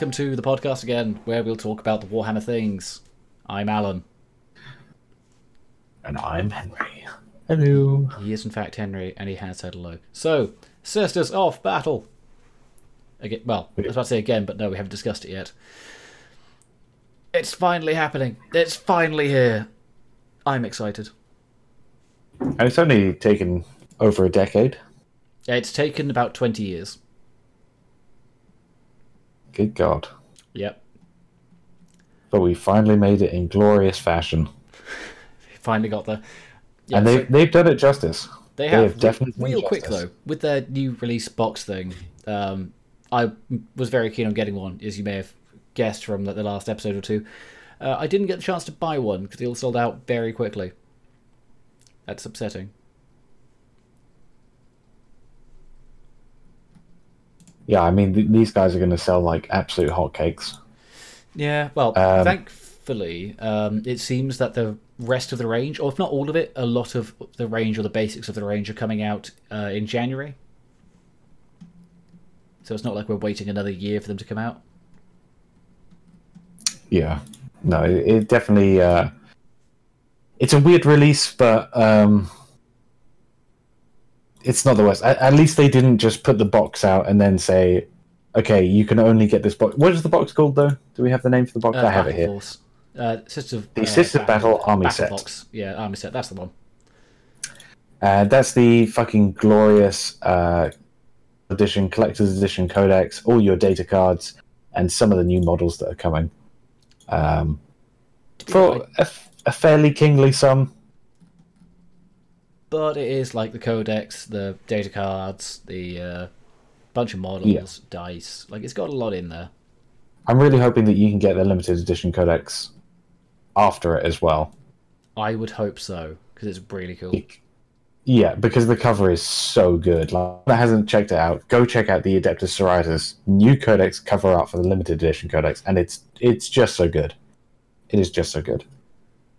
welcome to the podcast again, where we'll talk about the Warhammer things. I'm Alan. And I'm Henry. Hello. He is, in fact, Henry, and he has said hello. So, Sisters of Battle. Again, well, I was about to say again, but no, we haven't discussed it yet. It's finally happening. It's finally here. I'm excited. And it's only taken over a decade. It's taken about 20 years. Good God. Yep. But we finally made it in glorious fashion. Finally got there. Yeah, and they, so they've done it justice. they have. definitely real quick, though, with their new release box thing, um, I was very keen on getting one, as you may have guessed from the, the last episode or two. Uh, I didn't get the chance to buy one because they all sold out very quickly. That's upsetting. Yeah, I mean, th- these guys are going to sell like absolute hotcakes. Yeah, well, Um, thankfully, um, it seems that the rest of the range, or if not all of it, a lot of the range or the basics of the range are coming out uh, in January. So it's not like we're waiting another year for them to come out. Yeah. No, it, it definitely. Uh, it's a weird release, but um, it's not the worst. At, at least they didn't just put the box out and then say, "Okay, you can only get this box." What is the box called, though? Do we have the name for the box? Uh, I have it here. Force. Uh, Sisters of, The uh, Sisters of Battle Army Set. Box. Yeah, Army Set. That's the one. Uh, that's the fucking glorious uh, edition, collector's edition codex, all your data cards, and some of the new models that are coming. Um, for a, a fairly kingly sum. But it is like the codex, the data cards, the uh, bunch of models, Yeah. dice. Like it's got a lot in there. I'm really hoping that you can get the limited edition codex after it as well. I would hope so because it's really cool. Yeah, because the cover is so good. Like, that hasn't checked it out. Go check out the Adeptus Sororitas new codex cover art for the limited edition codex, and it's it's just so good. It is just so good.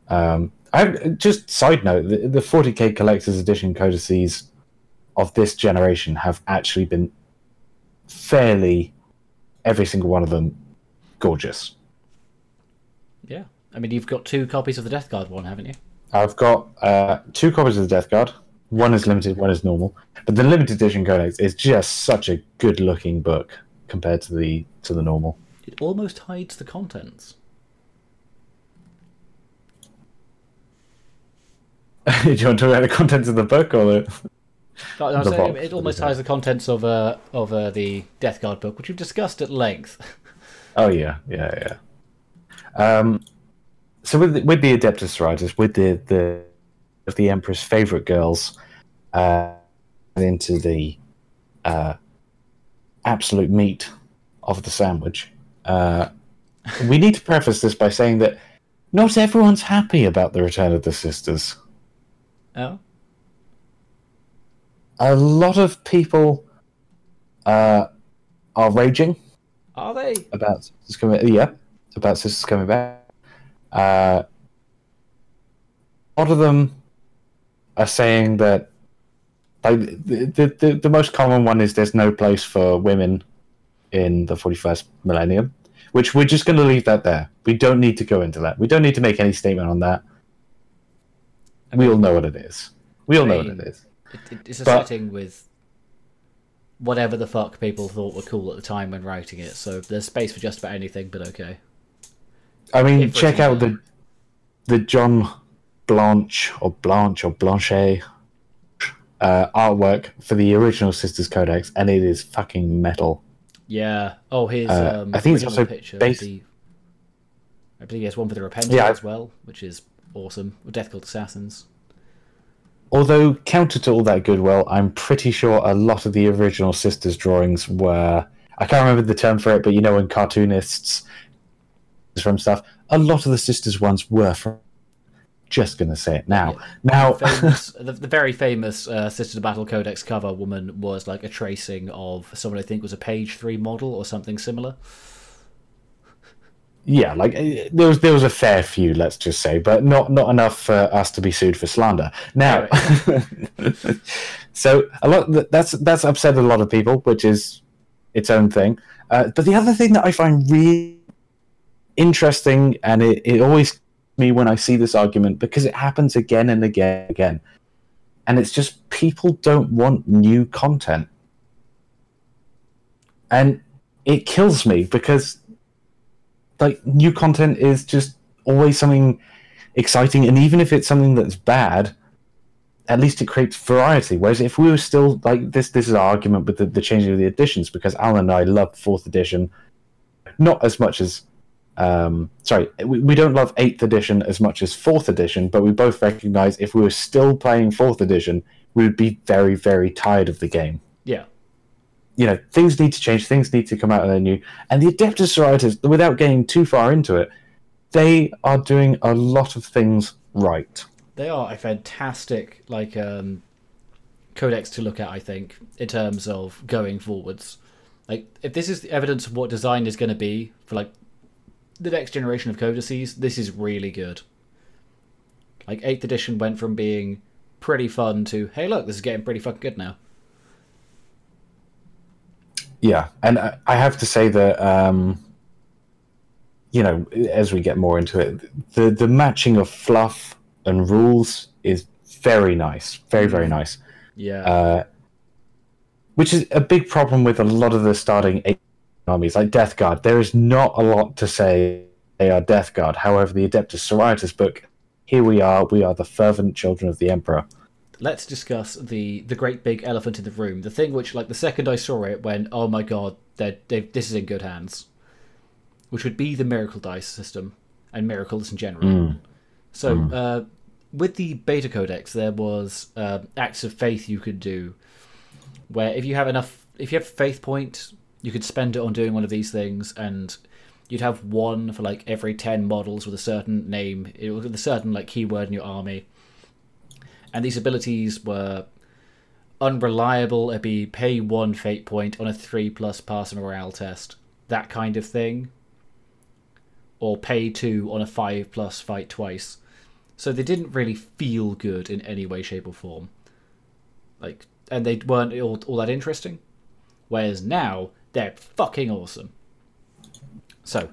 Um, I just side note the, the 40k collector's edition codices of this generation have actually been fairly every single one of them gorgeous. Yeah. I mean, you've got two copies of the Death Guard one, haven't you? I've got uh, two copies of the Death Guard. One is limited, one is normal. But the limited edition codex is just such a good-looking book compared to the to the normal. It almost hides the contents. Do you want to talk about the contents of the book or the? No, no, The box, it almost hides the contents of uh, of uh, the Death Guard book, which we've discussed at length. Oh yeah, yeah, yeah. Um, so with the, with the Adeptus Sororitas, with the the of the Emperor's favorite girls, uh, into the uh, absolute meat of the sandwich. Uh, we need to preface this by saying that not everyone's happy about the return of the sisters. Oh, A lot of people uh, are raging are they? about sisters coming. Yeah, about sisters coming back. Uh, a lot of them are saying that. Like the, the the the most common one is there's no place for women in the 41st millennium, which we're just going to leave that there. We don't need to go into that. We don't need to make any statement on that. We all know what it is. We all know what it is. It, it, it's a But- setting with whatever the fuck people thought were cool at the time when writing it. So there's space for just about anything, but okay. I mean, If check out the the John Blanche or Blanche or Blanchet uh, artwork for the original Sisters Codex, and it is fucking metal. Yeah. Oh, here's Uh, um, I think it's also picture. based- The, I believe he has one for the Repentant Yeah, as well, which is awesome. Or Death Cult Assassins. Although counter to all that goodwill, I'm pretty sure a lot of the original Sisters drawings were. I can't remember the term for it, but you know, when cartoonists from stuff, a lot of the Sisters ones were from. Just gonna say it now. Now, famous, the, the very famous uh, Sisters of Battle Codex cover woman was like a tracing of someone I think was a page three model or something similar. Yeah, like eh, there was there was a fair few, let's just say, but not not enough for us to be sued for slander. Now, so a lot that's that's upset a lot of people, which is its own thing. Uh, but the other thing that I find really interesting, and it, it always me when I see this argument because it happens again and again and again, and it's just people don't want new content, and it kills me because like new content is just always something exciting, and even if it's something that's bad, at least it creates variety. Whereas if we were still like this, this is our argument with the, the changing of the editions because Alan and I love fourth edition, not as much as um, sorry, we, we don't love eighth edition as much as fourth edition, but we both recognize if we were still playing fourth edition, we would be very, very tired of the game. Yeah. You know, things need to change, things need to come out of their new. And the Adeptus Sororitas, without getting too far into it, they are doing a lot of things right. They are a fantastic like um, codex to look at, I think, in terms of going forwards. Like, if this is the evidence of what design is going to be for like the next generation of codices, this is really good. Like, 8th edition went from being pretty fun to, hey, look, this is getting pretty fucking good now. Yeah, and I I have to say that um, you know, as we get more into it, the the matching of fluff and rules is very nice, very very nice. Yeah. Uh, which is a big problem with a lot of the starting armies, like Death Guard. There is not a lot to say they are Death Guard. However, the Adeptus Sororitas book, here we are. We are the fervent children of the Emperor. Let's discuss the the great big elephant in the room. The thing which, like, the second I saw it, went, oh my god, they're, they this is in good hands. Which would be the miracle dice system and miracles in general. So, uh, with the beta codex, there was uh, acts of faith you could do, where if you have enough, if you have faith point, you could spend it on doing one of these things, and you'd have one for like every ten models with a certain name, it- with a certain like keyword in your army. And these abilities were unreliable. It'd be pay one fate point on a three plus pass morale test, that kind of thing or pay two on a five plus fight twice. So they didn't really feel good in any way, shape, or form. Like, and they weren't all, all that interesting. Whereas now they're fucking awesome. So,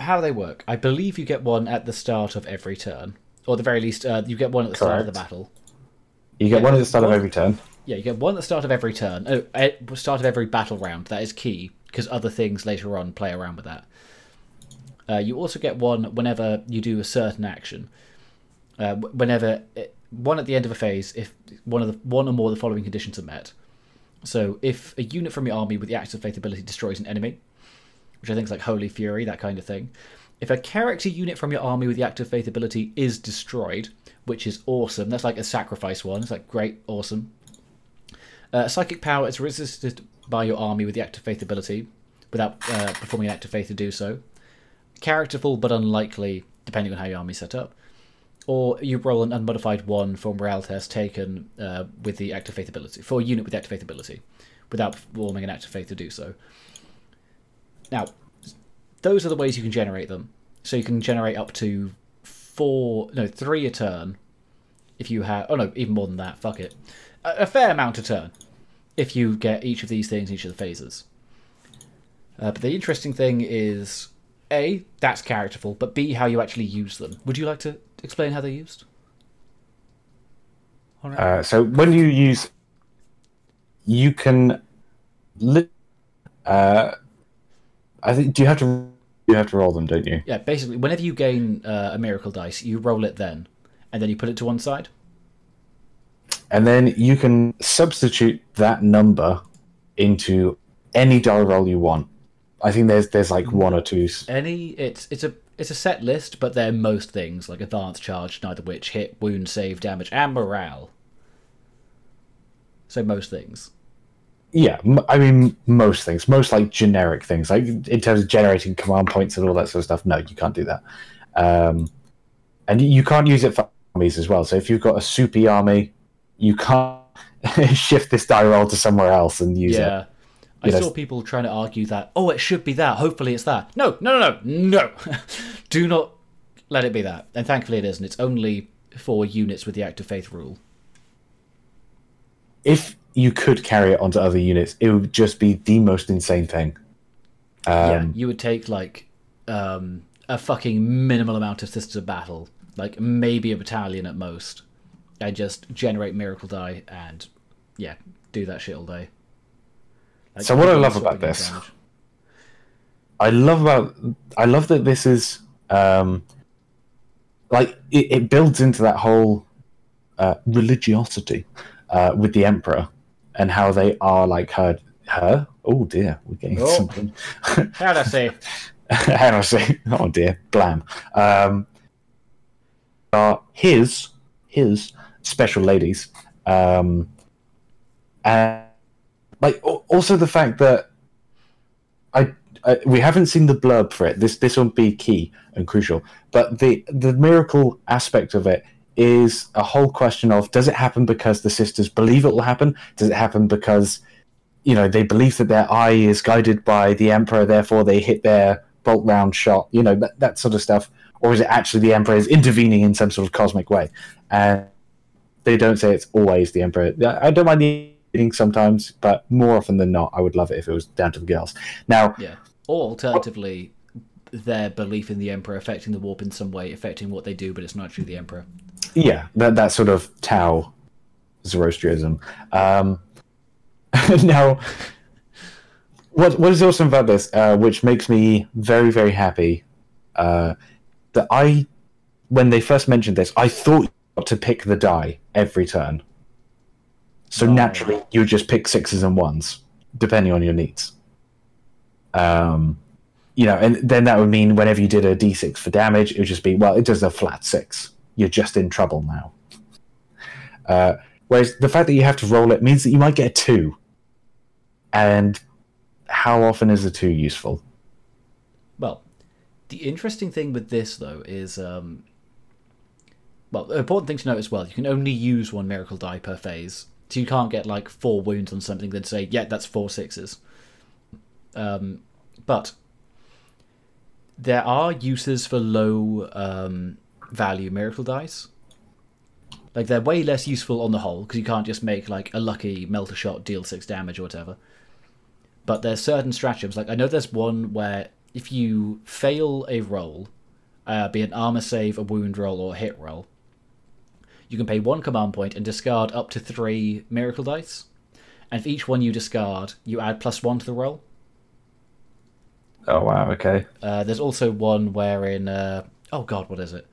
how they work? I believe you get one at the start of every turn, or at the very least, uh, you get one at the start of the battle. You get Yeah, one at the start of every turn. Yeah, you get one at the start of every turn. Oh, at the start of every battle round. That is key because other things later on play around with that. Uh, you also get one whenever you do a certain action. Uh, wh- whenever one at the end of a phase, if one of the one or more of the following conditions are met. So, if a unit from your army with the Acts of Faith ability destroys an enemy, which I think is like Holy Fury, that kind of thing. If a character unit from your army with the Act of Faith ability is destroyed, which is awesome, that's like a sacrifice one. It's like great, awesome. Uh, psychic power is resisted by your army with the Act of Faith ability, without uh, performing an Act of Faith to do so. Characterful but unlikely, depending on how your army's set up. Or you roll an unmodified one for morale test taken uh, with the Act of Faith ability, for a unit with the Act of Faith ability, without performing an Act of Faith to do so. Now, those are the ways you can generate them. So you can generate up to four, no, three a turn. If you have, oh no, even more than that. Fuck it, a, a fair amount a turn. If you get each of these things, each of the phases. Uh, but the interesting thing is, a that's characterful, but b how you actually use them. Would you like to explain how they're used? Uh, so when you use, you can. Li- uh, I think. Do you have to? You have to roll them, don't you? yeah, basically, whenever you gain uh, a miracle dice, you roll it then, and then you put it to one side. And then you can substitute that number into any die roll you want. I think there's there's like one or two. Any it's it's a it's a set list, but they're most things like advanced charge, neither which hit, wound, save, damage, and morale. So most things. Yeah, i mean most things, most like generic things, like in terms of generating command points and all that sort of stuff. No, you can't do that. Um, and you can't use it for armies as well. So if you've got a soupy army, you can't shift this die roll to somewhere else and use it. Yeah. I know, saw people trying to argue that, oh, it should be that. Hopefully it's that. No, no, no, no, no. Do not let it be that. And thankfully it isn't. It's only for units with the Act of Faith rule. if you could carry it onto other units, it would just be the most insane thing. yeah, Um, you would take like um, a fucking minimal amount of Sisters of Battle, like maybe a battalion at most, and just generate miracle die and yeah, do that shit all day. Like, So what I love about this- damage. I love about I love that this is um like it, it builds into that whole uh, religiosity uh, with the emperor and how they are like her her? Oh dear. We're getting Oh. something. How'd I say? how do I say oh dear. Blam. Um are his his special ladies um and like also the fact that I, I we haven't seen the blurb for it. This this will be key and crucial. But the the miracle aspect of it is a whole question of does it happen because the sisters believe it will happen? Does it happen because you know they believe that their eye is guided by the emperor therefore they hit their bolt round shot? You know that, that sort of stuff. Or is it actually the emperor is intervening in some sort of cosmic way? And they don't say it's always the emperor. I don't mind the editing sometimes but more often than not i would love it if it was down to the girls. Now Yeah. Or alternatively, their belief in the Emperor affecting the warp in some way, affecting what they do, but it's not actually the Emperor. Yeah that, that sort of tau zoroastrianism. Um, now what what is awesome about this uh, which makes me very very happy uh, that i when they first mentioned this i thought you got to pick the die every turn. So Oh. naturally you would just pick sixes and ones depending on your needs. Um you know and then that would mean whenever you did a d6 for damage it would just be well it does a flat six you're just in trouble now. Uh, whereas the fact that you have to roll it means that you might get a two. And how often is a two useful? Well, the interesting thing with this though is, um, well, the important thing to note as well, you can only use one miracle die per phase, so you can't get like four wounds on something then say, yeah, that's four sixes. Um, but there are uses for low um, value miracle dice. Like they're way less useful on the whole because you can't just make like a lucky melter shot deal six damage or whatever. But there's certain stratagems. Like I know there's one where if you fail a roll, uh, be an armor save, a wound roll, or a hit roll, you can pay one command point and discard up to three miracle dice. And for each one you discard, you add plus one to the roll. oh wow okay Uh, there's also one wherein, uh, oh god, what is it?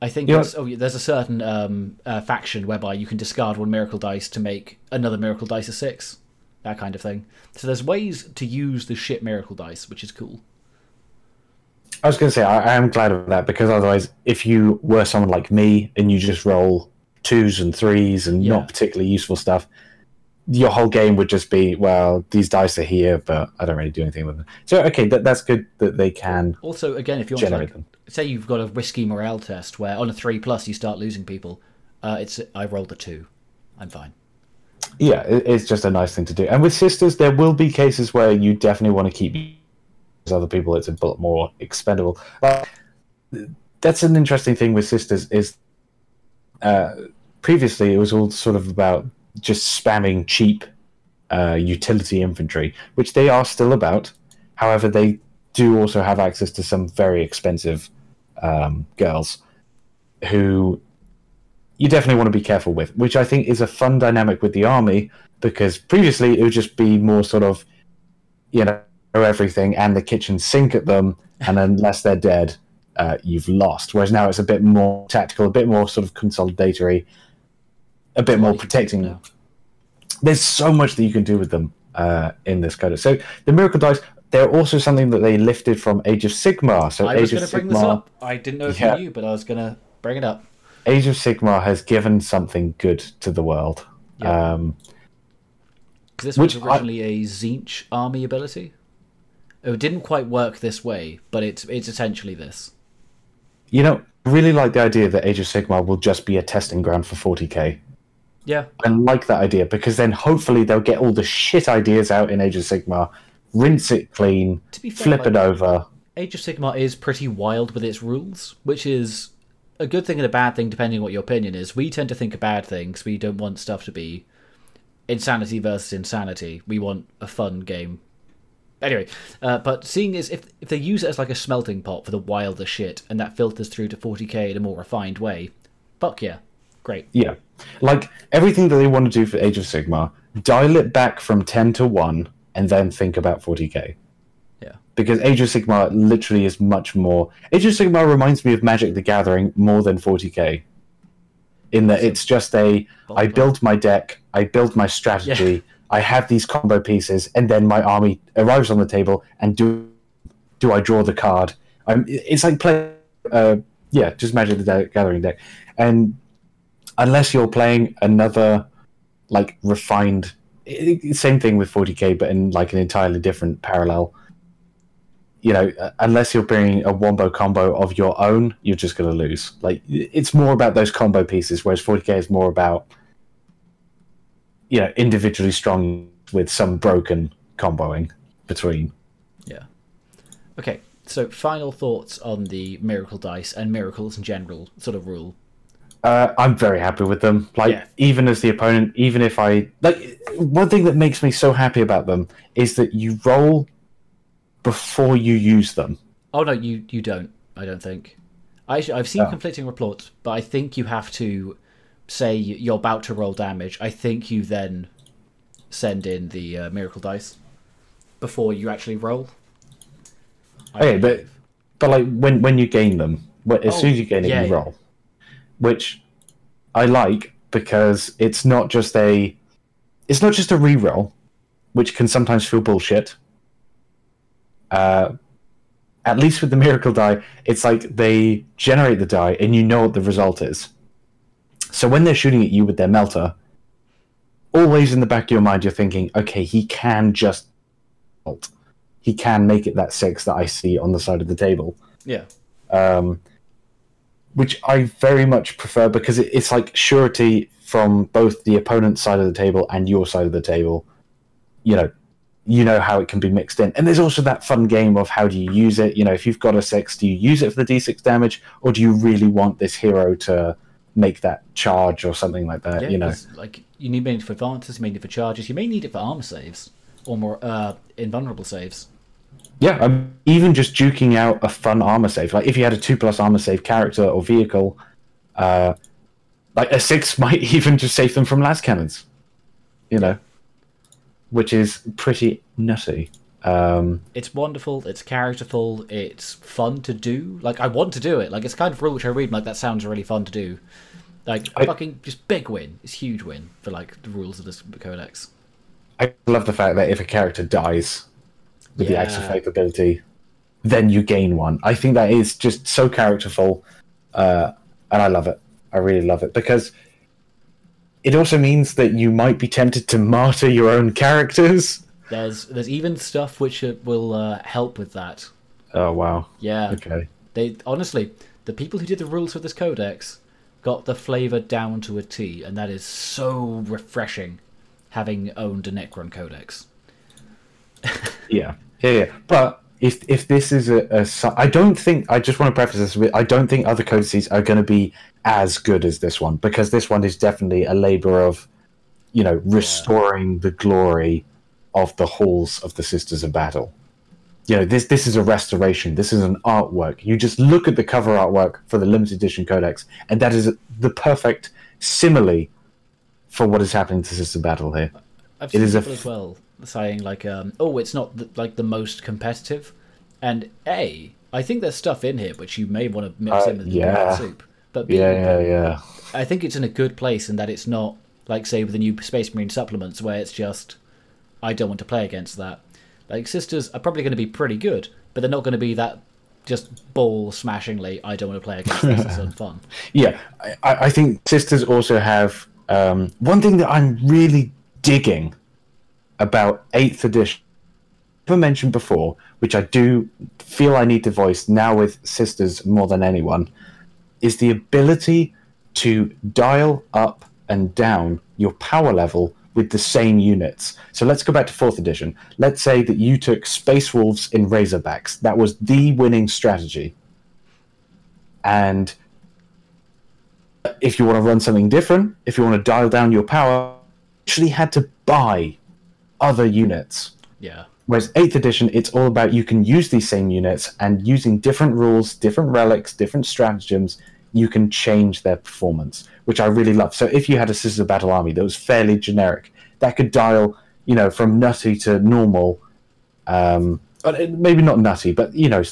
I think know- oh, there's a certain um, uh, faction whereby you can discard one miracle dice to make another miracle dice a six, that kind of thing. So there's ways to use the shit miracle dice, which is cool. I was going to say I, I am glad of that because otherwise, if you were someone like me and you just roll twos and threes and Yeah. not particularly useful stuff, your whole game would just be well, these dice are here, but I don't really do anything with them. So okay, that, that's good that they can Also, again, if you want to, like, them. say you've got a risky morale test where on a three plus you start losing people, uh, it's I rolled a two, I'm fine. Yeah, it, it's just a nice thing to do. And with sisters, there will be cases where you definitely want to keep other people. It's a bit more expendable. Uh, that's an interesting thing with sisters is uh, previously it was all sort of about just spamming cheap uh, utility infantry, which they are still about. However, they do also have access to some very expensive um, girls who you definitely want to be careful with, which I think is a fun dynamic with the army because previously it would just be more sort of, you know, everything and the kitchen sink at them, and unless they're dead, uh, you've lost. Whereas now it's a bit more tactical, a bit more sort of consolidatory, a bit more What you can do protecting. now. There's so much that you can do with them uh, in this code. So the miracle dice, they're also something that they lifted from Age of Sigmar. So I Age was of going to bring Sigmar. this up. I didn't know if Yeah. you knew, but I was going to bring it up. Age of Sigmar has given something good to the world. Yeah. Um, this was Which I- originally a Tzeentch army ability. It didn't quite work this way, but it's it's essentially this. you know, I really like the idea that Age of Sigmar will just be a testing ground for 40k. Yeah, I like that idea because then hopefully they'll get all the shit ideas out in Age of Sigmar, rinse it clean, To be fair, flip like- it over. Age of Sigmar is pretty wild with its rules, which is a good thing and a bad thing depending on what your opinion is. We tend to think a bad thing because we don't want stuff to be insanity versus insanity. We want a fun game. Anyway, uh, but seeing as if if they use it as like a smelting pot for the wilder shit, and that filters through to 40k in a more refined way, fuck yeah, great. Yeah. Like everything that they want to do for Age of Sigmar, dial it back from 10 to 1 and then think about 40k. Yeah. Because Age of Sigmar literally is much more. Age of Sigmar reminds me of Magic the Gathering more than 40k. In that it's just a I build my deck, I build my strategy, I have these combo pieces, and then my army arrives on the table. And do do I draw the card? I'm, it's like play, uh, yeah, just Magic the Gathering deck. And unless you're playing another like refined, same thing with 40k, but in like an entirely different parallel. You know, uh, unless you're bringing a wombo combo of your own, you're just going to lose. Like it's more about those combo pieces, whereas 40k is more about you know individually strong with some broken comboing between. Yeah. Okay, so final thoughts on the miracle dice and miracles in general sort of rule. Uh, I'm very happy with them. Like Yeah. even as the opponent, even if I like one thing that makes me so happy about them is that you roll before you use them. Oh no, you you don't. I don't think. I actually, I've seen Oh. conflicting reports, but I think you have to say you're about to roll damage. I think you then send in the uh, miracle dice before you actually roll. I Okay, but but like when when you gain them, as Oh, soon as you gain it, yeah, you yeah. Which I like because it's not just a it's not just a re-roll, which can sometimes feel bullshit. Uh, at least with the miracle die, it's like they generate the die and you know what the result is. So when they're shooting at you with their melter, always in the back of your mind, you're thinking, okay, he can just melt. He can make it that six that I see on the side of the table yeah, um, which I very much prefer because it, it's like surety from both the opponent's side of the table and your side of the table. You know, you know how it can be mixed in, and there's also that fun game of how do you use it. You know, if you've got a six, do you use it for the d6 damage, or do you really want this hero to make that charge or something like that? yeah. you know, like you need it for advances, you may need it for charges, you may need it for armor saves or more uh, invulnerable saves. Yeah, um, even just duking out a fun armor save. Like if you had a two plus armor save character or vehicle, uh, like a six might even just save them from las cannons. You know, which is pretty nutty. Um, It's wonderful. It's characterful. It's fun to do. Like I want to do it. Like it's kind of rule which I read. Like that sounds really fun to do. Like I- fucking just big win. It's huge win for like the rules of this codex. I love the fact that if a character dies with the Acts of Faith ability, then you gain one. I think that is just so characterful, uh, and I love it. I really love it because it also means that you might be tempted to martyr your own characters. There's there's even stuff which uh, will uh, help with that. Oh wow! Yeah. Okay. They honestly, the people who did the rules for this codex got the flavor down to a T, and that is so refreshing. Having owned a Necron codex. Yeah, yeah, yeah. But if if this is a, a I don't think I just want to preface this with I don't think other codices are going to be as good as this one because this one is definitely a labor of, you know, restoring the glory of the halls of the Sisters of Battle. You know, this this is a restoration. This is an artwork. You just look at the cover artwork for the limited edition codex, and that is the perfect simile for what is happening to Sisters of Battle here. I've It is a as well saying like, um, "Oh, it's not the, like the most competitive," and a, I think there's stuff in here which you may want to mix Uh, in with yeah. the soup. But B, Yeah, yeah, yeah. I think it's in a good place in that it's not like say with the new Space Marine supplements where it's just I don't want to play against that. Like sisters are probably going to be pretty good, but they're not going to be that just ball smashingly. I don't want to play against this. It's unfun. Yeah, I, I I think sisters also have um, one thing that I'm really digging about eighth edition. Never mentioned before, which I do feel I need to voice now with sisters more than anyone, is the ability to dial up and down your power level with the same units. So let's go back to fourth edition. Let's say that you took Space Wolves in Razorbacks. That was the winning strategy. And if you want to run something different, if you want to dial down your power, you actually had to buy other units. Yeah. Whereas 8th edition, it's all about you can use these same units and using different rules, different relics, different stratagems, you can change their performance, which I really love. So if you had a Sisters of Battle army that was fairly generic, that could dial, you know, from nutty to normal. Um, uh, maybe not nutty, but you know,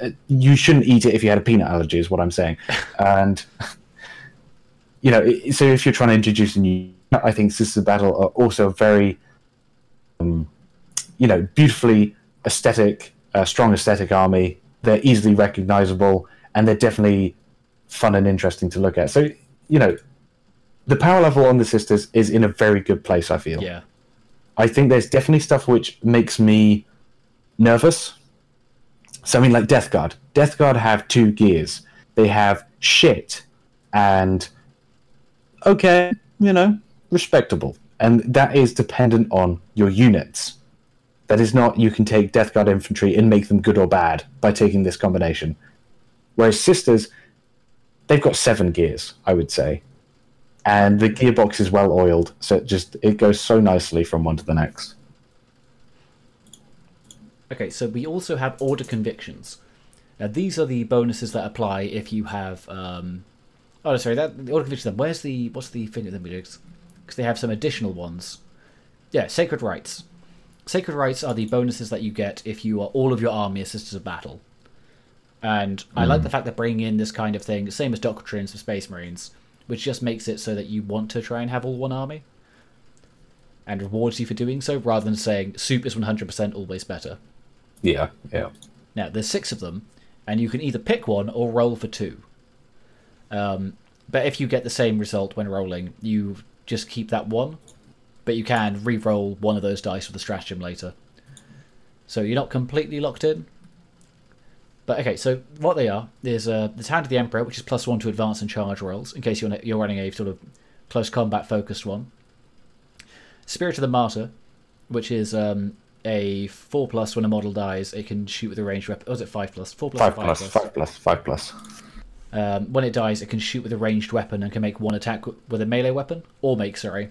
uh, you shouldn't eat it if you had a peanut allergy, is what I'm saying. and you know, so if you're trying to introduce a new, I think Sisters of Battle are also very, um, you know, beautifully aesthetic, uh, strong aesthetic army. They're easily recognizable, and they're definitely fun and interesting to look at. So, you know, the power level on the Sisters is in a very good place. I feel. Yeah. I think there's definitely stuff which makes me nervous. Something like Death Guard. Death Guard have two gears. They have shit and okay, you know, respectable. And that is dependent on your units. That is not you can take Death Guard infantry and make them good or bad by taking this combination. Whereas Sisters, they've got seven gears, I would say. And the gearbox is well oiled, so it just it goes so nicely from one to the next. Okay, so we also have order convictions. Now these are the bonuses that apply if you have um, Oh, sorry. That the order convictions. Then where's the what's the thing that because they have some additional ones. Yeah, sacred rites. Sacred rites are the bonuses that you get if you are all of your army are sisters of battle. And mm. I like hmm. the fact that bringing in this kind of thing, same as doctrines for Space Marines, which just makes it so that you want to try and have all one army, and rewards you for doing so, rather than saying soup is one hundred percent always better. Yeah, yeah. Now there's six of them, and you can either pick one or roll for two. Um, but if you get the same result when rolling, you just keep that one. But you can re-roll one of those dice with a stratagem later. So you're not completely locked in. But okay, so what they are is uh, the Hand of the Emperor, which is plus one to advance and charge rolls, in case you're you're running a sort of close combat focused one. Spirit of the Martyr, which is um, a four plus when a model dies, it can shoot with a ranged weapon. Oh, is it five plus? Four plus. Five, five plus, plus. Five plus. Five plus. Um, when it dies, it can shoot with a ranged weapon and can make one attack with a melee weapon, or make, sorry.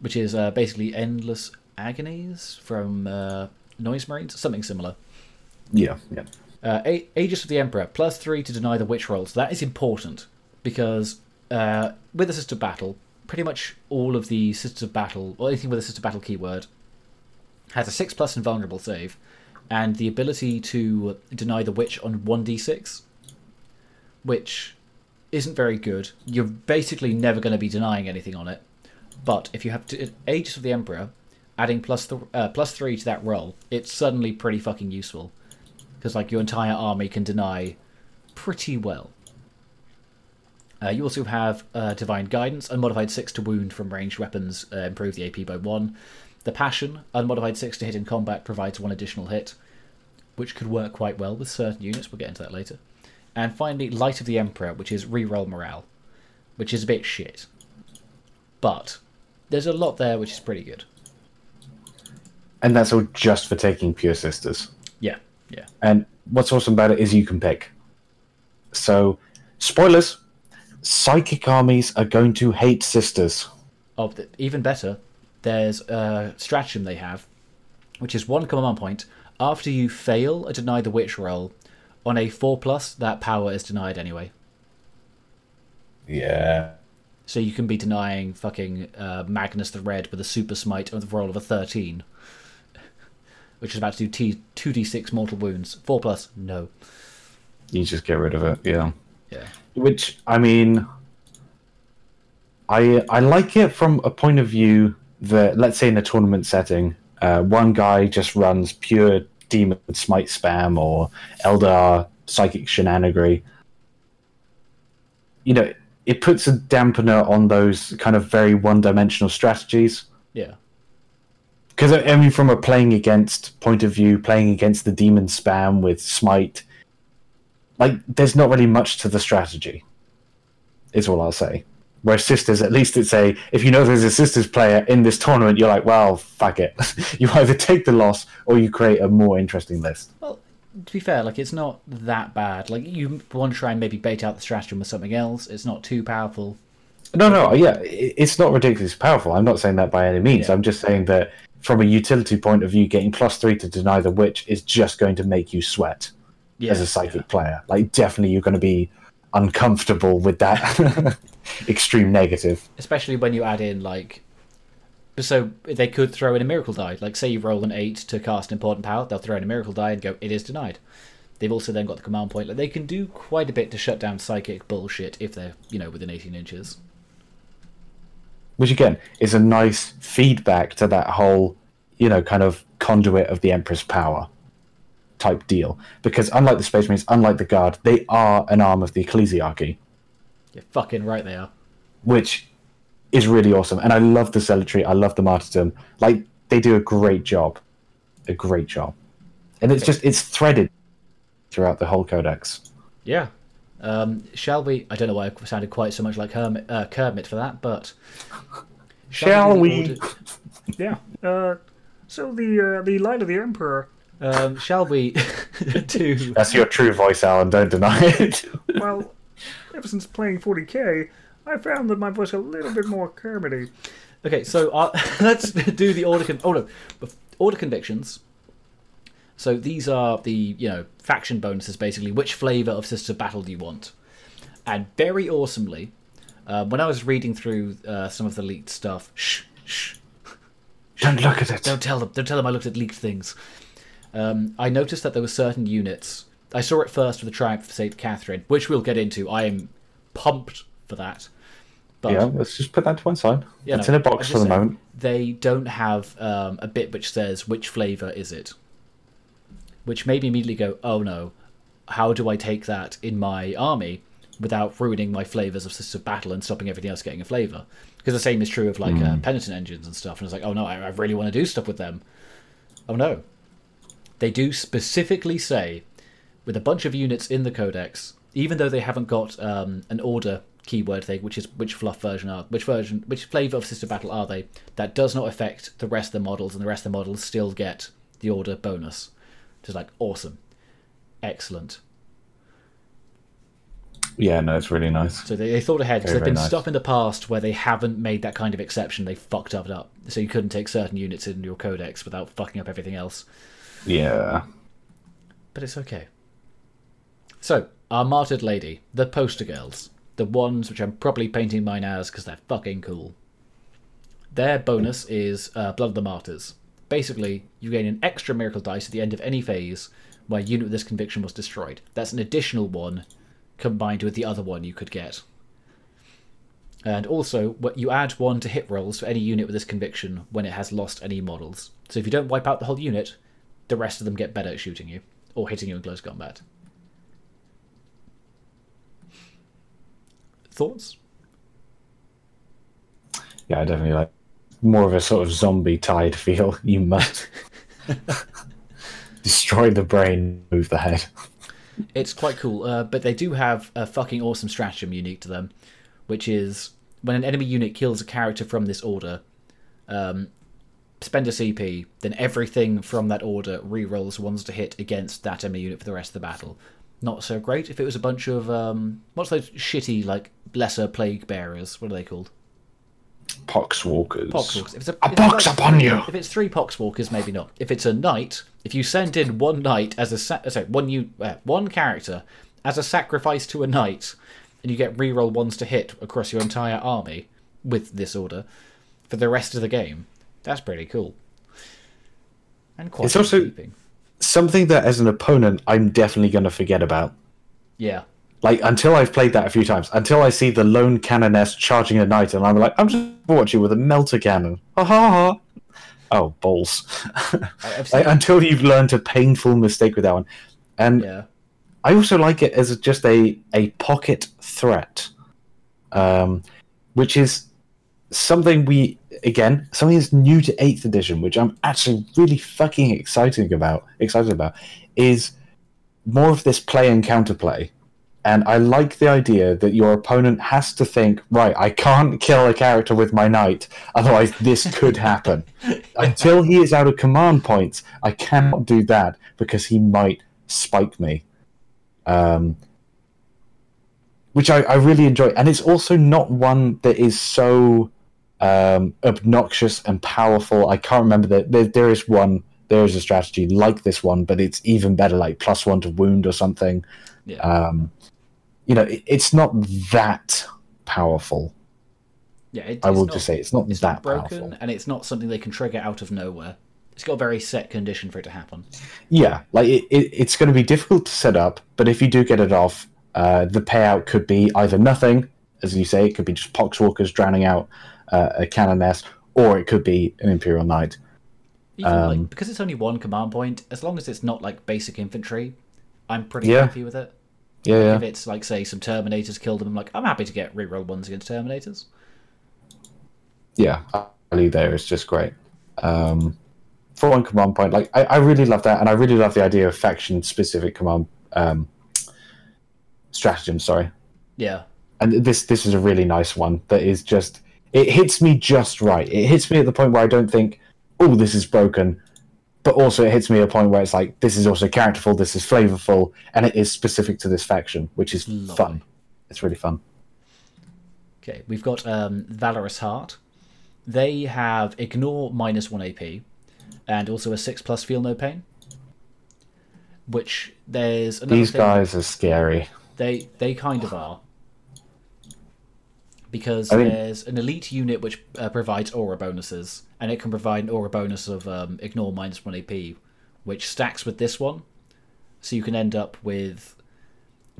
Which is uh, basically Endless Agonies from uh, Noise Marines, something similar. Yeah, yeah. Uh, Aegis of the Emperor, plus three to deny the witch rolls. That is important because uh, with the Sister Battle, pretty much all of the Sisters of Battle, or anything with a Sister Battle keyword, has a 6 plus invulnerable save, and the ability to deny the witch on 1d6 which isn't very good. You're basically never going to be denying anything on it. But if you have to, Aegis of the Emperor, adding plus, th- uh, plus three to that roll, it's suddenly pretty fucking useful. Because like your entire army can deny pretty well. Uh, you also have uh, Divine Guidance, unmodified 6 to wound from ranged weapons, uh, improve the AP by 1. The Passion, unmodified 6 to hit in combat, provides one additional hit, which could work quite well with certain units. We'll get into that later. And finally, Light of the Emperor, which is reroll morale, which is a bit shit. But there's a lot there which is pretty good. And that's all just for taking Pure Sisters. Yeah, yeah. And what's awesome about it is you can pick. So, spoilers psychic armies are going to hate sisters. Oh, even better, there's a stratagem they have, which is one command point. After you fail a deny the witch roll, on a 4 plus, that power is denied anyway. Yeah. So you can be denying fucking uh, Magnus the Red with a super smite with the roll of a 13. Which is about to do T- 2d6 mortal wounds. 4 plus, no. You just get rid of it, yeah. Yeah. Which, I mean. I, I like it from a point of view that, let's say in a tournament setting, uh, one guy just runs pure demon smite spam or Eldar psychic shenanigans. You know, it puts a dampener on those kind of very one-dimensional strategies. Yeah. Because I mean, from a playing against point of view, playing against the demon spam with smite, like there's not really much to the strategy. Is all I'll say. Where sisters, at least it's a if you know there's a sisters player in this tournament, you're like, well, fuck it. you either take the loss or you create a more interesting list. Well, to be fair, like it's not that bad. Like you want to try and maybe bait out the stratagem with something else. It's not too powerful. No, no, yeah, it's not ridiculously powerful. I'm not saying that by any means. Yeah. I'm just saying that from a utility point of view, getting plus three to deny the witch is just going to make you sweat Yeah, as a psychic player. Like, definitely, you're going to be uncomfortable with that extreme negative. especially when you add in like so they could throw in a miracle die. Like say you roll an 8 to cast an important power they'll throw in a miracle die and go it is denied. They've also then got the command point. Like they can do quite a bit to shut down psychic bullshit if they're you know within 18 inches. Which again is a nice feedback to that whole you know kind of conduit of the empress power type deal. Because unlike the space marines unlike the guard they are an arm of the ecclesiarchy. You're fucking right they are. Which is really awesome. And i love the cemetery i love the martyrdom. Like they do a great job. A great job. And it's just it's threaded throughout the whole codex. Yeah. Um, shall we? I don't know why i sounded quite so much like Hermit, uh, kermit for that but Shall do the we? Yeah. Uh, so the uh, the light of the emperor. Um, shall we do that's your true voice alan don't deny it Well, ever since playing 40k, I found that my voice a little bit more Kermity. Okay, so uh, let's do the order. Con- oh no, order convictions. So these are the you know faction bonuses, basically. Which flavor of Sister Battle do you want? And very awesomely, uh, when I was reading through uh, some of the leaked stuff, shh, shh, don't look at it don't tell them. Don't tell them I looked at leaked things. Um, I noticed that there were certain units. I saw it first with the Triumph of Saint Catherine, which we'll get into. I am pumped for that. But yeah let's just put that to one side. Yeah, it's in a box for the moment. they don't have um, a bit which says which flavor is it. Which made me immediately go oh no. How do i take that in my army without ruining my flavors of system of battle and stopping everything else getting a flavor? Because the same is true of like uh, penitent engines and stuff and it's like oh no. I, I really want to do stuff with them. Oh no they do specifically say with a bunch of units in the codex even though they haven't got um, an order keyword thing which is which fluff version are which version which flavor of sister battle are they that does not affect the rest of the models and the rest of the models still get the order bonus. Which is like awesome. Excellent. Yeah, no, it's really nice. so they, they thought ahead because there've been nice. stuff in the past where they haven't made that kind of exception. They fucked up it up so you couldn't take certain units in your codex without fucking up everything else Yeah. but it's okay. So, our martyred lady, the poster girls, the ones which I'm probably painting mine as because they're fucking cool. Their bonus is uh, Blood of the Martyrs. Basically, you gain an extra miracle dice at the end of any phase where a unit with this conviction was destroyed. That's an additional one combined with the other one you could get. And also, you add one to hit rolls for any unit with this conviction when it has lost any models. So if you don't wipe out the whole unit, the rest of them get better at shooting you or hitting you in close combat. Thoughts? Yeah, I definitely like more of a sort of zombie tide feel. You must destroy the brain, move the head. It's quite cool, uh, but they do have a fucking awesome stratagem unique to them, which is when an enemy unit kills a character from this order, um, spend a CP, then everything from that order rerolls ones to hit against that enemy unit for the rest of the battle. Not so great if it was a bunch of um, what's those shitty like lesser plague bearers? What are they called? Poxwalkers. Poxwalkers. If it's a, A if pox like upon you! If it's three poxwalkers, maybe not. If it's a knight, if you send in one knight as a sa- sorry, one you uh, one character as a sacrifice to a knight, and you get reroll ones to hit across your entire army with this order for the rest of the game, that's pretty cool. And quite It's also-. Something that, as an opponent, I'm definitely going to forget about. yeah. Like until I've played that a few times, until I see the lone canoness charging a knight, and I'm like, I'm just watching with a melter cannon. Ha ha ha! Oh balls! Like, until you've learned a painful mistake with that one, and yeah. I also like it as just a a pocket threat, um, which is something we again something that's new to eighth edition, which I'm actually really fucking excited about. Excited about is more of this play and counterplay. And I like the idea that your opponent has to think, right, I can't kill a character with my knight, otherwise this could happen. Until he is out of command points, I cannot do that because he might spike me, um, which I, I really enjoy. And it's also not one that is so um, obnoxious and powerful. I can't remember that there, there is one. There is a strategy like this one, but it's even better, like plus one to wound or something. Yeah. Um, you know, it, it's not that powerful. yeah, it, I will not- just say it's not it's that not broken, powerful. and it's not something they can trigger out of nowhere. It's got a very set condition for it to happen. Yeah, like it, it, it's going to be difficult to set up, but if you do get it off, uh, the payout could be either nothing, as you say, it could be just poxwalkers drowning out uh, a canoness, or it could be an Imperial Knight. Even Um, like because it's only one command point, as long as it's not like basic infantry, I'm pretty Yeah. happy with it. Yeah, yeah. If it's like say some Terminators killed them, I'm like I'm happy to get reroll ones against Terminators. yeah, value there is just great. Um, for one command point, like I, I really love that, and I really love the idea of faction specific command um, stratagem. Sorry, Yeah, and this this is a really nice one that is just it hits me just right. It hits me at the point where I don't think, oh, this is broken, but also it hits me at a point where it's like this is also characterful, this is flavorful, and it is specific to this faction, which is Lovely. fun. It's really fun. Okay, we've got um, Valorous Heart. They have ignore minus one AP, and also a six plus feel no pain. Which there's another These guys are scary. They they kind of are. Because I mean- there's an elite unit which uh, provides aura bonuses, and it can provide an aura bonus of um, ignore minus one AP, which stacks with this one. So you can end up with,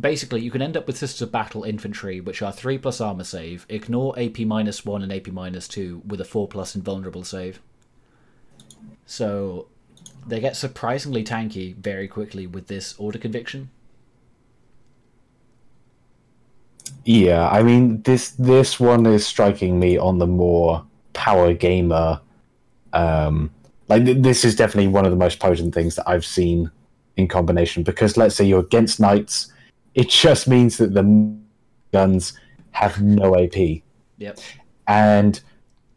basically, you can end up with Sisters of Battle infantry, which are three plus armor save, ignore AP minus one and AP minus two with a four plus invulnerable save. So they get surprisingly tanky very quickly with this order conviction. Yeah, I mean this this one is striking me on the more power gamer. Um, like th- this is definitely one of the most potent things that I've seen in combination. Because let's say you're against knights, it just means that the guns have no AP, Yep. and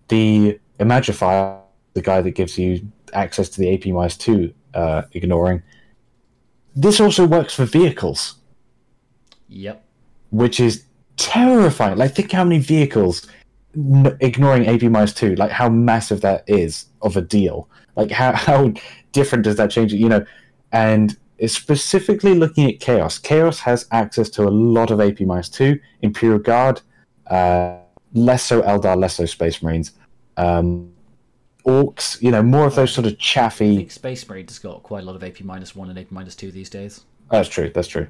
the Imagifier, the guy that gives you access to the AP minus two, uh, ignoring. This also works for vehicles Yep. Which is terrifying. Like, think how many vehicles n- ignoring AP minus two, like how massive that is of a deal. Like, how how different does that change it? You know, and it's specifically looking at Chaos. Chaos has access to a lot of AP minus two, Imperial Guard, uh, less so Eldar, less so Space Marines. Um, Orks, you know, more of those sort of I chaffy. think Space Marines has got quite a lot of AP minus one and AP minus two these days. That's true. That's true.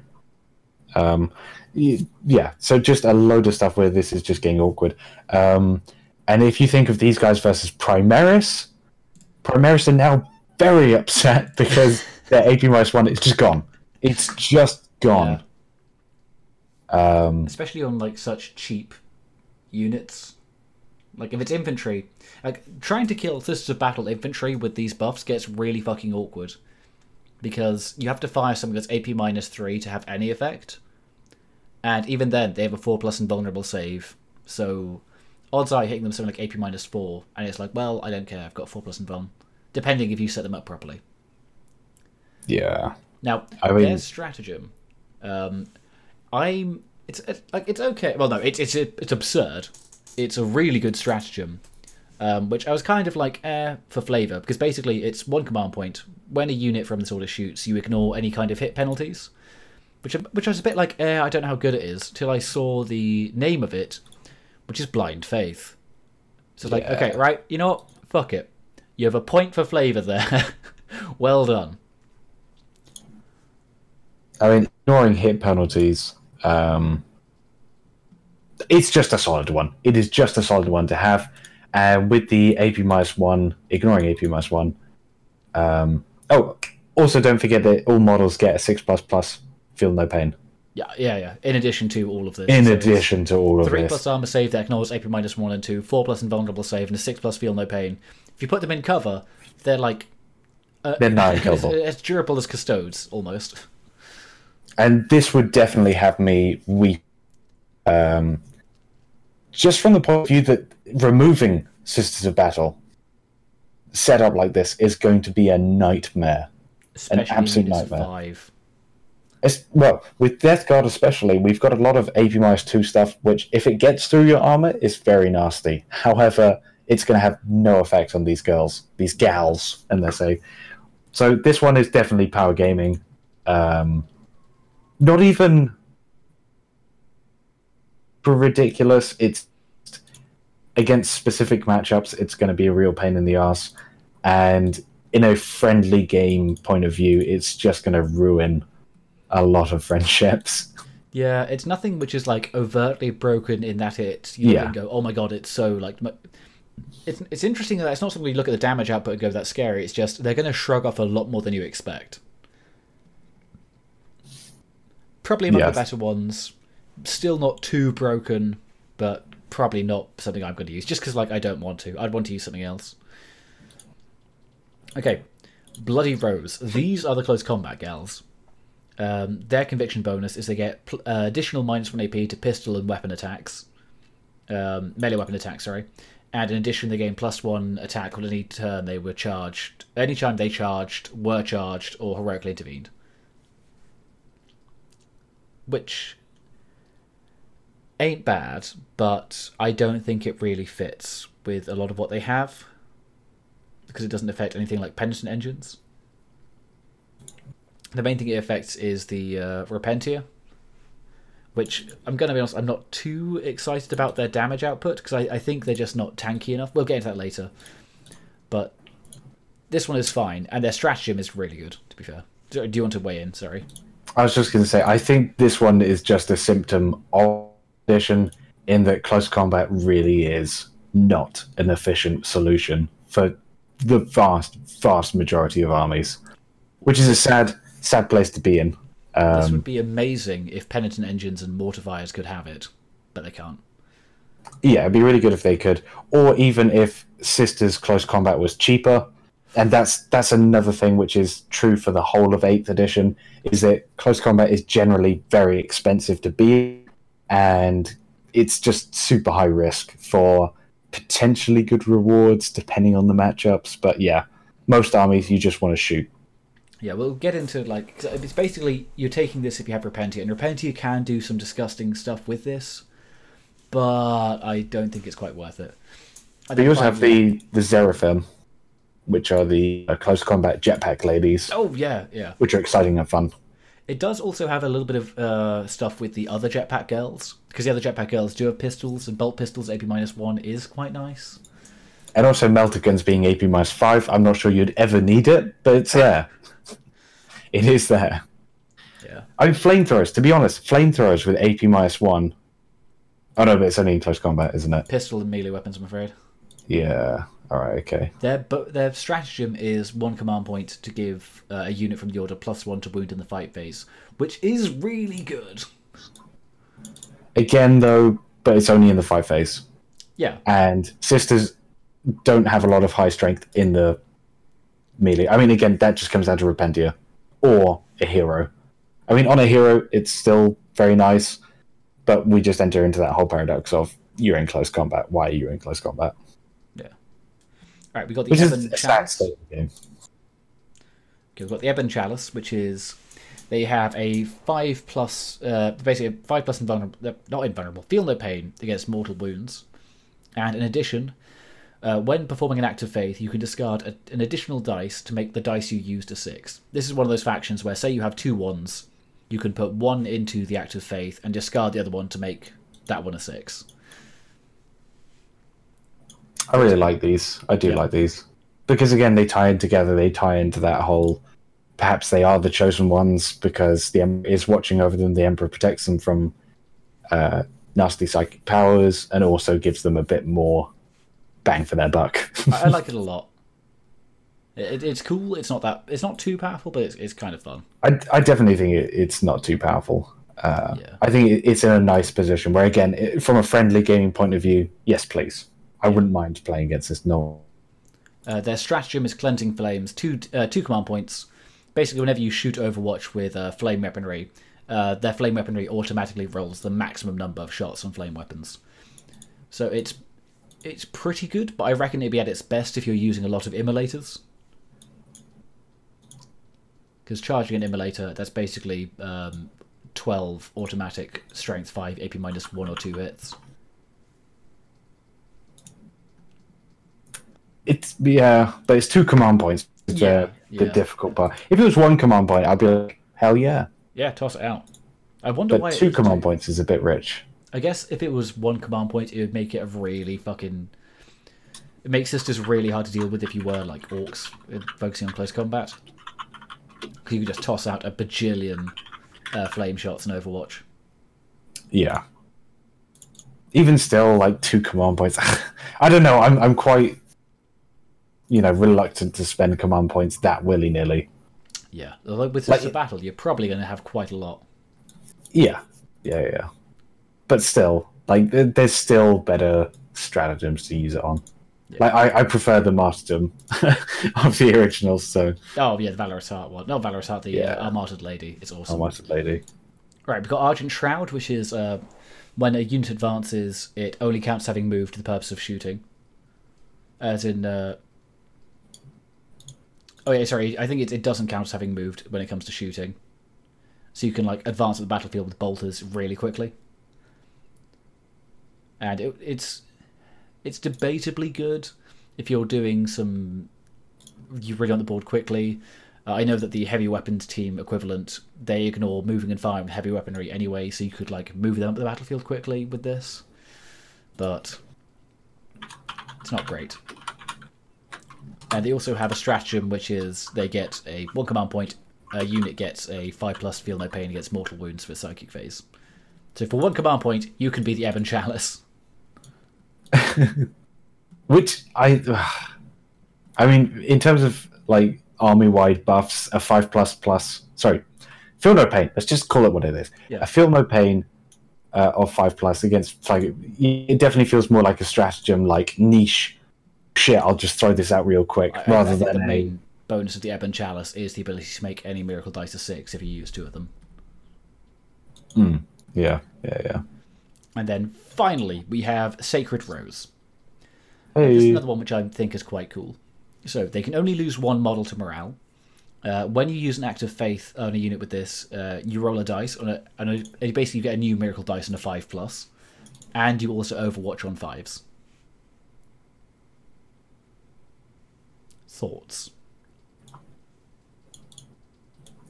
Um, yeah. So just a load of stuff where this is just getting awkward. Um, and if you think of these guys versus Primaris, Primaris are now very upset because their AP minus one is just gone. It's just gone. Um, Especially on like such cheap units. Like if it's infantry, like trying to kill Sisters of Battle infantry with these buffs gets really fucking awkward. Because you have to fire something that's AP minus three to have any effect. And even then, they have a four plus invulnerable save. So odds are you're hitting them something like AP minus four, and it's like, well, I don't care, I've got four plus invuln. Depending if you set them up properly. yeah. Now, I mean- their stratagem, um, I'm it's, it's like it's okay. Well, no, it's it's it's absurd. It's a really good stratagem, um, which I was kind of like eh for flavor because basically it's one command point. When a unit from this order shoots, you ignore any kind of hit penalties, which which I was a bit like eh, I don't know how good it is till I saw the name of it, which is Blind Faith. So it's like okay, right, you know what? Fuck it. You have a point for flavor there. well done. I mean, ignoring hit penalties, um, it's just a solid one. It is just a solid one to have. And with the AP minus one, ignoring AP minus one. Um, oh, also don't forget that all models get a six plus plus feel no pain. Yeah, yeah, yeah. In addition to all of this. In So addition to all of Three this, plus armor save that ignores AP minus one and two, four plus invulnerable save, and a six plus feel no pain. If you put them in cover, they're like uh, They're not as, killable. as durable as custodes, almost. and this would definitely have me weep. Um, just from the point of view that removing Sisters of Battle set up like this is going to be a nightmare. Especially absolute units of nightmare. five. It's, well, with Death Guard especially, we've got a lot of AP minus two stuff, which if it gets through your armor, is very nasty. However, it's going to have no effect on these girls, these gals, and they say. So this one is definitely power gaming. Um, not even ridiculous. It's against specific matchups. It's going to be a real pain in the ass, and in a friendly game point of view, it's just going to ruin a lot of friendships. Yeah, it's nothing which is like overtly broken in that it you Yeah. can go, oh my god, it's so like. It's it's interesting that it's not something you look at the damage output and go, that's scary. It's just they're going to shrug off a lot more than you expect. Probably among Yes. the better ones. Still not too broken, but probably not something I'm going to use. Just because like I don't want to. I'd want to use something else. Okay, Bloody Rose. These are the close combat gals. Um, their conviction bonus is they get pl- uh, additional minus one AP to pistol and weapon attacks, um, melee weapon attacks. Sorry, and in addition they gain plus one attack on any turn they were charged, any time they charged, were charged, or heroically intervened. Which ain't bad, but I don't think it really fits with a lot of what they have because it doesn't affect anything like penitent engines. The main thing it affects is the uh, Repentia, which I'm going to be honest, I'm not too excited about their damage output because I, I think they're just not tanky enough. We'll get into that later. But this one is fine, and their stratagem is really good, to be fair. Do do you want to weigh in? Sorry. I was just going to say, I think this one is just a symptom of addition in that close combat really is not an efficient solution for the vast, vast majority of armies, which is a sad, sad place to be in. This Um, would be amazing if penitent engines and mortifiers could have it, but they can't. yeah, it'd be really good if they could, or even if Sisters Close Combat was cheaper. And that's that's another thing which is true for the whole of Eighth Edition is that Close Combat is generally very expensive to be, and it's just super high risk for potentially good rewards depending on the matchups. But yeah, most armies you just want to shoot. Yeah, we'll get into like it's basically you're taking this if you have Repentia, and Repentia can do some disgusting stuff with this, but I don't think it's quite worth it. I But you also have the the Seraphim, which are the uh, close combat jetpack ladies, oh yeah yeah. which are exciting and fun. It does also have a little bit of uh, stuff with the other jetpack girls because the other jetpack girls do have pistols and bolt pistols. AP minus one is quite nice. And also melter guns being AP minus five. I'm not sure you'd ever need it, but it's there. it is there. Yeah. I mean, flamethrowers. To be honest, flamethrowers with AP minus one. Oh no, but it's only in close combat, isn't it? Pistol and melee weapons, I'm afraid. Yeah. All right. Okay. Their but their stratagem is one command point to give uh, a unit from the order plus one to wound in the fight phase, which is really good. Again, though, but it's only in the fight phase, Yeah, and sisters don't have a lot of high strength in the melee. I mean, again, that just comes down to Repentia or a hero. I mean, on a hero, it's still very nice, but we just enter into that whole paradox of you're in close combat. Why are you in close combat? Right, we got the Which Ebon Chalice. state of the game. Okay, we've got the Ebon Chalice, which is they have a five plus, uh, basically a five plus invulnerable, uh, not invulnerable, feel no pain against mortal wounds, and in addition, uh, when performing an act of faith, you can discard a, an additional dice to make the dice you used a six. This is one of those factions where, say, you have two wands, you can put one into the act of faith and discard the other one to make that one a six. I really like these. I do Yeah. like these because again, they tie in together. They tie into that whole. Perhaps they are the chosen ones because the Emperor is watching over them. The Emperor protects them from uh, nasty psychic powers and also gives them a bit more bang for their buck. I, I like it a lot. It, it's cool. It's not that. It's not too powerful, but it's, it's kind of fun. I, I definitely think it, it's not too powerful. Uh, Yeah. I think it, it's in a nice position where, again, from a friendly gaming point of view, yes, please. I wouldn't mind playing against this. No, Uh, their stratagem is cleansing flames, two uh, two command points. Basically, whenever you shoot Overwatch with uh, flame weaponry, uh, their flame weaponry automatically rolls the maximum number of shots on flame weapons. So it's it's pretty good, but I reckon it'd be at its best if you're using a lot of immolators. Because charging an immolator, that's basically um, 12 automatic strength 5 AP minus 1 or 2 hits. It's yeah, but it's two command points. It's Yeah, uh, the yeah. difficult part. If it was one command point, I'd be like, hell yeah. Yeah, toss it out. I wonder why. But it two command points is a bit rich. I guess if it was one command point, it would make it a really fucking. It makes this just really hard to deal with if you were like orks focusing on close combat. Because you could just toss out a bajillion uh, flame shots in Overwatch. Yeah. Even still, like two command points. I don't know. I'm I'm quite, you know, reluctant to spend command points that willy nilly. Yeah, although with Like- a battle, you're probably going to have quite a lot. Yeah, yeah, yeah. But still, like, there's still better stratagems to use it on. Like, I, I prefer the martyrdom of the original. So, Oh yeah, the Valorous Heart one. No, Valorous Heart, the Yeah. uh, Lady. It's awesome. Martyred lady. Right, we've got Argent Shroud, which is uh, when a unit advances, it only counts having moved to the purpose of shooting. As in, uh... oh yeah, sorry, I think it, it doesn't count as having moved when it comes to shooting. So you can like advance the battlefield with bolters really quickly, and it, it's it's debatably good if you're doing some you really on the board quickly. Uh, I know that the heavy weapons team equivalent they ignore moving and firing heavy weaponry anyway, so you could like move them up the battlefield quickly with this, but it's not great. And they also have a stratagem which is they get a one command point, a unit gets a five plus feel no pain against mortal wounds for psychic phase. So for one command point, you can be the Ebon Chalice. Which I, I mean, in terms of like army wide buffs, a five plus plus. Sorry, feel no pain. Let's just call it what it is. Yeah. A feel no pain uh, of five plus against like it definitely feels more like a stratagem, like niche. Shit, I'll just throw this out real quick, I- rather I than the main bonus of the Ebon Chalice is the ability to make any miracle dice a six if you use two of them. yeah, yeah, yeah. And then finally, we have Sacred Rose. This is another one which I think is quite cool. So they can only lose one model to morale. Uh, when you use an act of faith on a unit with this, uh, you roll a dice on a, on a and basically you get a new miracle dice and a five plus, and you also Overwatch on fives. Thoughts?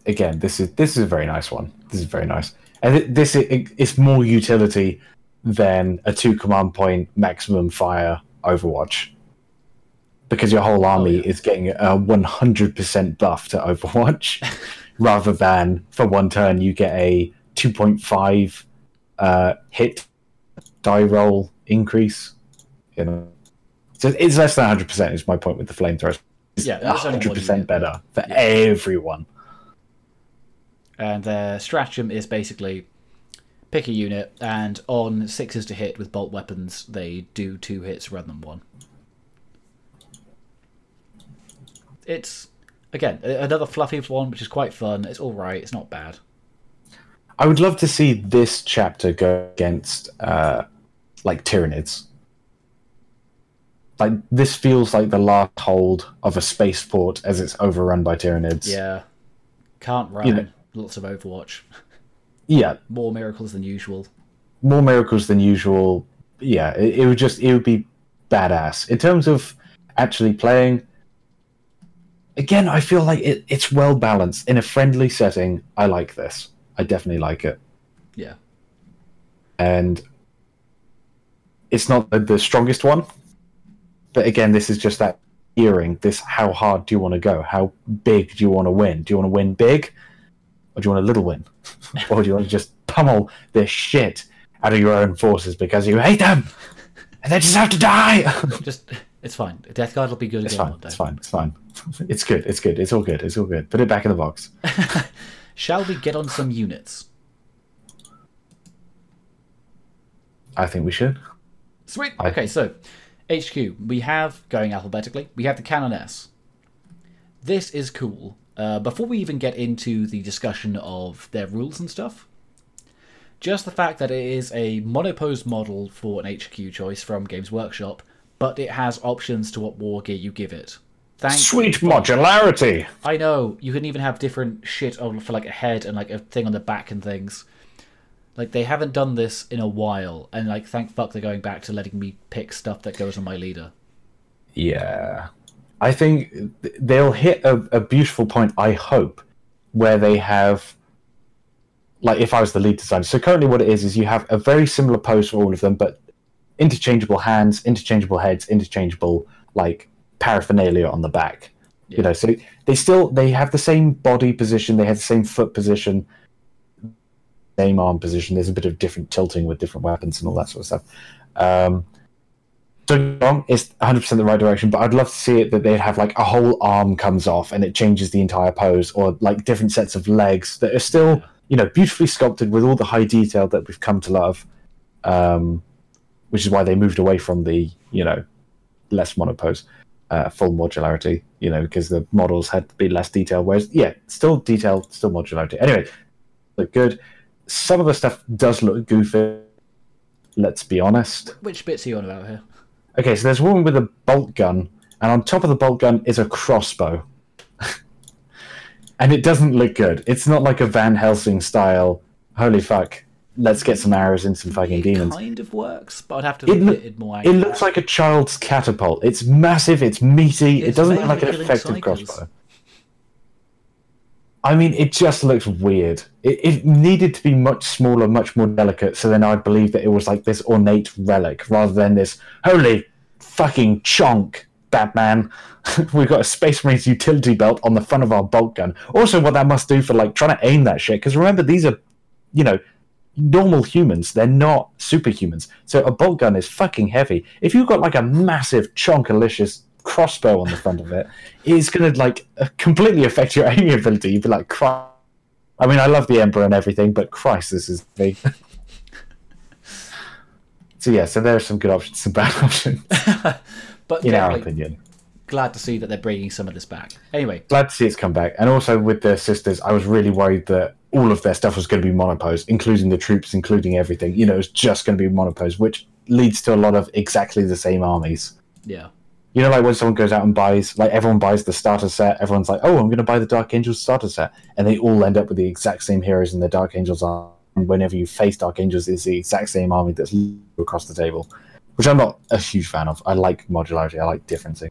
again, this is this is a very nice one. This is very nice, and it, this is it's more utility than a two command point maximum fire Overwatch, because your whole army yeah. is getting a one hundred percent buff to Overwatch, rather than for one turn you get a two point five uh, hit die roll increase. You know, so it's less than hundred percent. Is my point with the flamethrowers. Yeah, that's one hundred percent better for everyone. And their stratagem is basically pick a unit, and on sixes to hit with bolt weapons, they do two hits rather than one. It's again another fluffy one, which is quite fun. It's all right. It's not bad. I would love to see this chapter go against uh, like Tyranids. Like this feels like the last hold of a spaceport as it's overrun by Tyranids. Yeah, can't run. You know- Lots of Overwatch. Yeah, More miracles than usual. more miracles than usual. Yeah, it, it would just it would be badass in terms of actually playing. Again, I feel like it, it's well balanced in a friendly setting. I like this. I definitely like it. Yeah, and it's not the, the strongest one. But again, this is just that earring. This how hard do you want to go? How big do you want to win? Do you want to win big, or do you want a little win, or do you want to just pummel this shit out of your own forces because you hate them and they just have to die? just it's fine. Death Guard will be good it's again fine. It's fine. It's fine. It's good. It's good. It's all good. It's all good. Put it back in the box. Shall we get on some units? I think we should. Sweet. I- Okay, so HQ, we have going alphabetically. We have the Canoness. This is cool. Uh, before we even get into the discussion of their rules and stuff, just the fact that it is a monopose model for an HQ choice from Games Workshop, but it has options to what war gear you give it. Thank Sweet modularity. I know you can even have different shit on for like a head and like a thing on the back and things. Like they haven't done this in a while, and like thank fuck they're going back to letting me pick stuff that goes on my leader. Yeah. I think they'll hit a, a beautiful point, I hope, where they have. Like, if I was the lead designer. So, currently, what it is, is you have a very similar pose for all of them, but interchangeable hands, interchangeable heads, interchangeable, like, paraphernalia on the back. You know, so they still they have the same body position, they have the same foot position, same arm position. There's a bit of different tilting with different weapons and all that sort of stuff. Um, don't get me wrong, it's 100% the right direction, but I'd love to see it that they'd have like a whole arm comes off and it changes the entire pose, or like different sets of legs that are still, you know, beautifully sculpted with all the high detail that we've come to love. Um, which is why they moved away from the, you know, less monopose, uh, full modularity, you know, because the models had to be less detailed. Whereas, yeah, still detailed, still modularity. Anyway, look good. Some of the stuff does look goofy. Let's be honest. Which bits are you on about here? Okay, so there's one with a bolt gun, and on top of the bolt gun is a crossbow. and it doesn't look good. It's not like a Van Helsing style, holy fuck, let's get some arrows in some fucking demons. Kind of works, but I'd have to It, look loo- at it more. it looks like a child's catapult. It's massive, it's meaty, it doesn't look like an effective psychers. crossbow. I mean, it just looks weird. It, it needed to be much smaller, much more delicate, so then I'd believe that it was like this ornate relic rather than this holy fucking chonk, Batman. We've got a Space Marines utility belt on the front of our bolt gun. Also, what that must do for like trying to aim that shit, because remember, these are, you know, normal humans. They're not superhumans. So a bolt gun is fucking heavy. If you've got like a massive chonkalicious crossbow on the front of it's gonna like uh, completely affect your aiming ability. You'd be like, Christ. I mean, I love the Emperor and everything, but Christ, this is big. so yeah, so there are some good options, some bad options, but in our opinion. glad to see that they're bringing some of this back. Anyway, Glad to see it's come back, and also with the sisters, I was really worried that all of their stuff was going to be monopose, including the troops, including everything. You know, it's just going to be monopose, which leads to a lot of exactly the same armies. yeah, You know, like when someone goes out and buys, like everyone buys the starter set, everyone's like, oh, I'm going to buy the Dark Angels starter set. And they all end up with the exact same heroes in the Dark Angels army. And whenever you face Dark Angels, it's the exact same army that's across the table, which I'm not a huge fan of. I like modularity, I like differencing.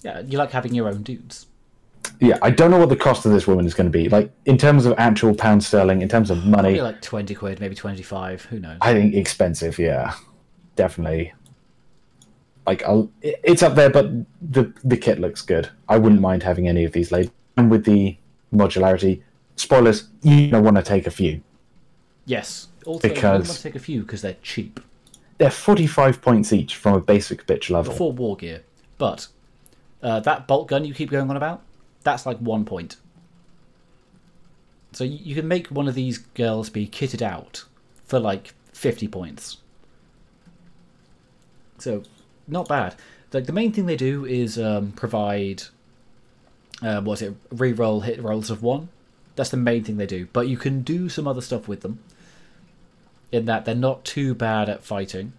yeah, you like having your own dudes. Yeah, I don't know what the cost of this woman is going to be. Like, in terms of actual pound sterling, in terms of money, Probably like twenty quid, maybe twenty five. Who knows? I think expensive, yeah. Definitely. Like I'll, it's up there, but the the kit looks good. I wouldn't mind having any of these laid. And with the modularity, spoilers, you don't want to take a few. yes. Also, Because- you want to take a few because they're cheap They're forty five points each from a basic bitch level. before war gear. But uh, that bolt gun you keep going on about, that's like one point. So you, you can make one of these girls be kitted out for like fifty points. So not bad. Like the main thing they do is um, provide, uh, what's it, re-roll hit rolls of one. That's the main thing they do. But you can do some other stuff with them. In that they're not too bad at fighting.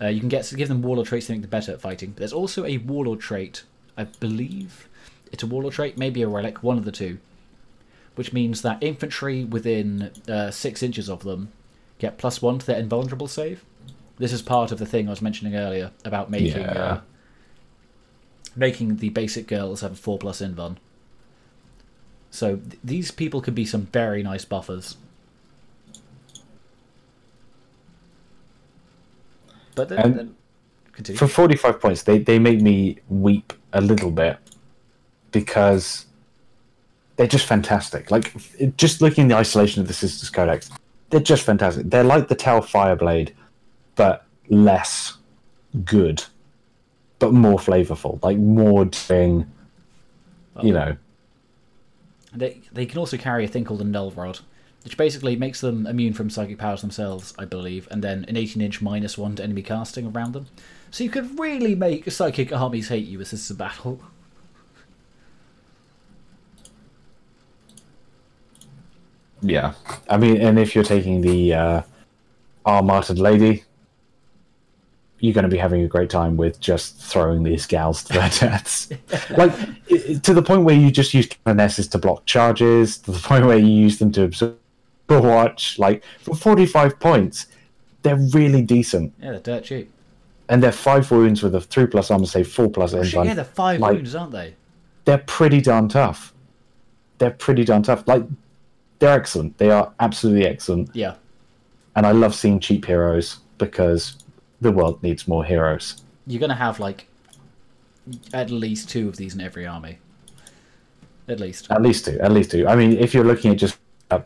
Uh, you can get give them warlord traits to make them better at fighting. But there's also a warlord trait, I believe. It's a warlord trait, maybe a relic, one of the two. Which means that infantry within uh, six inches of them get plus one to their invulnerable save. This is part of the thing I was mentioning earlier about making Yeah. uh, making the basic girls have a four plus invuln. So th- these people could be some very nice buffers. But then, then continue. For forty five points, they they make me weep a little bit because they're just fantastic. Like just looking at the isolation of the Sisters Codex, they're just fantastic. They're like the Tau Fireblade, but less good, but more flavorful. Like more doing, you know. They they can also carry a thing called a null rod, which basically makes them immune from psychic powers themselves, I believe, and then an 18 inch minus one to enemy casting around them. So you could really make psychic armies hate you as this is a battle. Yeah, I mean, and if you're taking the uh, lady, you're going to be having a great time with just throwing these gals to their deaths. like to the point where you just use canonesses to block charges, to the point where you use them to absorb watch. Like for 45 points, they're really decent, Yeah, they're dirt cheap. and they're five wounds with a three plus armor save, four plus Oh, yeah, they're five like- wounds, aren't they? they're pretty darn tough. They're pretty darn tough. Like they're excellent. They are absolutely excellent. Yeah. And I love seeing cheap heroes because the world needs more heroes. You're gonna have like at least two of these in every army. At least. At least two. At least two. I mean, if you're looking at just uh,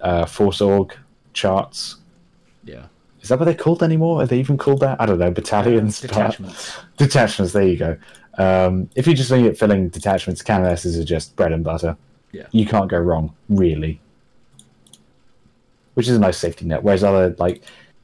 uh, Force Org charts, Yeah. is that what they're called anymore? Are they even called that? I don't know. Battalions, but- Detachments. detachments. There you go. Um, if you're just looking at filling detachments, canonesses are just bread and butter. Yeah. You can't go wrong, really. Which is a nice safety net. Whereas other like,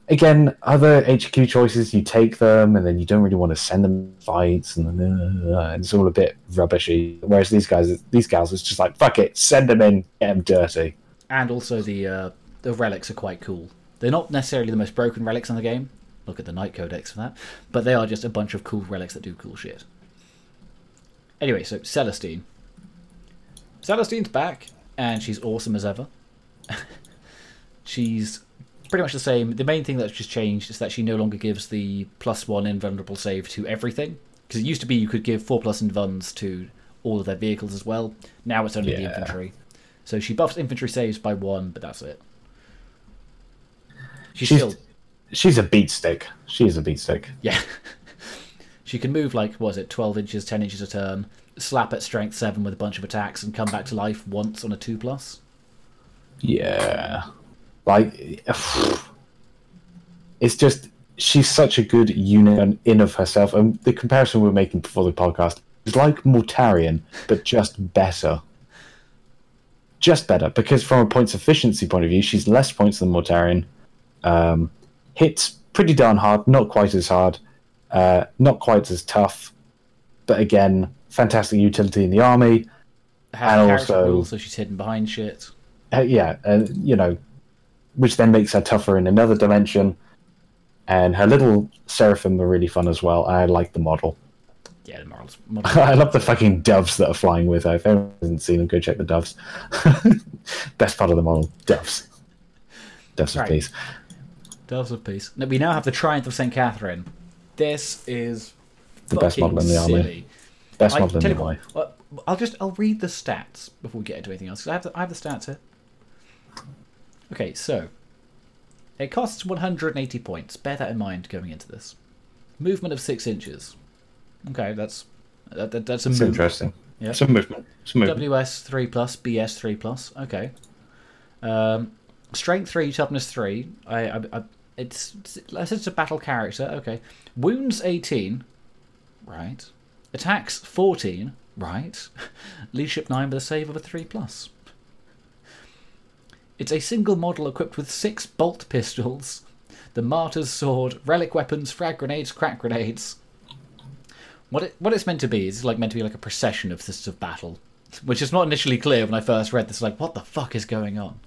again, other HQ choices, you take them and then you don't really want to send them fights and, uh, and it's all a bit rubbishy. Whereas these guys, these gals, it's just like fuck it, send them in, get them dirty. And also the uh, the relics are quite cool. They're not necessarily the most broken relics in the game. Look at the Knight Codex for that. But they are just a bunch of cool relics that do cool shit. Anyway, so Celestine. Celestine's back, and she's awesome as ever. she's pretty much the same. The main thing that's just changed is that she no longer gives the plus one invulnerable save to everything. Because it used to be you could give four plus invuns to all of their vehicles as well. Now it's only the infantry. So she buffs infantry saves by one, but that's it. She's, She's still she's a beat stick. She's a beat stick. yeah. she can move like what is it, twelve inches, ten inches a turn, slap at strength seven with a bunch of attacks, and come back to life once on a two plus. Yeah. Like, it's just, she's such a good unit in of herself. And the comparison we are making before the podcast is like Mortarion, but just better. Just better. Because from a points efficiency point of view, she's less points than Mortarion. Um, hits pretty darn hard, not quite as hard, uh, not quite as tough. But again, fantastic utility in the army. And also- so she's hidden behind shit. uh, yeah, and you know, which then makes her tougher in another dimension. And her little seraphim are really fun as well. I like the model. Yeah, the morals. I love the fucking doves that are flying with her. If anyone hasn't seen them, go check the doves. Best part of the model, doves. Doves of peace. Doves of Peace. Now, we now have the Triumph of St. Katherine. This is The best model in the army. silly. Best model in the army. uh, I'll just I'll read the stats before we get into anything else. I have the, I have the stats here. Okay, so it costs 180 points. Bear that in mind going into this. Movement of six inches. Okay, that's that, that, that's a It's move. interesting. Yeah. Some movement. Some movement. WS three plus, BS three plus. Okay. Um, strength three, toughness three. I, I, I it's it's it's a battle character. Okay. Wounds eighteen. Right. Attacks fourteen. Right. Leadership nine with a save of a three plus. It's a single model equipped with six bolt pistols, the Martyr's sword, relic weapons, frag grenades, crack grenades. What it what it's meant to be is like meant to be like a procession of sisters of battle, which is not initially clear when I first read this. Like, what the fuck is going on?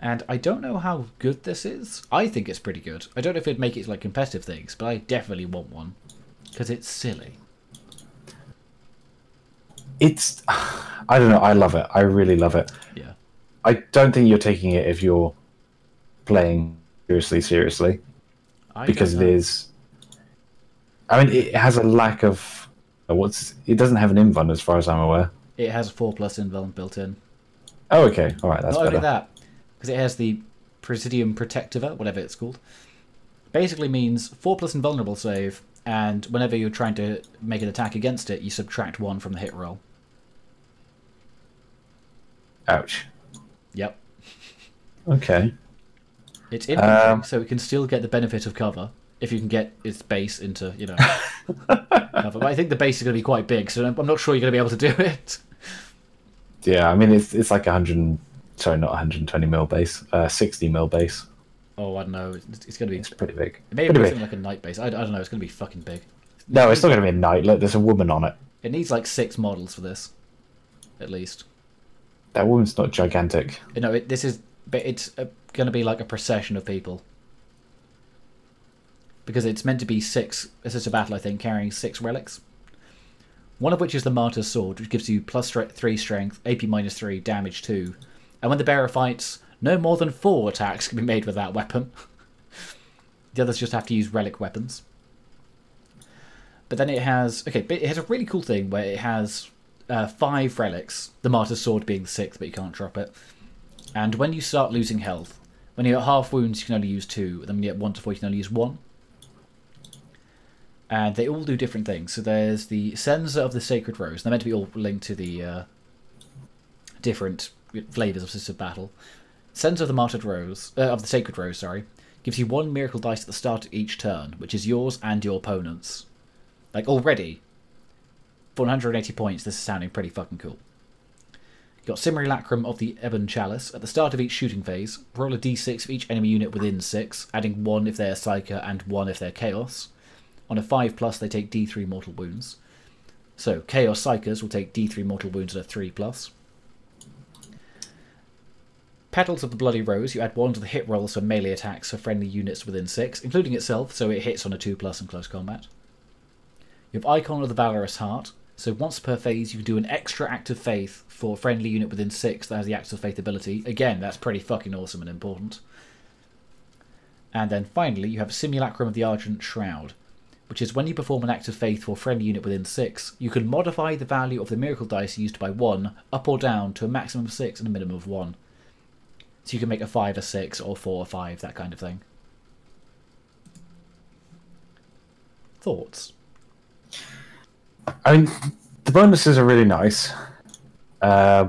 And I don't know how good this is. I think it's pretty good. I don't know if it'd make it like competitive things, but I definitely want one because it's silly. It's. I don't know. I love it. I really love it. Yeah. I don't think you're taking it if you're playing seriously, seriously. I because it I mean, it has a lack of. uh, What's it doesn't have an invuln as far as I'm aware. It has a four plus invuln built in. Oh, okay, all right, that's Not better. only that, because it has the Praesidium Protectiva, whatever it's called. Basically means four plus invulnerable save, and whenever you're trying to make an attack against it, you subtract one from the hit roll. Ouch. Yep. Okay. It's infantry, Um, so it can still get the benefit of cover if you can get its base into, you know, cover. But I think the base is going to be quite big, so I'm not sure you're going to be able to do it. Yeah, I mean it's it's like 100. Sorry, not 120 mil base. Uh, 60 mil base. Oh, I don't know. It's, it's going to be. It's pretty big. Maybe pretty something big. like a night base. I, I don't know. It's going to be fucking big. No, it's not going to be a knight. Look, there's a woman on it. It needs like six models for this, at least. That woman's not gigantic. You know, it, this is, but it's uh, going to be like a procession of people. because it's meant to be six. It's just a battle, I think, carrying six relics. One of which is the Martyr's Sword, which gives you three strength, AP minus three, damage two, and when the bearer fights, no more than four attacks can be made with that weapon. the others just have to use relic weapons. But then it has okay, but it has a really cool thing where it has uh, five relics, the Martyr's Sword being the sixth, but you can't drop it. And when you start losing health, when you're at half wounds, you can only use two. Then when you get one to four, you can only use one. And they all do different things. So there's the Censer of the Sacred Rose. They're meant to be all linked to the uh, different flavors of Sisters of Battle. Censer of the Martyred Rose, uh, of the Sacred Rose, sorry, gives you one miracle dice at the start of each turn, which is yours and your opponent's. Like already, for 180 points, this is sounding pretty fucking cool. You got Simulacrum of the Ebon Chalice. At the start of each shooting phase, roll a d6 for each enemy unit within 6, adding 1 if they're Psyker and 1 if they're Chaos. On a 5 plus, they take d3 mortal wounds. So, Chaos Psykers will take d3 mortal wounds at a 3 plus. Petals of the Bloody Rose, you add 1 to the hit rolls for melee attacks for friendly units within 6, including itself, so it hits on a 2 plus in close combat. You have Icon of the Valorous Heart, so once per phase, you can do an extra act of faith for a friendly unit within six that has the act of faith ability. Again, that's pretty fucking awesome and important. And then finally, you have Simulacrum of the Argent Shroud, which is when you perform an act of faith for a friendly unit within six, you can modify the value of the miracle dice used by one up or down to a maximum of six and a minimum of one. So you can make a five a six or four a five, that kind of thing. Thoughts? I mean, the bonuses are really nice. Uh,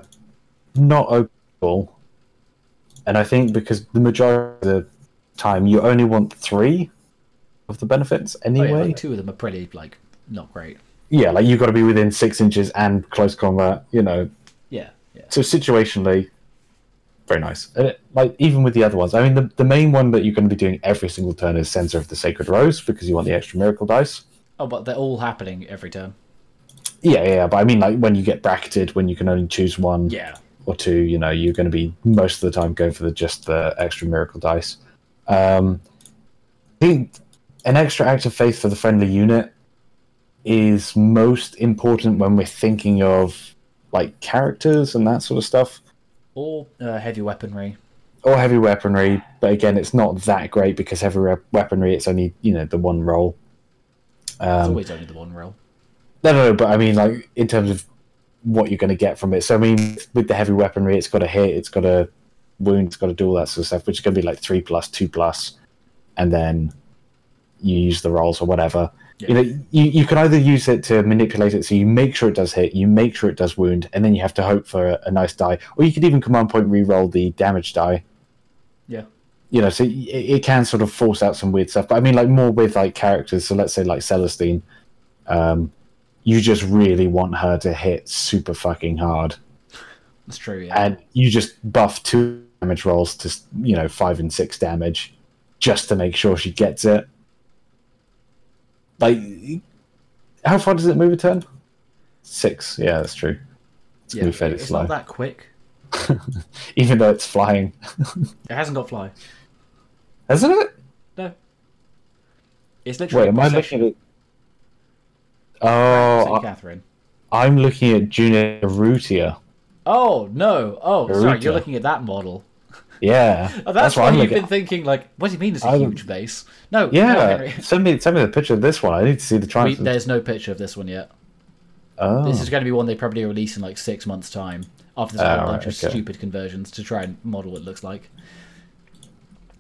not openable. And I think because the majority of the time you only want three of the benefits Oh, yeah, anyway. like two of them are pretty, like, not great. yeah, like you've got to be within six inches and close combat, you know. Yeah, yeah. So situationally, very nice. And it, like even with the other ones, I mean, the, the main one that you're going to be doing every single turn is Censer of the Sacred Rose because you want the extra miracle dice. Oh, but they're all happening every turn. Yeah, yeah, but I mean, like when you get bracketed, when you can only choose one Yeah. or two, you know, you're going to be most of the time going for the just the extra miracle dice. Um, I think an extra act of faith for the friendly unit is most important when we're thinking of like characters and that sort of stuff, Or uh, heavy weaponry. or heavy weaponry. But again, it's not that great because heavy we- weaponry it's only you know the one roll. It's Um, always only the one roll. No, no, no, but I mean, like in terms of what you're going to get from it. So I mean, with the heavy weaponry, it's got to hit, it's got to wound, it's got to do all that sort of stuff, which is going to be like three plus, two plus, and then you use the rolls or whatever. Yeah. You know, you, you can either use it to manipulate it, so you make sure it does hit, you make sure it does wound, and then you have to hope for a, a nice die, or you could even command point re-roll the damage die. Yeah. You know, so it, it can sort of force out some weird stuff. But I mean, like more with like characters. So let's say like Celestine, um, you just really want her to hit super fucking hard, That's true, yeah. and you just buff two damage rolls to you know five and six damage, just to make sure she gets it. Like, how far does it move a turn? Six. Yeah, that's true. It's yeah, gonna be fairly it's slow, not that quick. even though it's flying, It hasn't got fly. hasn't it? No. It's literally Wait, am I looking at? Oh, St. Katherine. I'm looking at Junith Eruita. Oh, no. Oh, sorry, you're looking at that model. Yeah, Oh, that's, what why you've been thinking, like, what do you mean it's a I'm- huge base? No, no, Yeah, Henry. send me send me the picture of this one. I need to see the triumph. there's no picture of this one yet. oh, This is oh. going to be one they probably release in like six months' time after there's a Oh, whole bunch right, of okay. stupid conversions to try and model what it looks like.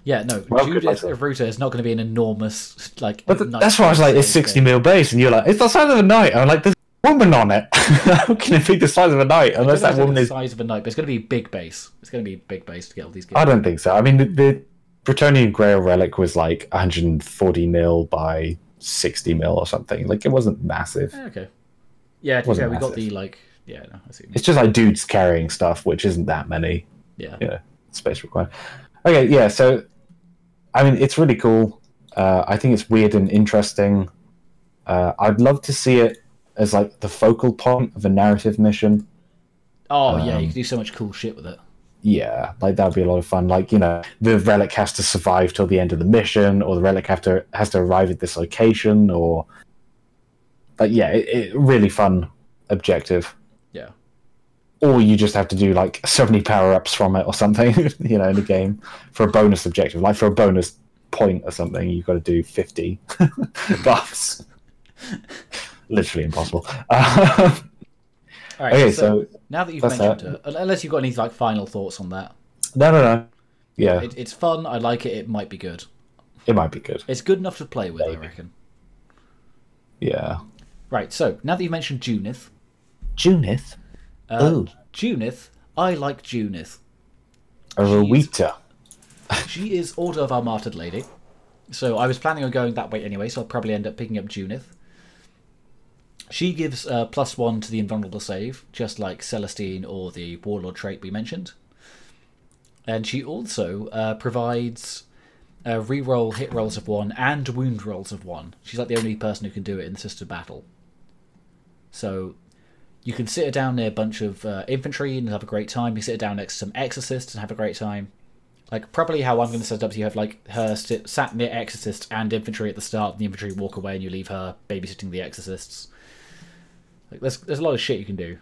Yeah, no, Well, Junith. Eruita is not going to be an enormous like. but th- that's why I was like, it's sixty mil base, and you're like, it's the size of a knight. I'm like, there's a woman on it. How can it be the size of a knight unless that woman the is? size of a knight, but it's going to be big base. It's going to be big base to get all these. I don't think so. I mean, the, the Bretonnian Grail relic was like 140 mil by 60 mil or something. Like it wasn't massive. Eh, okay. Yeah, to be Wasn't fair, we got the like. Yeah, no, I see. what you mean. It's just like dudes carrying stuff, which isn't that many. Yeah. you know, space required. Okay, yeah. So, I mean, it's really cool. Uh, I think it's weird and interesting. Uh, I'd love to see it as like the focal point of a narrative mission. Oh yeah, you Um, can do so much cool shit with it. yeah, like that would be a lot of fun. Like you know, the relic has to survive till the end of the mission, or the relic have to has to arrive at this location, or like yeah, it, it really fun objective. Yeah. Or you just have to do like so many power ups from it or something, you know, in the game for a bonus objective. Like for a bonus point or something, you've got to do fifty buffs. Literally impossible. Um, All right. Okay, so, so now that you've that's mentioned her, unless you've got any like final thoughts on that, no, no, no. Yeah, it, it's fun. I like it. It might be good. it might be good. It's good enough to play with, I reckon. Yeah. Right. So now that you've mentioned Junith, Junith, uh, Oh. Junith, I like Junith. Eruita. She is Order of our Martyred Lady. So I was planning on going that way anyway, so I'll probably end up picking up Junith. She gives uh, plus one to the invulnerable save, just like Celestine or the Warlord trait we mentioned. And she also uh, provides uh, reroll hit rolls of one and wound rolls of one. She's like the only person who can do it in the Sister Battle. So you can sit her down near a bunch of uh, infantry and have a great time. You sit her down next to some exorcists and have a great time like probably how I'm going to set it up. So you have like her sit, sat near exorcists and infantry at the start, and the infantry walk away, and you leave her babysitting the exorcists. Like there's there's a lot of shit you can do.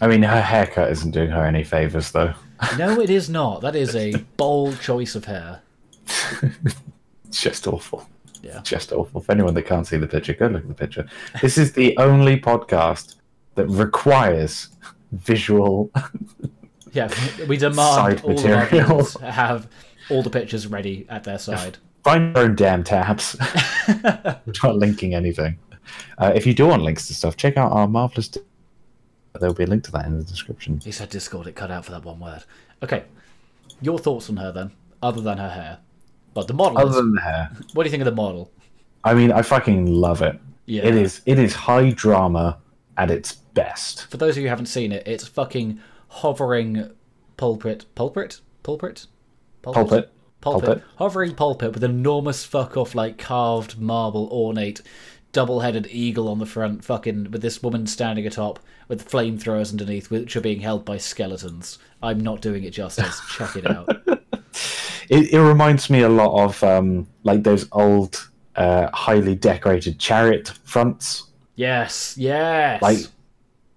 I mean, her haircut isn't doing her any favors, though. No, it is not. That is a bold choice of hair. It's just awful. Yeah. Just awful. For anyone that can't see the picture, go look at the picture. This is the only podcast that requires visual. Yeah, we demand all of our have all the pictures ready at their side. Find your own damn tabs. We're not linking anything. Uh, if you do want links to stuff, check out our marvelous. Di- There'll be a link to that in the description. He said Discord. It cut out for that one word. Okay, your thoughts on her then, other than her hair, but the model. Other is- than the hair, what do you think of the model? I mean, I fucking love it. Yeah. It is. It is high drama at its best. For those of you who haven't seen it, it's fucking hovering pulpit, pulpit, pulpit, Pulpit. pulpit, Pulpit. hovering pulpit with enormous fuck off like carved marble ornate double-headed eagle on the front, fucking with this woman standing atop with flamethrowers underneath, which are being held by skeletons. I'm not doing it justice. Check it out. It, it reminds me a lot of um, like those old, uh, highly decorated chariot fronts. Yes, yes. Like,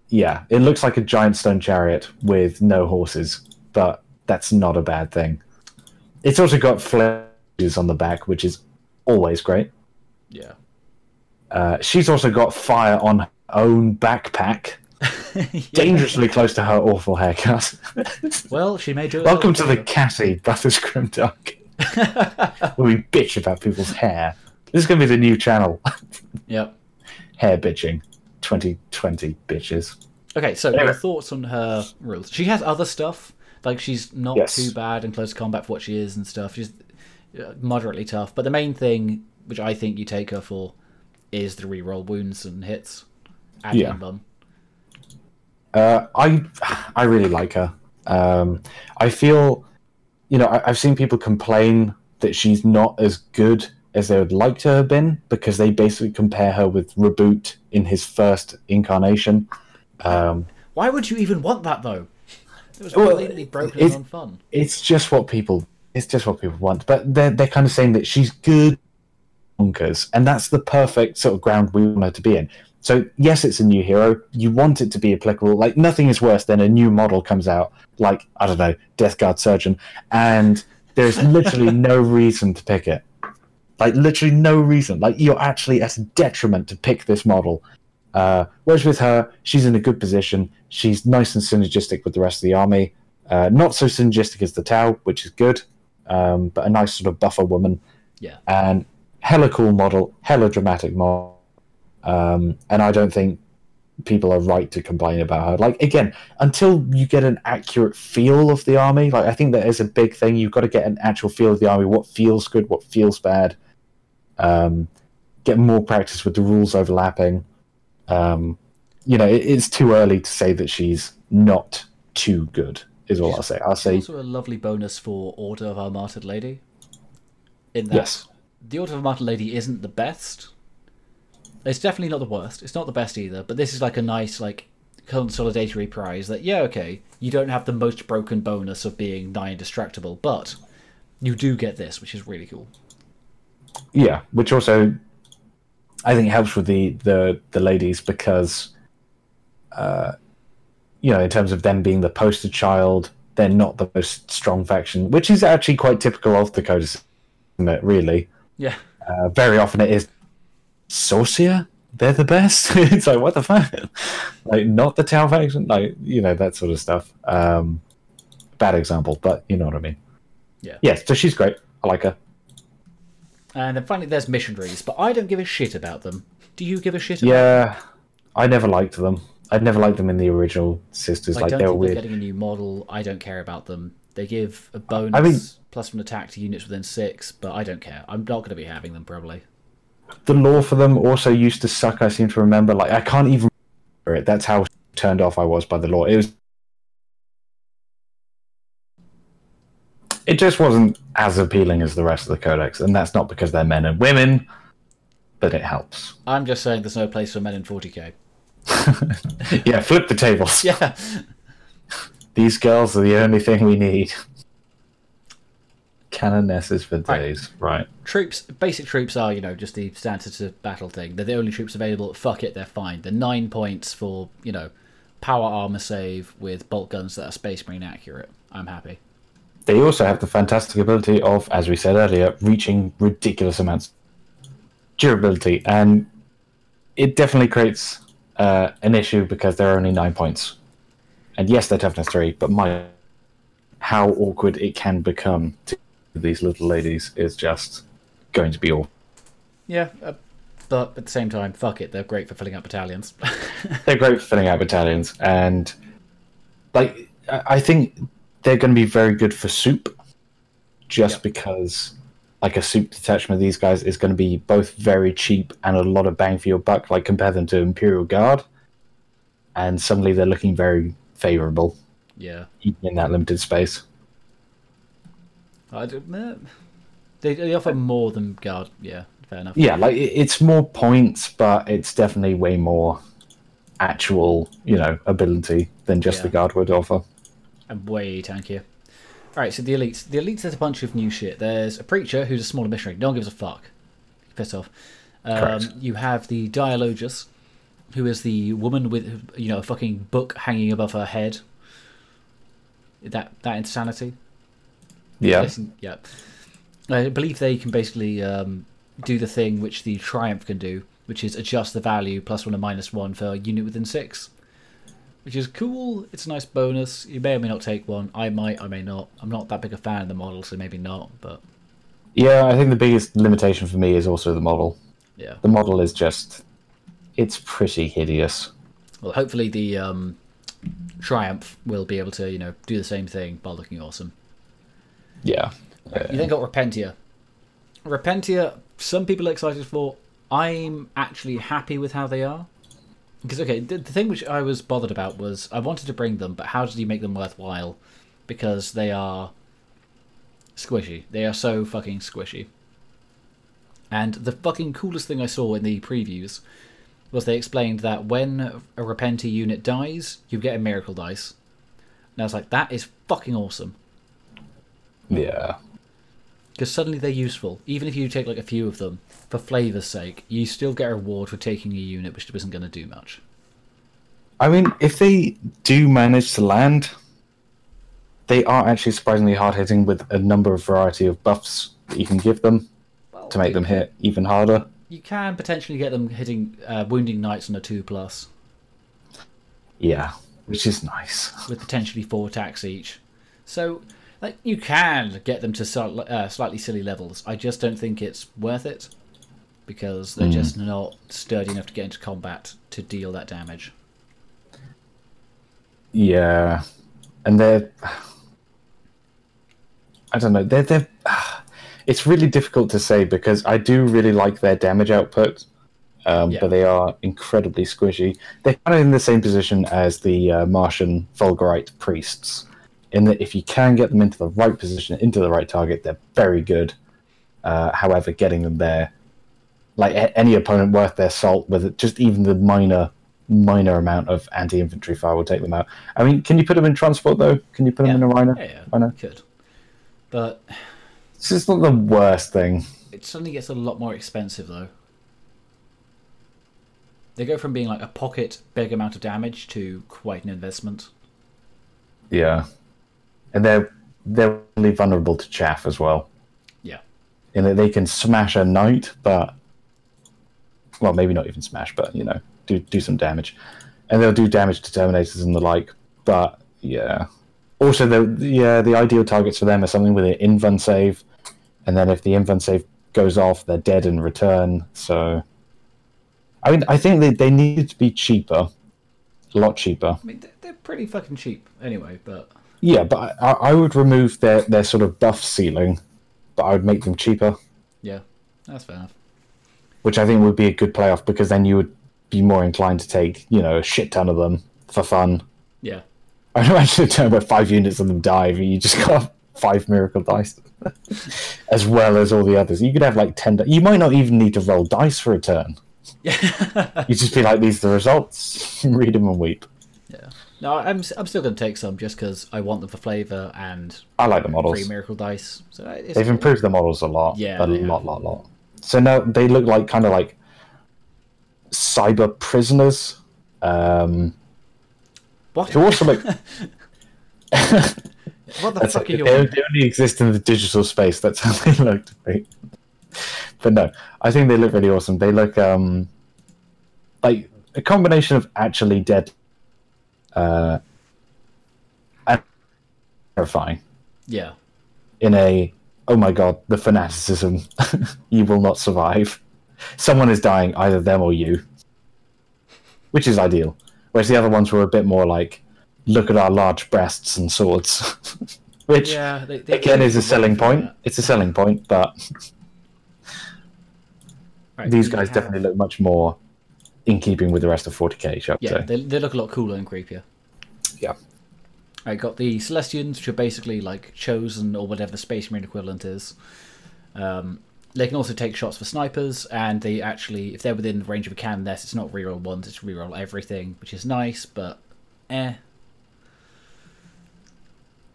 yeah, it looks like a giant stone chariot with no horses, but that's not a bad thing. It's also got flares on the back, which is always great. yeah. Uh, she's also got fire on her own backpack, dangerously close to her awful haircut. Well, she may do it. Welcome to the Cassie Brothers Grimdark, where we bitch about people's hair. This is going to be the new channel. Yep. hair bitching. 2020 bitches. Okay, so Anyway. your thoughts on her rules? She has other stuff. Like she's not Yes. too bad in close combat for what she is and stuff. She's uh, moderately tough, but the main thing, which I think you take her for, is the reroll wounds and hits. Yeah. bum. Uh, I I really like her. Um, I feel, you know, I, I've seen people complain that she's not as good as they would like to have been because they basically compare her with Roboute in his first incarnation. Um, Why would you even want that though? It was Well, completely broken it's- and unfun. it's just what people it's just what people want but they're, they're kind of saying that she's good bonkers and that's the perfect sort of ground we want her to be in so yes it's a new hero. You want it to be applicable. Like nothing is worse than a new model comes out like i don't know death guard surgeon and there's literally no reason to pick it. Like literally no reason. Like you're actually at a detriment to pick this model. Uh, whereas with her she's in a good position. She's nice and synergistic with the rest of the army. Uh, not so synergistic as the Tau, which is good, um, but a nice sort of buffer woman. Yeah. And hella cool model, hella dramatic model. Um, and I don't think people are right to complain about her. Like, again, until you get an accurate feel of the army, like, I think that is a big thing. You've got to get an actual feel of the army, what feels good, what feels bad. Um, get more practice with the rules overlapping. Um, you know, it, it's too early to say that she's not too good. Is all I'll say. I'll say Also, a lovely bonus for Order of our Martyred Lady. In that, Yes. the Order of our Martyred Lady isn't the best. It's definitely not the worst. It's not the best either. But this is like a nice, like, consolidatory prize that yeah, okay, you don't have the most broken bonus of being nigh indestructible, but you do get this, which is really cool. Yeah, which also I think helps with the the the ladies because, uh, you know, in terms of them being the poster child, they're not the most strong faction, which is actually quite typical of the Codex, isn't it? Really, Yeah. uh, very often it is Sorcia. They're the best. it's like what the fuck, like not the Tau faction, like you know that sort of stuff. Um, bad example, but you know what I mean. Yeah. Yeah. So she's great. I like her. And then finally, there's missionaries, but I don't give a shit about them. Do you give a shit? About Yeah, I never liked them. I'd never liked them in the original Sisters. I like don't they were think they're weird. getting a new model. I don't care about them. They give a bonus I mean- plus one attack to units within six, but I don't care. I'm not going to be having them probably. The lore for them also used to suck. I seem to remember. Like I can't even remember it. That's how turned off I was by the lore. It was. It just wasn't as appealing as the rest of the codex, and that's not because they're men and women, but it helps. I'm just saying there's no place for men in 40k. yeah, flip the tables. Yeah. These girls are the only thing we need. Canonesses for days, right? troops, basic troops are, you know, just the standard to battle thing. They're the only troops available. Fuck it, they're fine. They're nine points for, you know, power armor save with bolt guns that are space marine accurate. I'm happy. They also have the fantastic ability of, as we said earlier, reaching ridiculous amounts durability, and it definitely creates uh, an issue because there are only nine points. And yes, they're toughness three, but my how awkward it can become to these little ladies is just going to be all. Yeah, uh, but at the same time, fuck it, they're great for filling up battalions. They're great for filling out battalions, and like I think they're going to be very good for soup, just Yeah. because like a soup detachment of these guys is going to be both very cheap and a lot of bang for your buck. Like compare them to Imperial Guard, and suddenly they're looking very favourable yeah. even in that limited space. I do, eh, they, they offer more than guard. Yeah, fair enough. Yeah, like it's more points, but it's definitely way more actual, you know, ability than just the guard would offer. and way tankier. Alright, so the elites. The elites has a bunch of new shit. There's a preacher who's a smaller missionary. No one gives a fuck. Piss off. Um, you have the Dialogus, who is the woman with you know a fucking book hanging above her head. That that insanity. Yeah, yeah. I believe they can basically um, do the thing which the Triumph can do, which is adjust the value plus one and minus one for a unit within six. Which is cool. It's a nice bonus. You may or may not take one. I might, I may not. I'm not that big a fan of the model, so maybe not. But yeah. I think the biggest limitation for me is also the model. yeah. The model is just, it's pretty hideous. Well, hopefully the um, Triumph will be able to, you know, do the same thing while looking awesome. Yeah, You then got Repentia. Repentia, some people are excited for. I'm actually happy with how they are. Because, okay, the, the thing which I was bothered about was I wanted to bring them, but how did you make them worthwhile? Because they are squishy. They are so fucking squishy. And the fucking coolest thing I saw in the previews was they explained that when a Repentia unit dies, you get a miracle dice. And I was like, that is fucking awesome yeah. because suddenly they're useful. Even if you take like a few of them for flavor's sake, you still get a reward for taking a unit which isn't going to do much. I mean, if they do manage to land, they are actually surprisingly hard hitting with a number of variety of buffs that you can give them Well, to make them hit even harder. You can potentially get them hitting uh, wounding knights on a two plus Yeah, which is nice. with potentially four attacks each. So like you can get them to uh, slightly silly levels. I just don't think it's worth it because they're just not sturdy enough to get into combat to deal that damage. Yeah, and they're. I don't know. They're they're. It's really difficult to say because I do really like their damage output, um, Yeah. but they are incredibly squishy. They're kind of in the same position as the uh, Martian Fulgurite priests, in that if you can get them into the right position, into the right target, they're very good. Uh, however, getting them there, like a- any opponent worth their salt with it, just even the minor minor amount of anti-infantry fire will take them out. I mean, can you put them in transport though? Can you put them in a Rhino? Yeah, yeah, Rhino? could. But This is not the worst thing. it suddenly gets a lot more expensive though. They go from being like a pocket big amount of damage to quite an investment. Yeah, and they're they're really vulnerable to chaff as well. Yeah. In that they can smash a knight, but well, maybe not even smash, but you know, do do some damage, and they'll do damage to terminators and the like. But yeah, also the yeah the ideal targets for them are something with an invuln save, and then if the invuln save goes off, they're dead in return. So, I mean, I think they they need to be cheaper, a lot cheaper. I mean, they're pretty fucking cheap anyway, but Yeah, but I, I would remove their, their sort of buff ceiling, but I would make them cheaper, yeah, that's fair enough. which I think would be a good playoff because then you would be more inclined to take, you know, a shit ton of them for fun. Yeah. I imagine a turn where five units of them die, but you just got five miracle dice, as well as all the others. You could have like ten. di- You might not even need to roll dice for a turn. you just be like, these are the results. Read them and weep. No, I'm I'm still going to take some just because I want them for flavor and I like the models. free miracle dice. So it's They've improved the models a lot. Yeah, a lot, lot, lot. So now they look like kind of like cyber prisoners. Um, what? who also look. What the That's fuck it. are you They, on? they only exist in the digital space. That's how they look to me. But no, I think they look really awesome. They look um, like a combination of actually dead, uh, terrifying. Yeah. in a oh my god the fanaticism you will not survive someone is dying either them or you which is ideal whereas the other ones were a bit more like look at our large breasts and swords which Yeah. They, they again is a selling point that. it's a selling point but Right, these guys have- definitely look much more in keeping with the rest of 40k shall Yeah, they, they look a lot cooler and creepier. yeah I got the Celestians, which are basically like chosen or whatever the Space Marine equivalent is. Um, they can also take shots for snipers, and they actually, if they're within the range of a canoness, it's not reroll ones, it's reroll everything, which is nice, but eh.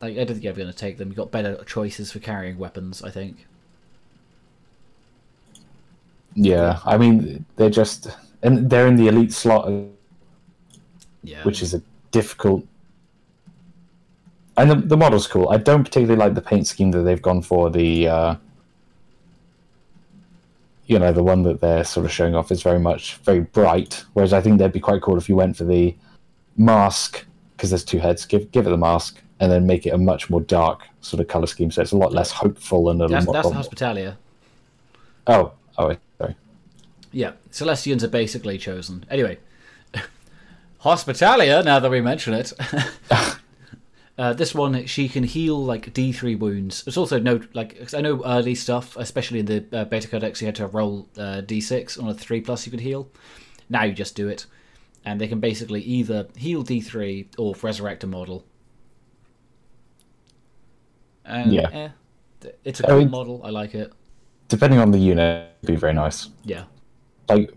Like, I don't think you're ever going to take them. You've got better choices for carrying weapons, I think. yeah i mean they're just and they're in the elite slot Yeah. which is a difficult. And the, the model's cool. I don't particularly like the paint scheme that they've gone for. The uh, you know the one that they're sort of showing off is very much very bright. Whereas I think that'd be quite cool if you went for the mask because there's two heads. Give give it the mask and then make it a much more dark sort of color scheme. So it's a lot less hopeful and a That's, lot. that's the Hospitalia. oh oh. Yeah, Celestians are basically chosen. Anyway, Hospitalia. Now that we mention it, uh, this one she can heal like D three wounds. It's also no like 'cause I know early stuff, especially in the uh, beta codex, you had to roll uh, D six on a three plus. You could heal. Now you just do it, and they can basically either heal D three or resurrect a model. And, Yeah. eh, it's a I cool mean- model. I like it. Depending on the unit, it'd be very nice. Yeah, Like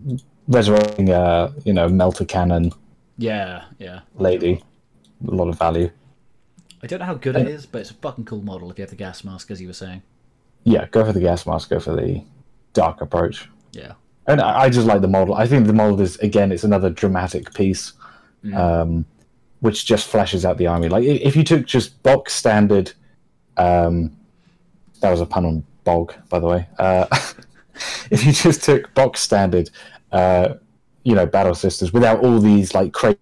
resurrecting a you know melter cannon yeah, yeah. lady. A lot of value. I don't know how good it is, but it's a fucking cool model if you have the gas mask, as you were saying. Yeah, go for the gas mask, go for the dark approach. Yeah. And I I just like the model. I think the model is again, it's another dramatic piece, um, which just flashes out the army. Like if you took just box standard, um, that was a pun on bog, by the way. Uh, if you just took box standard, uh, you know, battle sisters without all these like crazy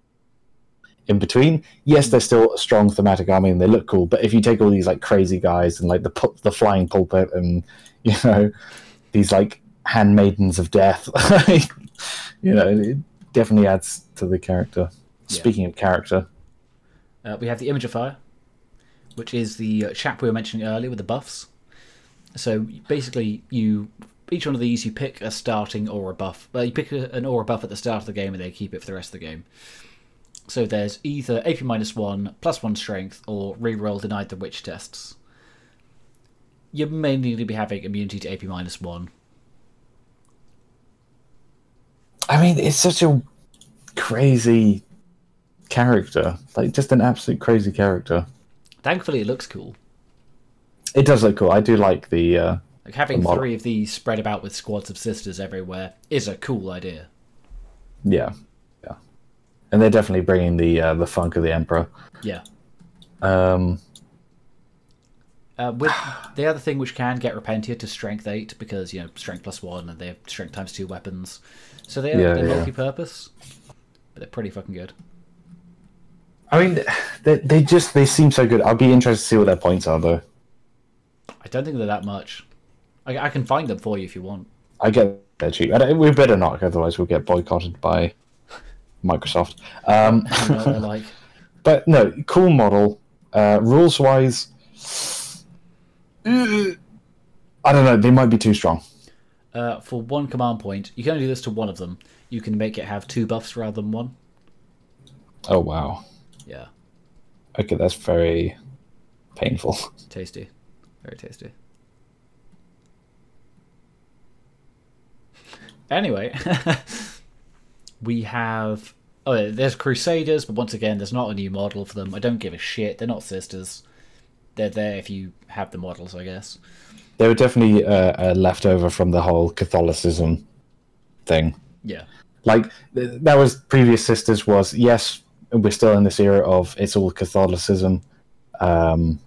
in between, yes, they're still a strong thematic army and they look cool. But if you take all these like crazy guys and like the pu- the flying pulpit and you know these like handmaidens of death, you know, it definitely adds to the character. Speaking of character, Uh, we have the Imagifier, which is the chap we were mentioning earlier with the buffs. So basically, you each one of these you pick a starting aura buff. Well, you pick a, an aura buff at the start of the game, and they keep it for the rest of the game. So there's either AP minus one, plus one strength, or reroll denied the witch tests. You're mainly need to be having immunity to AP minus one. I mean, it's such a crazy character, like just an absolute crazy character. Thankfully, it looks cool. It does look cool. I do like the. Uh, Like having three of these spread about with squads of sisters everywhere is a cool idea. yeah, yeah, and they're definitely bringing the uh, the funk of the emperor. Yeah. Um, Uh, with the other thing which can get Repentia to strength eight because you know strength plus one and they have strength times two weapons, so they are Yeah, they're yeah. multi-purpose, but they're pretty fucking good. I mean, they they just they seem so good. I'll be interested to see what their points are, though. I don't think they're that much. I, I can find them for you if you want. I get they're cheap. We better not, otherwise we'll get boycotted by Microsoft. Um, I know what they're like. but no, cool model. Uh, rules wise, I don't know. They might be too strong. Uh, for one command point, you can only do this to one of them. You can make it have two buffs rather than one. Oh wow. Yeah, Okay, that's very painful. tasty, very tasty. Anyway, we have. Oh, there's Crusaders, but once again, there's not a new model for them. I don't give a shit. They're not sisters. They're there if you have the models, I guess. They were definitely uh, a leftover from the whole Catholicism thing. Yeah. like th- that was previous sisters was yes we're still in this era of it's all catholicism um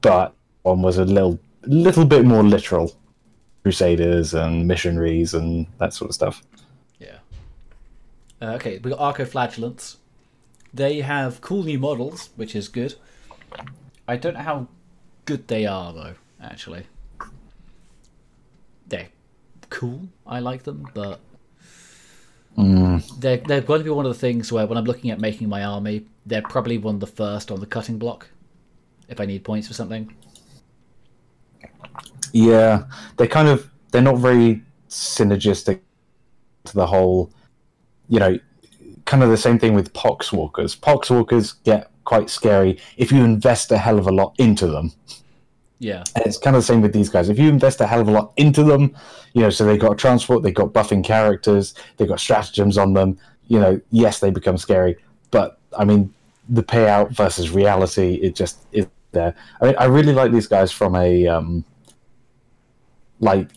but one was a little little bit more literal crusaders and missionaries and that sort of stuff Yeah. Uh, okay, we got Arcoflagellants. They have cool new models, which is good. I don't know how good they are though. Actually, they're cool. I like them, but they're they're going to be one of the things where when I'm looking at making my army, they're probably one of the first on the cutting block. If I need points for something, yeah they're kind of they're not very synergistic to the whole you know kind of the same thing with poxwalkers poxwalkers get quite scary if you invest a hell of a lot into them yeah, And it's kind of the same with these guys. If you invest a hell of a lot into them, you know, so they've got transport, they've got buffing characters, they've got stratagems on them, you know, yes, they become scary. But I mean, the payout versus reality, it just is there. I mean, I really like these guys from a um, like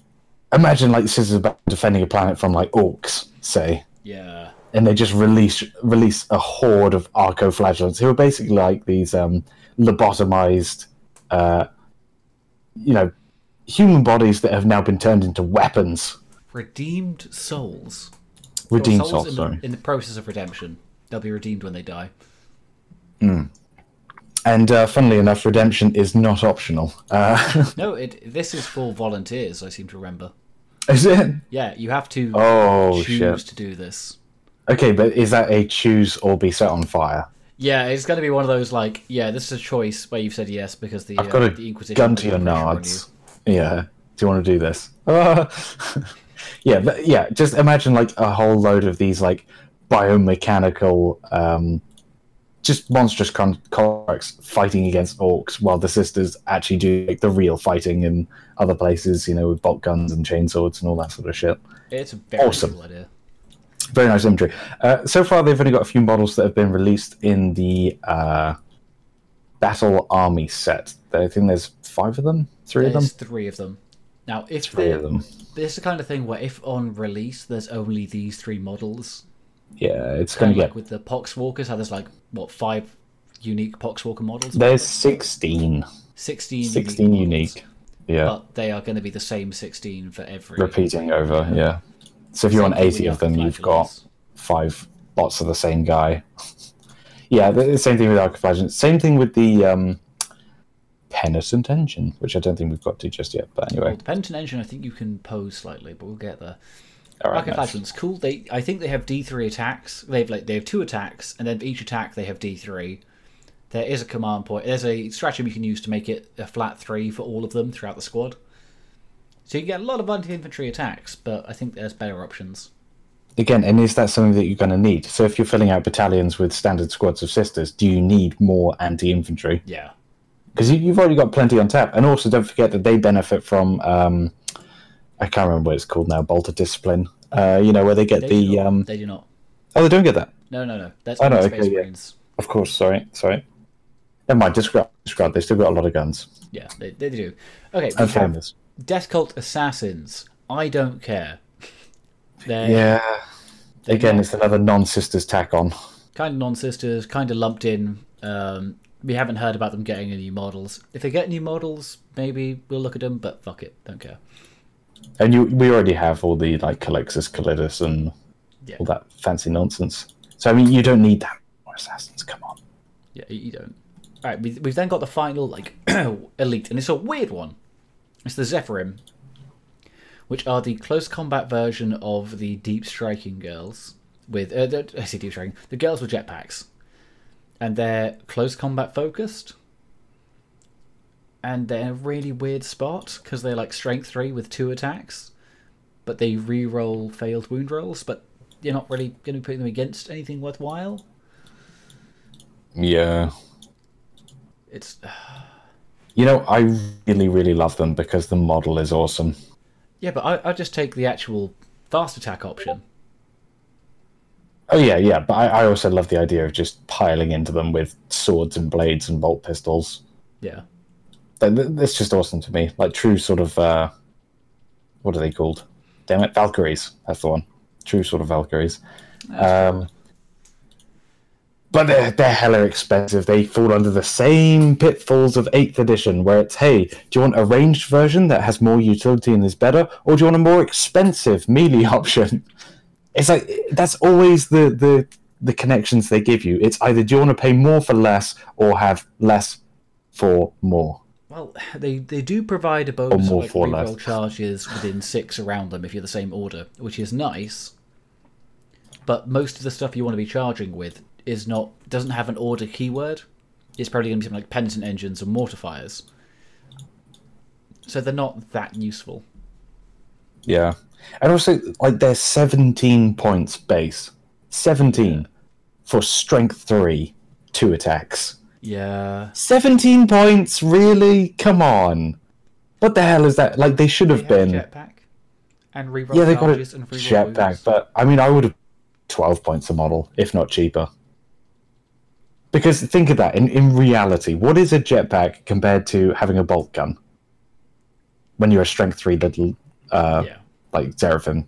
imagine like Scissors about defending a planet from like Orks, say, yeah, and they just release release a horde of arcoflagellants who are basically like these um, lobotomized, uh, you know, human bodies that have now been turned into weapons. redeemed souls. Redeemed Or souls, in, sorry. in the process of redemption. They'll be redeemed when they die. And uh, funnily enough, redemption is not optional. Uh, No, it. This is for volunteers. I seem to remember. is it? Yeah, you have to Oh choose shit. to do this. Okay, but is that a choose or be set on fire? Yeah, it's going to be one of those like, yeah, this is a choice where you've said yes because the I've got uh, a the Inquisition gun to your nards. Yeah. Do you want to do this? yeah, but yeah. Just imagine like a whole load of these like biomechanical, um, just monstrous con- fighting against Orks, while the sisters actually do like the real fighting in other places. You know, with bolt guns and chainswords and all that sort of shit. It's a very Awesome. cool idea. Very nice imagery. Uh, so far, they've only got a few models that have been released in the uh, Battle Army set. I think there's five of them, three of them, There's three of them. Now, if three of them. this is the kind of thing where if on release there's only these three models, Yeah, it's going kind to of get. like with the Poxwalkers, how there's like what five unique Poxwalker models? There's 16. 16, 16 models, unique. Yeah, but they are going to be the same 16 for every. repeating over. Yeah. So if you Same want thing with 80 of them, you've got five lots of the same guy. yeah, the same thing with Arcoflagellants. Same thing with the um, Penitent Engine, which I don't think we've got to just yet. But anyway, Well, the Penitent Engine, I think you can pose slightly, but we'll get there. All right. nice. Arcoflagellants, cool. They, I think they have D three attacks. They have like they have two attacks, and then for each attack they have D three. There is a command point. There's a stratagem you can use to make it a flat three for all of them throughout the squad. So you can get a lot of anti-infantry attacks, but I think there's better options. Again, and is that something that you're going to need? So if you're filling out battalions with standard squads of sisters, do you need more anti-infantry? Yeah, Because you, you've already got plenty on tap, and also don't forget that they benefit from. Um, I can't remember what it's called now. Bolter discipline. Uh, you know where they get they the not. um, they do not. Oh, they don't get that. No, no, no. That's Oh, no, okay, yeah. Of course. Sorry. Sorry. Never mind. Discard. Discard. They still got a lot of guns. Yeah, they, they do. Okay, And famous. Death Cult Assassins. I don't care. They're Yeah. they're Again, it's another non-sisters tack on. kind of non-sisters, kind of lumped in. Um, we haven't heard about them getting any models. If they get new models, maybe we'll look at them. But fuck it, don't care. And you, we already have all the like Culexus, Callidus, and Yeah. all that fancy nonsense. So I mean, you don't need that more assassins. Come on. Yeah, you don't. All right, we, we've then got the final like elite, and it's a weird one. It's the Zephyrim, which are the close combat version of the deep striking girls. With uh, the, I say deep striking, the girls with jetpacks, and they're close combat focused. And they're a really weird spot because they're like strength three with two attacks, but they re-roll failed wound rolls. But you're not really going to be putting them against anything worthwhile. Yeah. It's You know, I really, really love them because the model is awesome. Yeah, but I, I just take the actual fast attack option. Oh yeah, yeah. But I, I also love the idea of just piling into them with swords and blades and bolt pistols. Yeah. That- that- That's just awesome to me. Like true sort of uh, what are they called? Damn it, Valkyries. That's the one. True sort of Valkyries. Um, but they're they're hella expensive. They fall under the same pitfalls of Eighth Edition, where it's hey, do you want a ranged version that has more utility and is better, or do you want a more expensive melee option? It's like that's always the the the connections they give you. It's either do you want to pay more for less or have less for more. Well, they, they do provide a bonus of more like for reroll less. charges within six around them if you're the same order, which is nice. But most of the stuff you want to be charging with is not doesn't have an order keyword. It's probably going to be something like penitent engines and mortifiers. So they're not that useful. Yeah. And also, like, they're 17 points base. 17 for strength 3, 2 attacks. Yeah. 17 points? Really? Come on. What the hell is that? Like, they should have been. jetpack and reroll Yeah, they got a charges and reroll jetpack, but I mean, I would have 12 points a model, if not cheaper. Because think of that in, in reality, what is a jetpack compared to having a bolt gun? When you're a strength 3 little uh, Yeah. like Seraphim.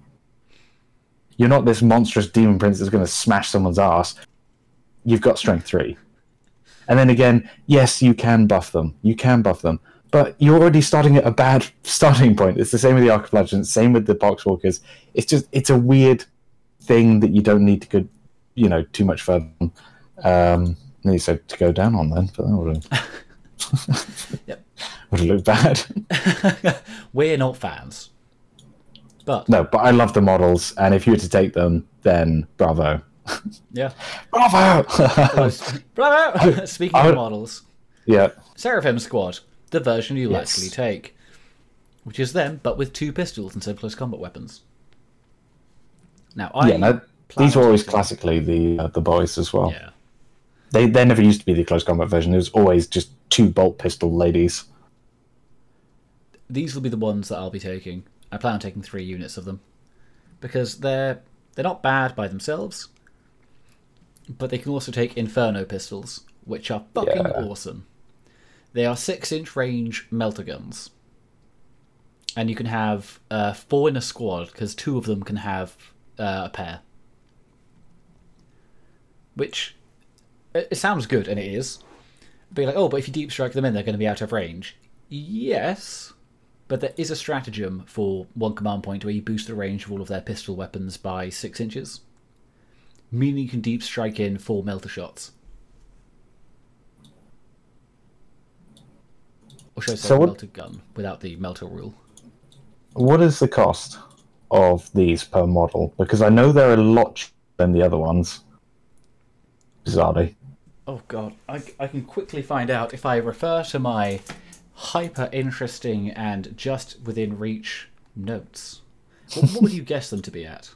You're not this monstrous demon prince that's going to smash someone's ass. You've got strength three. And then again, yes, you can buff them. You can buff them. But you're already starting at a bad starting point. It's the same with the Arcoflagellants, same with the Poxwalkers. It's just, it's a weird thing that you don't need to go, you know, too much further. Um, needs to to go down on then, but that would have, Yep. would have looked bad. We're not fans. But No, but I love the models, and if you were to take them, then bravo. yeah. Bravo! Bravo! Speaking I of models, yeah, Seraphim Squad, the version you Yes. actually take, which is them but with two pistols instead of close combat weapons. Now I yeah. No, these were always classically the uh, the boys as well. Yeah, They they never used to be the close combat version. It was always just two bolt pistol ladies. these will be the ones that I'll be taking. I plan on taking three units of them because they're they're not bad by themselves, but they can also take Inferno pistols, which are fucking Yeah. awesome. They are six-inch range melter guns, and you can have uh, four in a squad because two of them can have uh, a pair. Which it, it sounds good, and it is. Be like, oh, but if you deep strike them in, they're going to be out of range. Yes, but there is a stratagem for one command point where you boost the range of all of their pistol weapons by six inches, meaning you can deep strike in four melter shots. Or should I say So what- melter gun without the melter rule? What is the cost of these per model? Because I know they're a lot cheaper than the other ones. Bizarrely. Eh? Oh god, I, I can quickly find out if I refer to my hyper interesting and just within reach notes. What, what would you guess them to be at?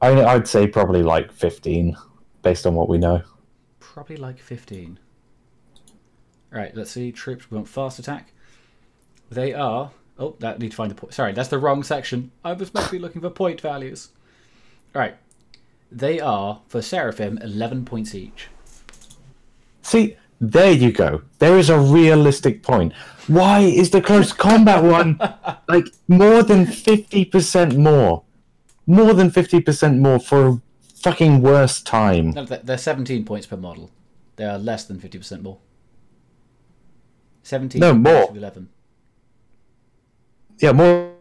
I I'd say probably like fifteen, based on what we know. Probably like 15. Right, let's see. Troops, we want fast attack. They are. Oh, that need to find the point. Sorry, that's the wrong section. I was meant to be looking for point values. Right. They are for Seraphim eleven points each. See, there you go. There is a realistic point. Why is the close combat one like more than fifty percent more? More than fifty percent more for a fucking worse time. No, they're they're seventeen points per model. They are less than fifty percent more. Seventeen. No, more. Eleven. Yeah, more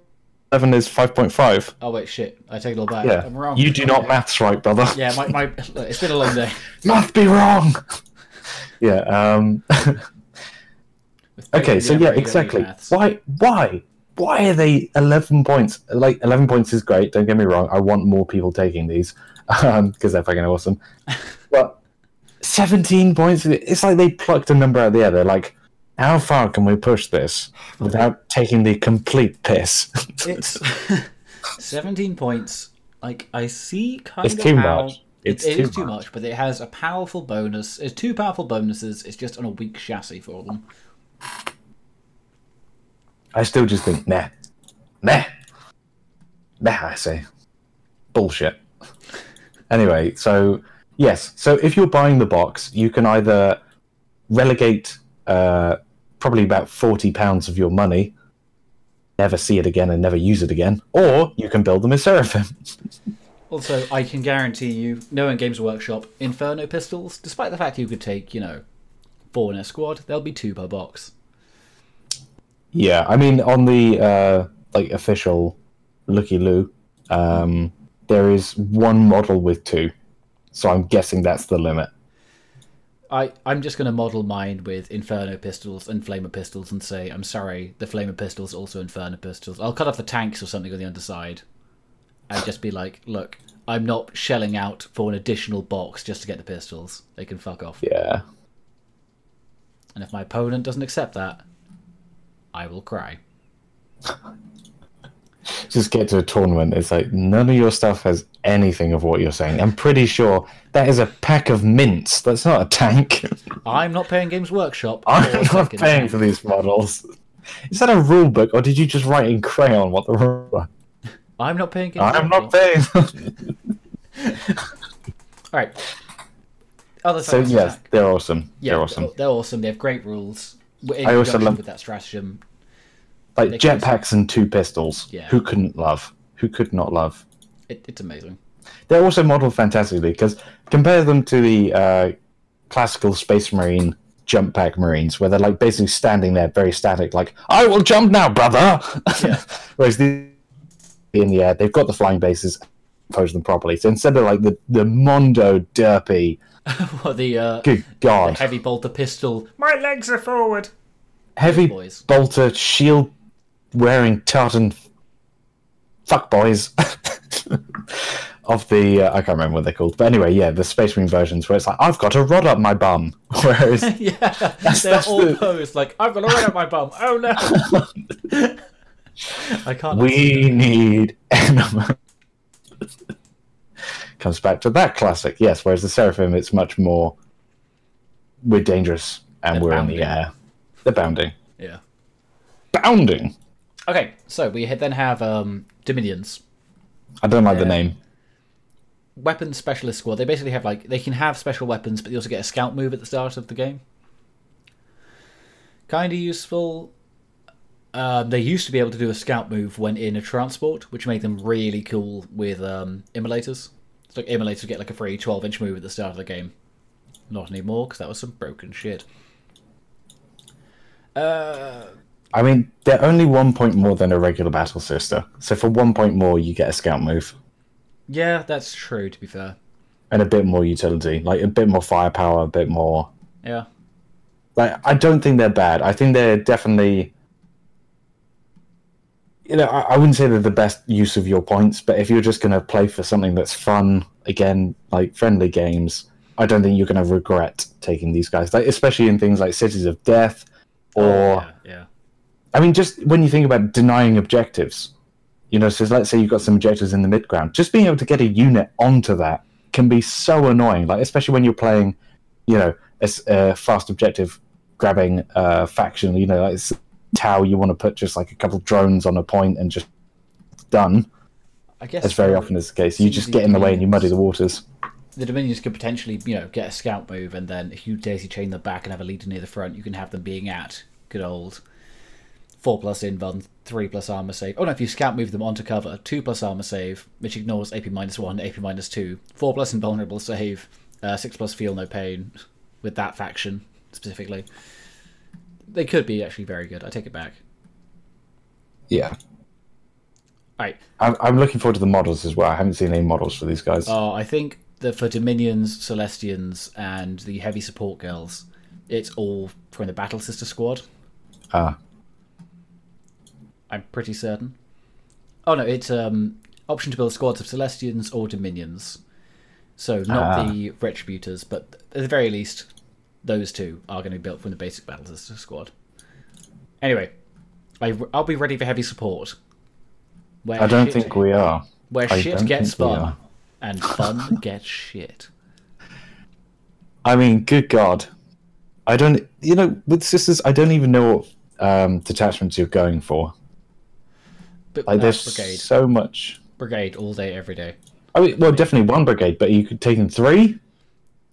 eleven is five point five. Oh wait, shit! I take it all back. Yeah, I'm wrong. you do not maths right, brother. Yeah, my, my look, it's been a long day. Math be wrong. yeah. Um. Okay. So yeah, yeah, you don't need exactly. Why? Why? Why are they eleven points? Like eleven points is great. Don't get me wrong. I want more people taking these um, because they're fucking awesome. but seventeen points. It's like they plucked a number out of the air. They're like, how far can we push this without taking the complete piss? It's seventeen points. Like I see kind It's of too how much. it- It's it is too too much. much, but it has a powerful bonus. It's two powerful bonuses. It's just on a weak chassis for them. I still just think, nah, nah, nah. I say, bullshit. Anyway, so yes, so if you're buying the box, you can either relegate uh, probably about forty pounds of your money, never see it again and never use it again, or you can build them as Seraphim. Also, I can guarantee you, knowing Games Workshop, Inferno pistols, despite the fact you could take, you know, four in a squad, there'll be two per box. Yeah, I mean on the uh, like official Looky Loo, um, there is one model with two, so I'm guessing that's the limit. I, I'm just going to model mine with Inferno pistols and Flamer pistols and say, I'm sorry, the Flamer pistols also Inferno pistols. I'll cut off the tanks or something on the underside and just be like, look, I'm not shelling out for an additional box just to get the pistols. They can fuck off. Yeah. And if my opponent doesn't accept that, I will cry. just get to a tournament. It's like none of your stuff has anything of what you're saying. I'm pretty sure that is a pack of mints. That's not a tank. I'm not paying Games Workshop. I'm not paying for these models. Is that a rule book, or did you just write in crayon what the rules are? I'm not paying Games I'm not paying. All right. Other so yes, attack. they're awesome. yeah, they're awesome. They're awesome. They have great rules. In I also love- with that stratagem. Like they jetpacks and two pistols. Yeah. Who couldn't love? Who could not love? It, it's amazing. They're also modeled fantastically because compare them to the uh, classical Space Marine jump pack Marines, where they're like basically standing there, very static, like "I will jump now, brother." Yeah. Whereas the in the air, they've got the flying bases, pose them properly. So instead of like the the Mondo derpy, What the, uh, good the heavy bolter pistol My legs are forward. heavy boys. bolter shield wearing tartan fuck boys of the uh, I can't remember what they're called, but anyway, yeah, the Space Marine versions where it's like I've got a rod up my bum, whereas yeah, they're that's all the- posed like I've got a rod up my bum. Oh no! I can't. we need enema. Comes back to that classic, yes. Whereas the Seraphim, it's much more we're dangerous and They're we're in the air. They're bounding, Yeah. bounding. Okay, so we then have um, Dominions. I don't like the name. weapons specialist squad. They basically have like they can have special weapons, but they also get a scout move at the start of the game. Kind of useful. Um, they used to be able to do a scout move when in a transport, which made them really cool with um, immolators. So like immolators get like a free twelve inch move at the start of the game. Not anymore because that was some broken shit. Uh, I mean, they're only one point more than a regular battle sister. So for one point more, you get a scout move yeah, that's true. To be fair, and a bit more utility, like a bit more firepower, a bit more. yeah. Like I don't think they're bad. I think they're definitely. You know, I, I wouldn't say they're the best use of your points, but if you're just going to play for something that's fun, again, like friendly games, I don't think you're going to regret taking these guys. Like especially in things like Cities of Death, oh, or yeah, yeah. I mean, just when you think about denying objectives, you know, so let's say you've got some objectives in the mid ground, just being able to get a unit onto that can be so annoying. Like, especially when you're playing, you know, a fast objective grabbing uh, faction, you know, like it's Tau, you want to put just like a couple drones on a point and just done. I guess as very often is the case. You just get in the way and you muddy the waters. the Dominions could potentially, you know, get a scout move, and then if you daisy chain them back and have a leader near the front, you can have them being at good old four plus invuln, three plus armor save. Oh no, if you scout move them onto cover, two plus armor save, which ignores AP minus one, AP minus two, four plus invulnerable save, uh, six plus feel no pain with that faction specifically. They could be actually very good. I take it back. Yeah. Right. I'm, I'm looking forward to the models as well. I haven't seen any models for these guys. Oh, I think that for Dominions, Celestians, and the heavy support girls, it's all from the Battle Sister squad. Ah, I'm pretty certain. Oh no, it's um option to build squads of Celestians or Dominions. So not Ah. the Retributors, but at the very least, those two are going to be built from the basic Battle Sister squad. Anyway, I, I'll be ready for heavy support. Where I don't shit- think we are. where I shit gets fun and fun gets shit. I mean, good God. I don't, you know, with sisters, I don't even know what um, detachments you're going for. But Like, there's brigade, so much. brigade all day, every day. I mean, well, definitely one brigade, but you could take in three,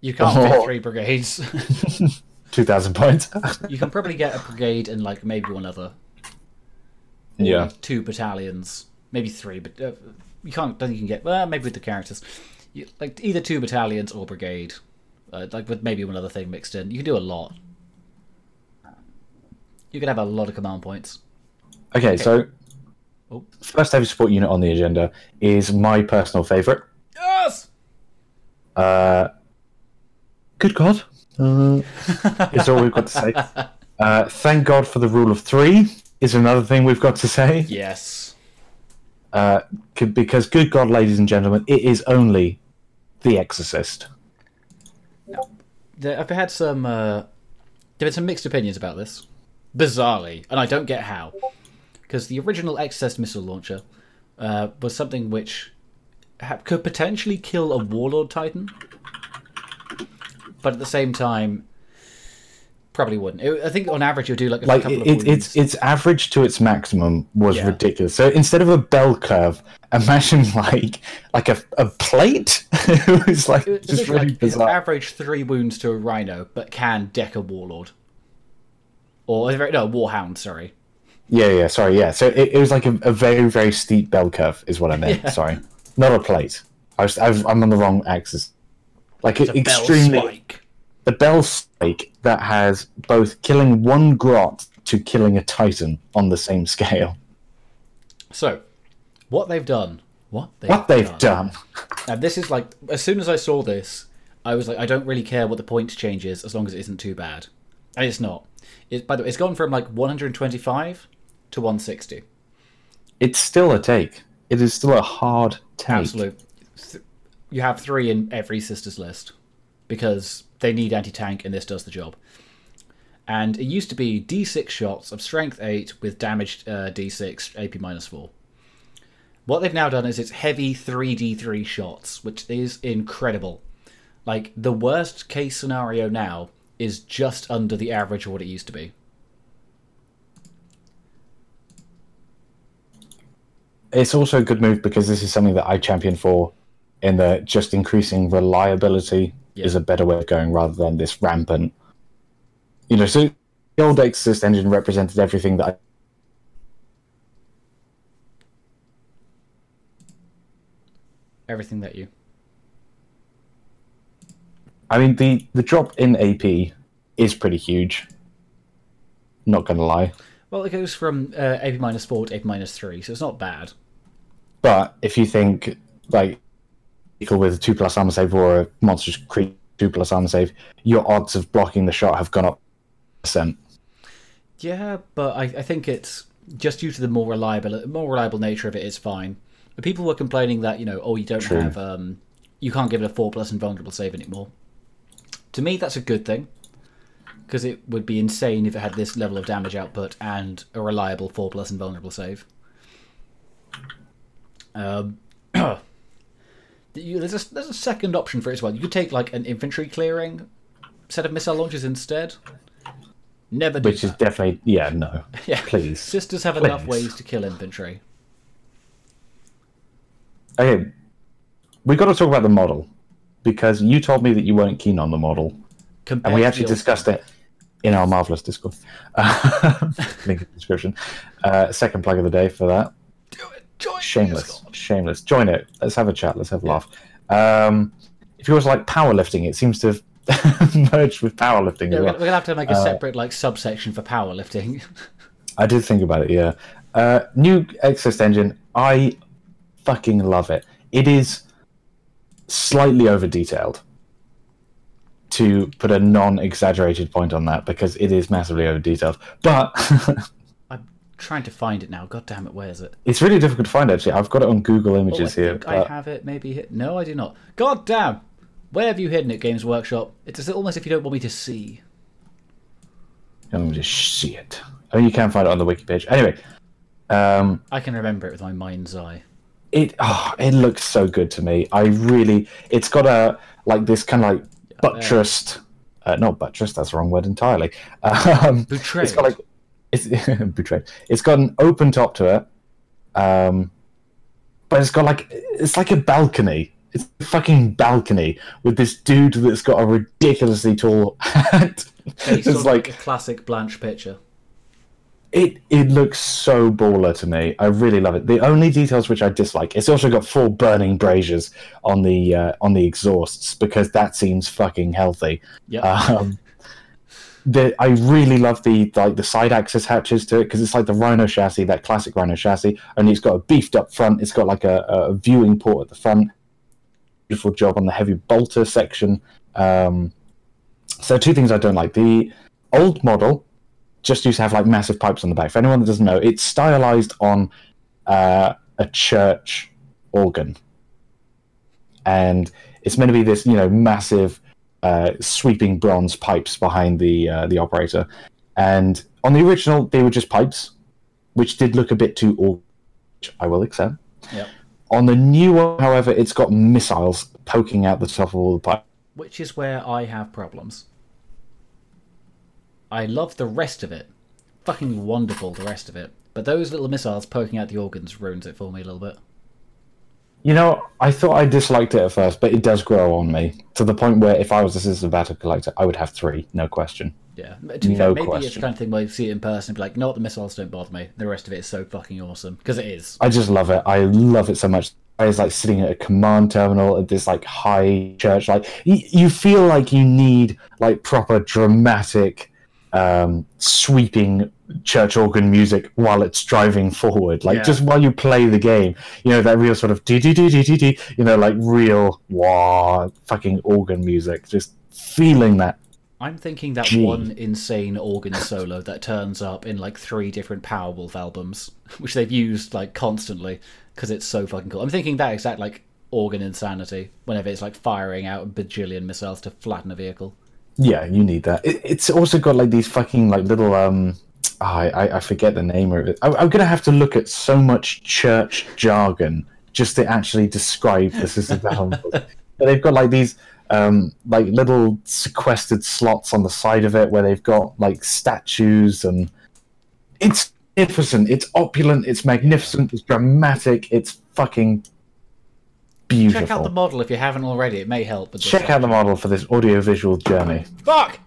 You can't fit Oh. three brigades. two thousand points. you can probably get a brigade and like maybe one other. Yeah, like two battalions, maybe three, but uh, you can't. Don't think you can get well, maybe with the characters, you, like either two battalions or brigade, uh, like with maybe one other thing mixed in. You can do a lot. You can have a lot of command points. Okay, so Oh. first heavy support unit on the agenda is my personal favorite. Yes. Uh, good God, uh, is all we've got to say. Uh, thank God for the rule of three is another thing we've got to say. Yes. Uh, c- because good God, ladies and gentlemen, it is only the Exorcist. There, I've had some. Uh, there been some mixed opinions about this, bizarrely, and I don't get how. Because the original Exorcist missile launcher uh, was something which ha- could potentially kill a Warlord Titan, but at the same time, probably wouldn't. It, I think on average you'll do like a Like couple it, of it, it's wounds. its average to its maximum was Yeah. ridiculous. So instead of a bell curve, imagine like like a, a plate. it was like It's just really like, bizarre. average three wounds to a Rhino, but can deck a Warlord. Or no, a Warhound. Sorry. Yeah, yeah, sorry, yeah. So it, it was like a, a very, very steep bell curve, is what I meant. Sorry, not a plate. I was, I've, I'm on the wrong axis. Like It's a extremely bell spike. the bell spike that has both killing one grot to killing a titan on the same scale. So, what they've done. What they've, What they've done. And this is like, as soon as I saw this, I was like, I don't really care what the points change is as long as it isn't too bad. And it's not. It, by the way, it's gone from like 125 to 160. It's still a take. It is still a hard take. Absolute. Th- You have three in every sister's list because they need anti tank and this does the job. And it used to be D6 shots of strength 8 with damaged uh, D6 AP minus 4. What they've now done is it's heavy 3D3 shots, which is incredible. Like, the worst case scenario now is just under the average of what it used to be. It's also a good move because this is something that I champion for in the just increasing reliability Yeah. is a better way of going rather than this rampant. You know, so the old Exorcist engine represented everything that I Everything that you. I mean, the the drop in AP is pretty huge. Not gonna lie, Well, it goes from uh, AP minus 4 to AP minus 3, so it's not bad. But if you think like equal with a two plus armor save or a monstrous creature two plus armor save, your odds of blocking the shot have gone up percent. Yeah, but I, I think it's just due to the more reliable more reliable nature of it. It's fine. But people were complaining that you know, oh, you don't True. have um, you can't give it a four plus invulnerable save anymore. To me, that's a good thing because it would be insane if it had this level of damage output and a reliable four plus invulnerable save. Um, you, there's a there's a second option for it as well. You could take like an infantry clearing set of missile launchers instead. Never do Which is definitely yeah, no. Yeah. Please. Sisters have enough ways to kill infantry. Okay, we got to talk about the model because you told me that you weren't keen on the model, Compared and we actually discussed it in our marvelous Discord. Uh, link in the description. Uh, second plug of the day for that. Join Shameless, shameless. Join it. Let's have a chat. Let's have a laugh. Um, if yours like powerlifting, it seems to have merged with powerlifting Yeah, we're, well. gonna have to make a Uh, separate like subsection for powerlifting. I did think about it, yeah. Uh, new Exorcist engine, I fucking love it. It is slightly over detailed, to put a non exaggerated point on that, because it is massively over detailed. But trying to find it now. God damn it, where is it? it's really difficult to find, actually. I've got it on Google Oh, I Images here. think I have it. Maybe. No, I do not. God damn! Where have you hidden it, Games Workshop? It's almost if you don't want me to see. me just see it. Oh, you can find it on the wiki page. Anyway, um, I can remember it with my mind's eye. it oh, it looks so good to me. I really, it's got a like this kind of like buttressed, uh, not buttressed. That's the wrong word entirely. Um, Betrayed. It's got like it's betrayed. It's got an open top to it, um, but it's got like it's like a balcony. It's a fucking balcony with this dude that's got a ridiculously tall hat. It's like, like a classic Blanche picture. it it looks so baller to me. I really love it. The only details which I dislike, it's also got four burning braziers on the uh, on the exhausts because that seems fucking healthy. Yep. Um, the, I really love the like the side axis hatches to it because it's like the Rhino chassis, that classic Rhino chassis, and it's got a beefed up front. It's got like a, a viewing port at the front. Beautiful job on the heavy bolter section. Um, so two things I don't like: the old model just used to have like massive pipes on the back. For anyone that doesn't know, it's stylized on uh, a church organ, and it's meant to be this you know massive uh, sweeping bronze pipes behind the uh, the operator. And on the original, they were just pipes, which did look a bit too old, which I will accept. Yep. On the new one, however, it's got missiles poking out the top of all the pipes. Which is where I have problems. I love the rest of it. Fucking wonderful, the rest of it. But those little missiles poking out the organs ruins it for me a little bit. You know, I thought I disliked it at first, but it does grow on me to the point where if I was a system battle collector, I would have three, no question. Yeah. To be No fair, maybe it's the kind of thing where you see it in person and be like, no, the missiles don't bother me. The rest of it is so fucking awesome. Because it is. I just love it. I love it so much. I was like sitting at a command terminal at this like high church. Like you, you feel like you need like proper dramatic, um, sweeping church organ music while it's driving forward. Like Yeah. just while you play the game, you know that real sort of dee dee dee dee dee dee. You know, like real wah fucking organ music. Just feeling that. I'm thinking that Gee. one insane organ solo that turns up in like three different Powerwolf albums, which they've used like constantly because it's so fucking cool. I'm thinking that exact like organ insanity whenever it's like firing out a bajillion missiles to flatten a vehicle. Yeah, you need that. It, it's also got like these fucking like little um. I, I I forget the name of it. I, I'm gonna have to look at so much church jargon just to actually describe this as a battle. but they've got like these um like little sequestered slots on the side of it where they've got like statues and it's magnificent. It's opulent. It's magnificent. It's dramatic. It's fucking beautiful. Check out the model if you haven't already. It may help. Check out the model for this audiovisual journey. Fuck.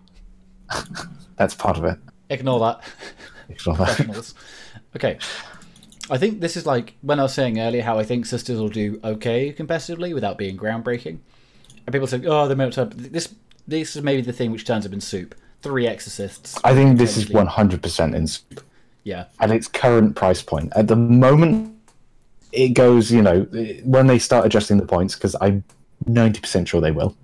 That's part of it. Ignore that. Ignore that. okay. I think this is like when I was saying earlier how I think sisters will do okay competitively without being groundbreaking. And people say, "Oh, they may not turn." This this is maybe the thing which turns up in soup. Three exorcists. I think this is 100% in soup. Yeah, at its current price point. At the moment, it goes, you know, when they start adjusting the points, because I'm 90% sure they will.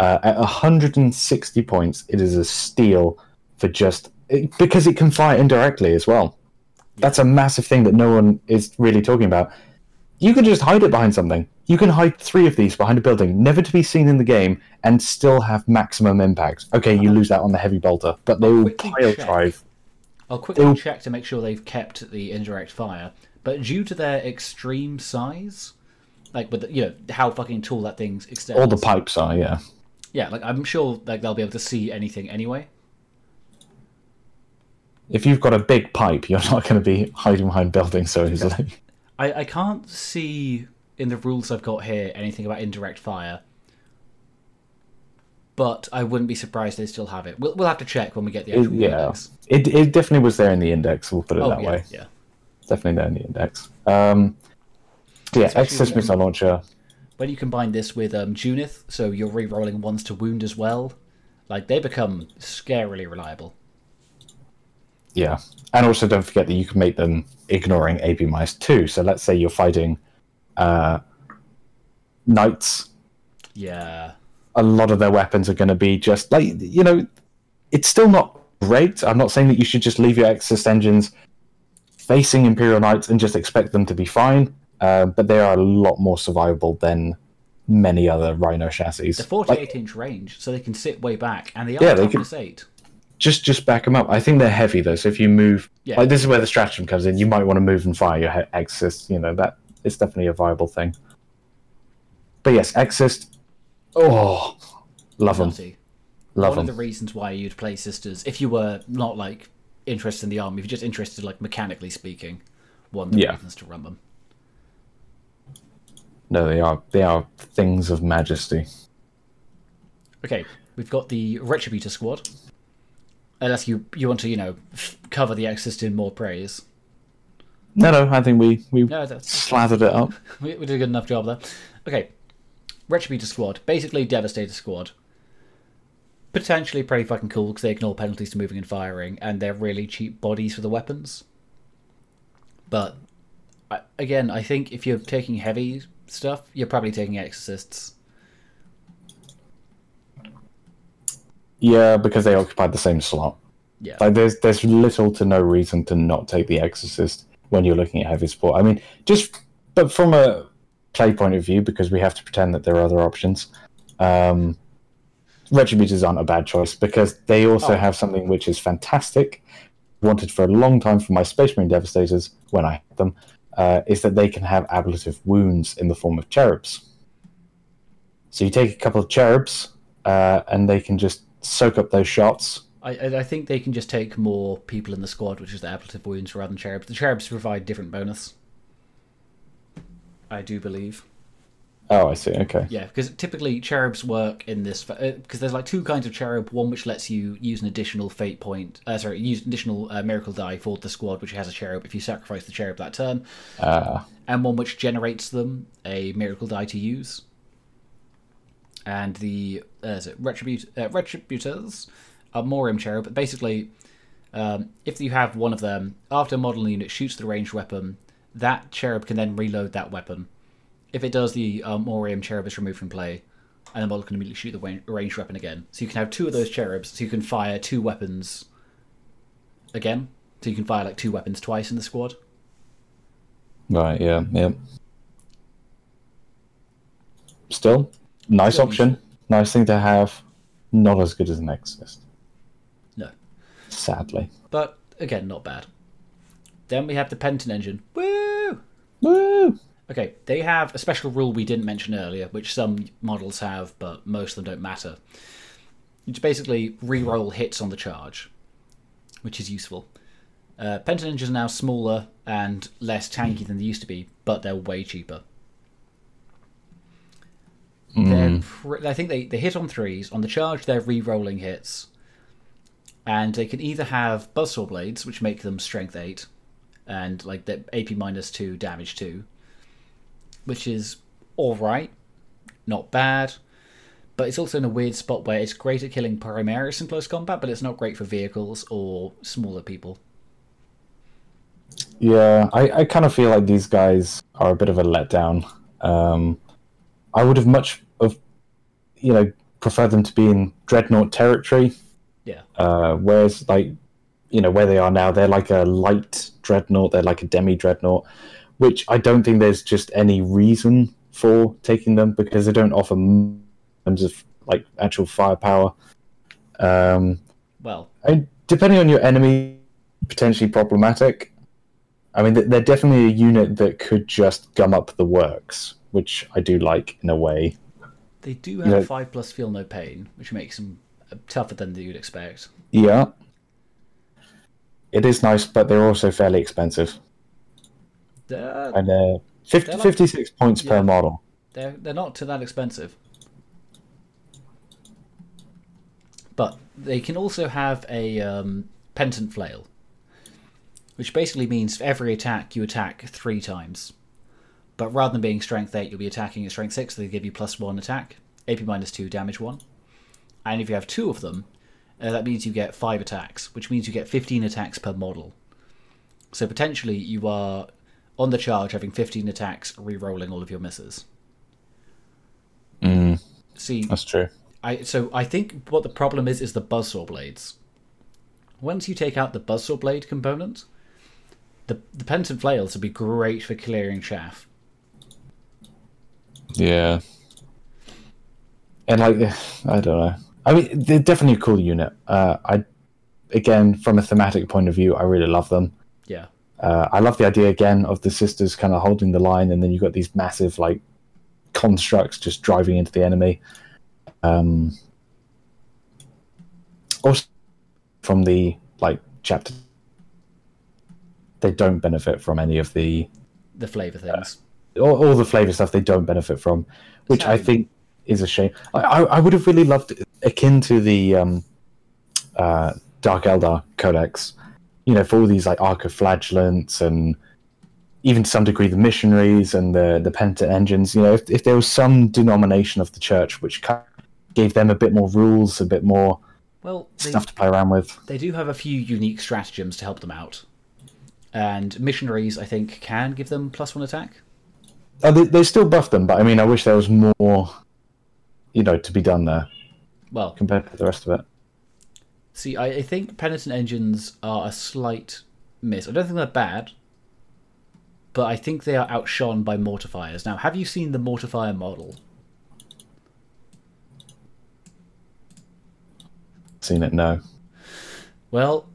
Uh, at 160 points, it is a steal for just it, because it can fire indirectly as well. That's a massive thing that no one is really talking about. You can just hide it behind something. You can hide three of these behind a building, never to be seen in the game, and still have maximum impact. Okay, you lose out on the heavy bolter, but they will pile check. drive. I'll quickly It'll- check to make sure they've kept the indirect fire. But due to their extreme size, like with the, you know how fucking tall that thing's extends, All the pipes are, yeah. yeah, like I'm sure like they'll be able to see anything anyway. if you've got a big pipe, you're not going to be hiding behind buildings so easily. I, I can't see in the rules I've got here anything about indirect fire. But I wouldn't be surprised they still have it. We'll, we'll have to check when we get the It- yeah, index. it it definitely was there in the index. We'll put it Oh that yeah, way. yeah. Definitely there in the index. Um, yeah, Exorcist missile launcher. When you combine this with um, Junith, so you're re-rolling ones to wound as well, like they become scarily reliable. Yeah, and also don't forget that you can make them ignoring AP mice too. So let's say you're fighting uh, knights. Yeah, A lot of their weapons are going to be just like you know, it's still not great. I'm not saying that you should just leave your Exorcist engines facing Imperial Knights and just expect them to be fine. Uh, but they are a lot more survivable than many other Rhino chassis. they're 48 Like, inch range, so they can sit way back, and they are Yeah, they can, eight. just just back them up. I think they're heavy though, so if you move, Yeah. like this is where the stratagem comes in. You might want to move and fire your Exorcist. You know that is definitely a viable thing. But yes, Exorcist. Oh, love them, love One of the reasons why you'd play sisters, if you were not like interested in the army, if you're just interested, like mechanically speaking, one of the Yeah. reasons to run them. No, they are they are things of majesty. Okay, we've got the Retributor squad. Unless you you want to, you know, f- cover the Exorcist in more praise. No, no, I think we we No, slathered it up. we, we did a good enough job there. Okay, Retributor squad, basically Devastator squad. Potentially pretty fucking cool because they ignore penalties to moving and firing, and they're really cheap bodies for the weapons. But I, again, I think if you're taking heavy stuff, you're probably taking exorcists. Yeah, because they occupy the same slot. Yeah, Like there's there's little to no reason to not take the Exorcist when you're looking at heavy support. I mean, just but from a play point of view, because we have to pretend that there are other options. Um, Retributors aren't a bad choice because they also Oh. have something which is fantastic. Wanted for a long time for my Space Marine Devastators when I had them, uh, is that they can have ablative wounds in the form of cherubs. So you take a couple of cherubs, uh, and they can just soak up those shots I, I I think they can just take more people in the squad, which is the ablative wounds rather than cherubs. The cherubs provide different bonus. I do believe. Oh, I see. Okay. Yeah, because typically cherubs work in this because there's like two kinds of cherub. One which lets you use an additional fate point, uh, sorry, use additional uh, miracle die for the squad which has a cherub if you sacrifice the cherub that turn, Uh, and one which generates them a miracle die to use. And the uh, is it retribute uh, retributors are Armorium cherub, but basically, um, if you have one of them after a model unit shoots the ranged weapon, that cherub can then reload that weapon. If it does, the um, Armorium cherub is removed from play, and the model can immediately shoot the ranged weapon again. So you can have two of those cherubs, so you can fire two weapons again. So you can fire like two weapons twice in the squad. right. Yeah. Yeah. Still, nice option. Nice thing to have. Not as good as an Exorcist, No, sadly. but again, not bad. Then we have the Penitent engine. Woo! Woo! Okay, they have a special rule we didn't mention earlier, which some models have, but most of them don't matter. It's basically re-roll hits on the charge, which is useful. Uh, Penitent engines are now smaller and less tanky than they used to be, but they're way cheaper. They're pr- I think they, they hit on threes. On the charge, they're re-rolling hits. And they can either have buzzsaw blades, which make them strength 8, and like the AP minus 2, damage 2, which is alright, not bad. But it's also in a weird spot where it's great at killing Primaris in close combat, but it's not great for vehicles or smaller people. Yeah, I, I kind of feel like these guys are a bit of a letdown. Um, I would have much of, you know, preferred them to be in Dreadnought territory. Yeah. Uh, whereas, like, you know, where they are now, they're like a light Dreadnought. They're like a demi Dreadnought, which I don't think there's just any reason for taking them because they don't offer in terms of like actual firepower. Um, Well, I mean, depending on your enemy, potentially problematic. I mean, they're definitely a unit that could just gum up the works, which I do like in a way. they do have Yeah. 5 plus feel no pain, which makes them uh, tougher than you'd expect. Yeah, it is nice, but they're also fairly expensive, Uh, and they're 50, They're like- 56 points Yeah. per model. They're they're not too that expensive. But they can also have a um, penitent flail, which basically means for every attack you attack three times. But rather than being strength eight, you'll be attacking at strength six. So they give you plus one attack, AP minus two, damage one. And if you have two of them, uh, that means you get five attacks, which means you get fifteen attacks per model. So potentially you are on the charge having fifteen attacks, re-rolling all of your misses. Mm, See, that's true. I so I think what the problem is is the buzzsaw blades. Once you take out the buzzsaw blade component, the the penitent flails would be great for clearing chaff. Yeah. And like, I don't know. I mean, they're definitely a cool unit. Uh, I, again, from a thematic point of view, I really love them. Yeah, Uh, I love the idea again of the sisters kind of holding the line, and then you've got these massive like constructs just driving into the enemy. Um, also, from the like chapter, they don't benefit from any of the the flavor things. all, all the flavor stuff. They don't benefit from, which I think is a shame. I, I, I would have really loved akin to the um, uh, Dark Eldar Codex. You know, for all these like Arcoflagellants and even to some degree the missionaries and the the penitent engines. You know, if if there was some denomination of the church which gave them a bit more rules, a bit more Well, they, stuff to play around with. they do have a few unique stratagems to help them out, and missionaries I think can give them plus one attack. Oh, they, they still buff them, but I mean, I wish there was more, you know, to be done there Well, compared to the rest of it. See, I, I think penitent engines are a slight miss. I don't think they're bad, but I think they are outshone by mortifiers. Now, have you seen the mortifier model? Seen it? No. Well,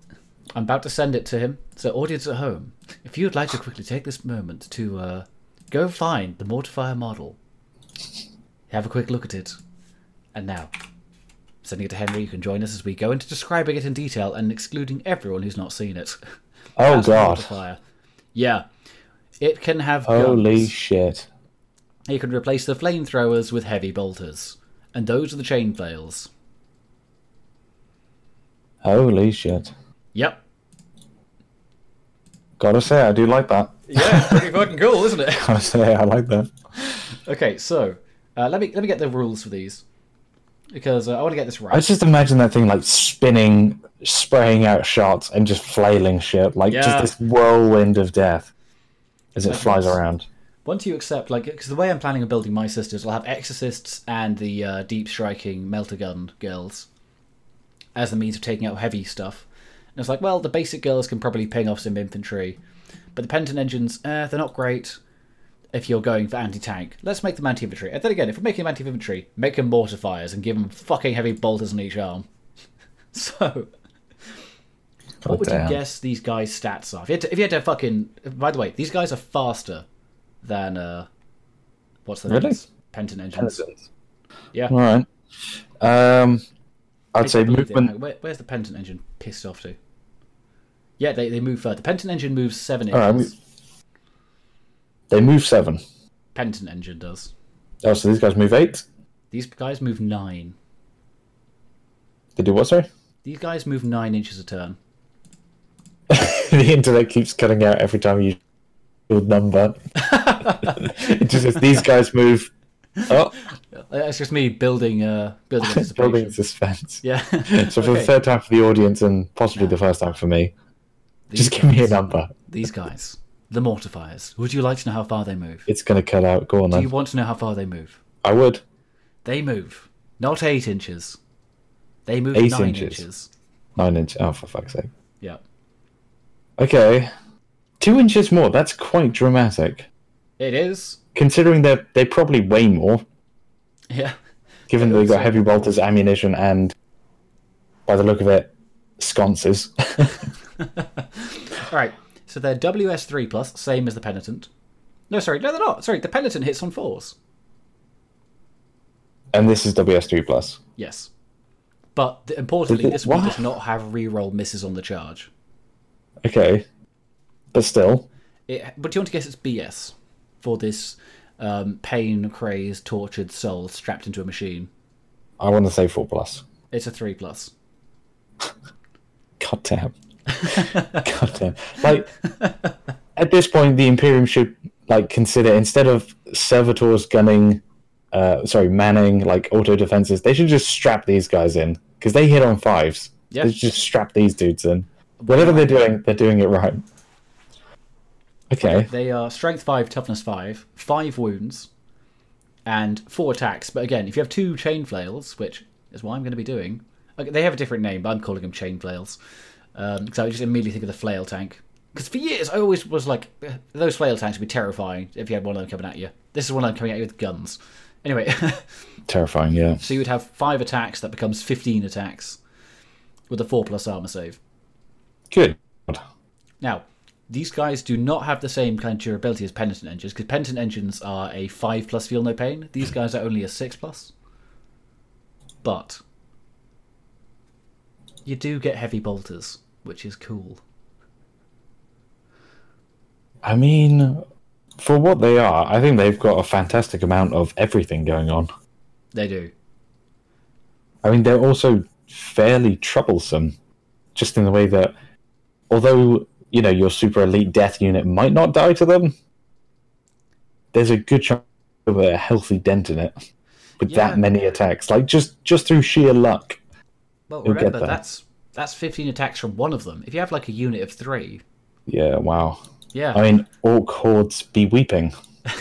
I'm about to send it to him. So, audience at home, if you'd like to quickly take this moment to uh, go find the Mortifier model, have a quick look at it, and now, sending it to Henry, you can join us as we go into describing it in detail and excluding everyone who's not seen it. Oh god! Yeah. It can have Holy guns. shit! You can replace the flamethrowers with heavy bolters. And those are the chain flails. Holy shit! Yep. Gotta say, I do like that. Yeah, pretty fucking cool, isn't it? Gotta say, I like that. Okay, so uh, let me let me get the rules for these because uh, I want to get this right. I just imagine that thing like spinning, spraying out shots, and just flailing shit, like Yeah. just this whirlwind of death as it flies around. Once you accept, like, because the way I'm planning on building my sisters, I'll have exorcists and the uh, deep striking melter gun girls as the means of taking out heavy stuff. And it's like, well, the basic girls can probably ping off some infantry, but the penitent engines, eh, they're not great. If you're going for anti-tank, let's make them anti-infantry. And then again, if we're making them anti-infantry, make them mortifiers and give them fucking heavy bolters on each arm. so, what would damn. you guess these guys' stats are? If you, had to, if you had to fucking, by the way, these guys are faster than uh, what's the Really? names? Penitent engines. Yeah. All right. Um, I'd say movement. Where, where's the penitent engine pissed off to? Yeah, they, they move further. The penitent engine moves seven All right, inches. They move seven. Penitent engine does. Oh, so these guys move eight. These guys move nine. They do what? Sorry. These guys move nine inches a turn. the internet keeps cutting out every time you build number. it just says these guys move. Oh, It's just me building uh building anticipation. building suspense. Yeah. So for the third time for the audience and possibly the first time for me, These just give me a number. These guys, the mortifiers. Would you like to know how far they move? It's gonna cut out. Go on Do then. you want to know how far they move? I would. They move not eight inches. They move Eight nine inches. inches. Nine inch. Oh, for fuck's sake. Yeah. Okay. Two inches more. That's quite dramatic. It is. Considering they they probably weigh more, Yeah. given that they've got heavy bolters, ammunition, and by the look of it, sconces. All right. So they're WS3 plus, same as the penitent. No, sorry, no, they're not. Sorry, the penitent hits on fours. and this is WS3 plus. Yes. But th- importantly, Did it- this one what? does not have reroll misses on the charge. Okay. But still, It, but do you want to guess it's BS? for this um, pain crazed, tortured soul strapped into a machine. I want to say four plus. It's a three plus. God damn. God damn. Like at this point, the Imperium should like consider instead of servitors gunning, uh, sorry, manning like auto defenses, they should just strap these guys in because they hit on fives. Yeah. They just strap these dudes in. Whatever they're doing, they're doing it right. Okay. They are strength five, toughness five, five wounds, and four attacks. But again, if you have two chain flails, which is what I'm going to be doing, okay, they have a different name, but I'm calling them chain flails. Because I just immediately think of the flail tank. Because for years I always was like, "Eh, those flail tanks would be terrifying if you had one of them coming at you. This is one of them coming at you with guns. Anyway, Terrifying, yeah. so you would have five attacks that becomes 15 attacks with a four plus armor save. Good. Now, these guys do not have the same kind of durability as penitent engines because penitent engines are a five plus feel no pain. These guys are only a six plus. But you do get heavy bolters, which is cool. I mean, for what they are, I think they've got a fantastic amount of everything going on. They do. I mean, they're also fairly troublesome, just in the way that, although you know your super elite death unit might not die to them, there's a good chance of a healthy dent in it with Yeah. that many attacks. Like just just through sheer luck. Well, remember that's that's 15 attacks from one of them. If you have like a unit of three, Yeah, wow. yeah, I mean, orc hordes be weeping.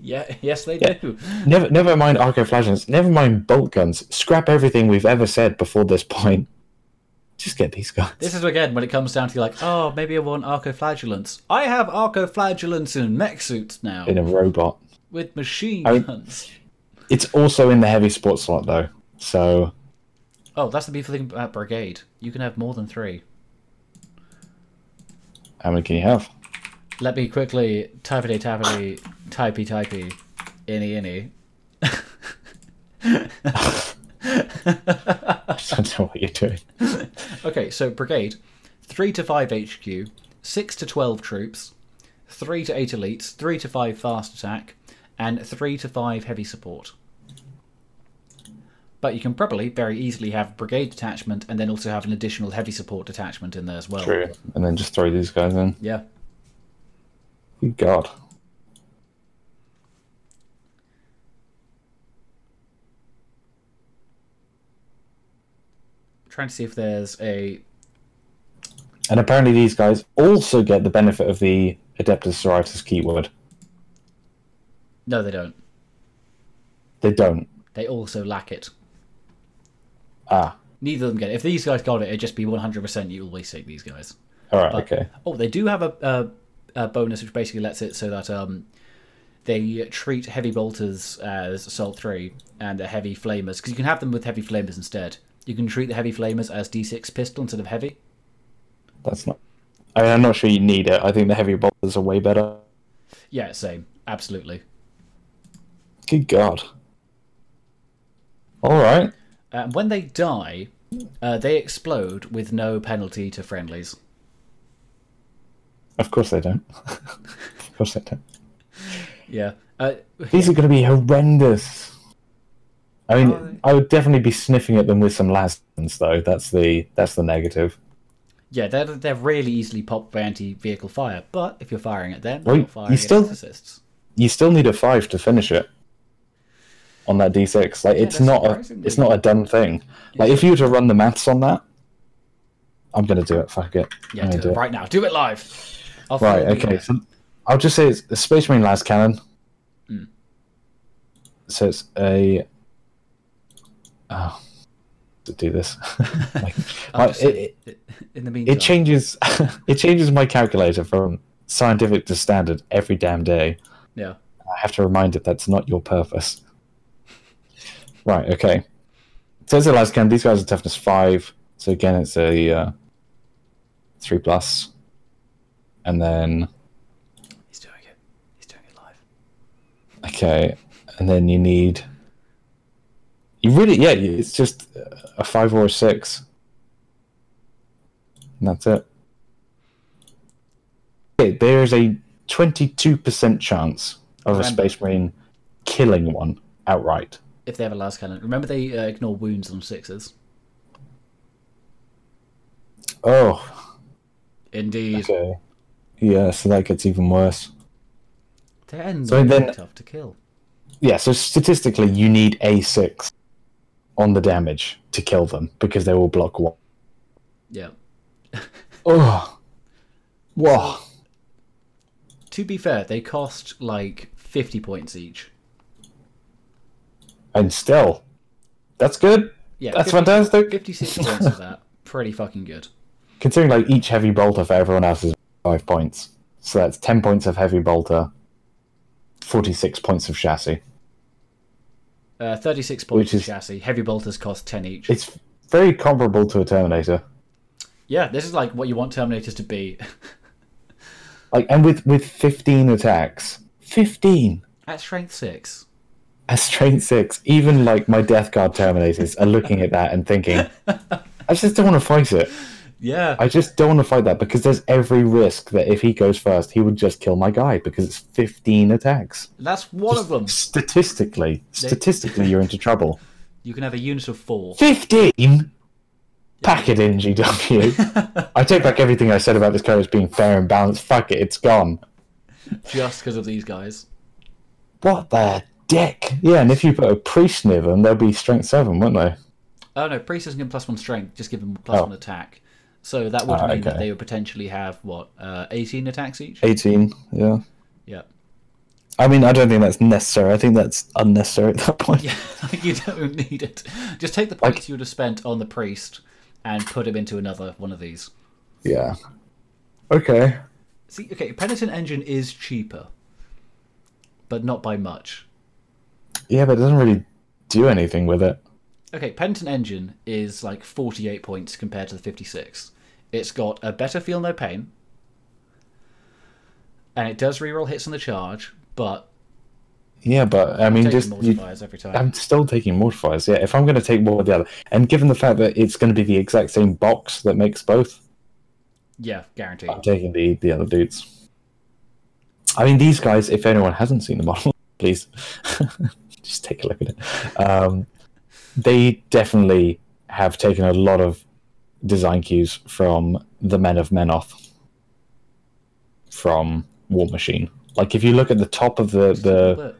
yeah, yes, they Yeah. do. Never, never mind arco flagellants. Never mind bolt guns. Scrap everything we've ever said before this point. Just get these guys. This is again when it comes down to like, oh, maybe I want arcoflagellants. I have arcoflagellants in mech suits now in a robot. with machine I- guns. It's also in the heavy sports slot though, so Oh, that's the beautiful thing about brigade. You can have more than three. how many can you have? Let me quickly typity tappity typey typey inny inny. I don't know what you're doing. Okay, so brigade, three to five HQ, six to twelve troops, three to eight elites, three to five fast attack, and three to five heavy support. But you can probably very easily have brigade detachment and then also have an additional heavy support detachment in there as well. True. And then just throw these guys in. Yeah. Good God. Trying to see if there's a And apparently these guys also get the benefit of the Adeptus Sororitas keyword. no, they don't. They don't. They also lack it. Ah. Neither of them get it. If these guys got it, it'd just be 100% you always take these guys. Alright, But- okay. Oh, they do have a, a, a bonus which basically lets it so that um, they treat heavy bolters as assault three and the heavy flamers because you can have them with heavy flamers instead. You can treat the heavy flamers as D6 pistol instead of heavy. That's not I mean, I'm not sure you need it. I think the heavy bolters are way better. Yeah, same, absolutely. Good God. Alright. Uh, when they die, uh, they explode with no penalty to friendlies. Of course they don't. of course they don't. Yeah. Uh, These are going to be horrendous. I mean, Are? I would definitely be sniffing at them with some lasers, though. That's the that's the negative. yeah, they're they're really easily popped by anti-vehicle fire, but if you're firing at them, Well, you're firing you at still- assists. You still need a five to finish it on that d6. Like, it's not a it's not a done thing. Like, if you were to run the maths on that, I'm going to do it. Fuck it. Yeah, I'm do gonna it right now. Do it live. I'll Right. Okay. So I'll just say it's a Space Marine las cannon. Hmm. So it's a. Oh, to do this. Like, my- just it, in the meantime, it changes. it changes my calculator from scientific to standard every damn day. Yeah. I have to remind it that's not your purpose. Right. Okay. So it's a las cannon. These guys are toughness five. So again, it's a uh, three plus, and then He's doing it. He's doing it live. Okay, and then you need. You really, yeah, it's just a five or a six. And that's it. Okay, there's a 22% chance of a Space Marine killing one outright. If they have a las cannon, remember they uh, ignore wounds on sixes. Oh, Indeed, okay. Yeah, so that gets even worse. their ends So then- tough to kill. Yeah, so statistically, you need A6 on the damage to kill them because they will block one. Yeah. Oh, whoa. To be fair, they cost like fifty points each. And still, that's good. Yeah, That's 50 fantastic. Fifty-six points of that, pretty fucking good. Considering like each heavy bolter for everyone else is five points, so that's ten points of heavy bolter, forty-six points of chassis. Uh, Thirty-six points Which of is- chassis. Heavy bolters cost ten each. It's very comparable to a Terminator. Yeah, this is like what you want Terminators to be. Like, and with with fifteen attacks, fifteen At strength six. At strength six, even like my Death Guard Terminators are looking at that and thinking, I just don't want to fight it. Yeah. I just don't want to fight that because there's every risk that if he goes first, he would just kill my guy because it's 15 attacks. That's one of them. Statistically, statistically, you're into trouble. You can have a unit of four. 15? Pack it in, GW. I take back everything I said about this card as being fair and balanced. Fuck it, it's gone. just because of these guys. What the dick? Yeah, and if you put a priest near them, they'll be strength 7, won't they? Oh no, priest doesn't give them plus one strength, just give them plus Oh. one attack. So that would Ah, mean that they would potentially have what, uh, eighteen attacks each? 18, yeah. Yeah. I mean, I don't think that's necessary. I think that's unnecessary at that point. Yeah, you don't need it. Just take the points you would have spent on the priest and put him into another one of these. Yeah. Okay. See, okay, Penitent Engine is cheaper, but not by much. Yeah, but it doesn't really do anything with it. Okay, Penitent Engine is like 48 points compared to the 56. It's got a better feel no pain, and it does reroll hits on the charge, but Yeah, but I mean, just you, every time. I'm still taking mortifiers. Yeah, if I'm going to take one or the other, and given the fact that it's going to be the exact same box that makes both, yeah, guaranteed. I'm taking the the other dudes. I mean, these guys. If anyone hasn't seen the model, please just take a look at it. Um, they definitely have taken a lot of design cues from the Men of Menoth, from War Machine. Like if you look at the top of the the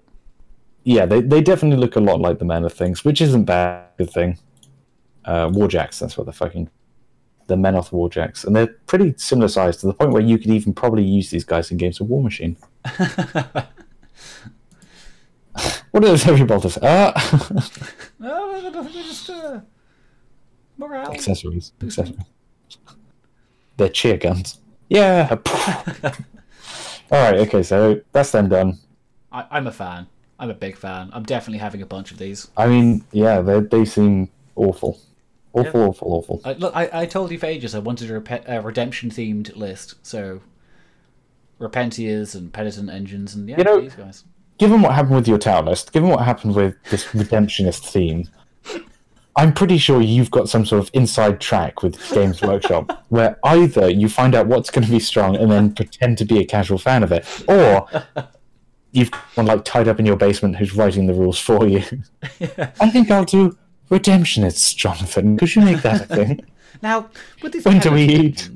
yeah, they, they definitely look a lot like the Men of Things, which isn't bad. Good thing. Uh, Warjacks, that's what they're fucking. The Menoth Warjacks, and they're pretty similar size to the point where you could even probably use these guys in games of War Machine. what are those heavy bolters? Ah, no, no, no, no, just uh, morale. accessories. Accessories. They're cheer guns. Yeah. All right. Okay. So that's them done. I, I'm a fan. I'm a big fan. I'm definitely having a bunch of these. I mean, yeah, they they seem awful, awful, awful, awful. I, look, I, I told you for ages I wanted a, repe- a redemption themed list. So, Repentias and Penitent Engines and yeah, You know- these guys. Given what happened with your tower list, given what happened with this redemptionist theme, I'm pretty sure you've got some sort of inside track with Games Workshop where either you find out what's going to be strong and then pretend to be a casual fan of it, or you've got one like tied up in your basement who's writing the rules for you. I think I'll do redemptionists, Jonathan. Could you make that a thing? Now, with these When do we eat?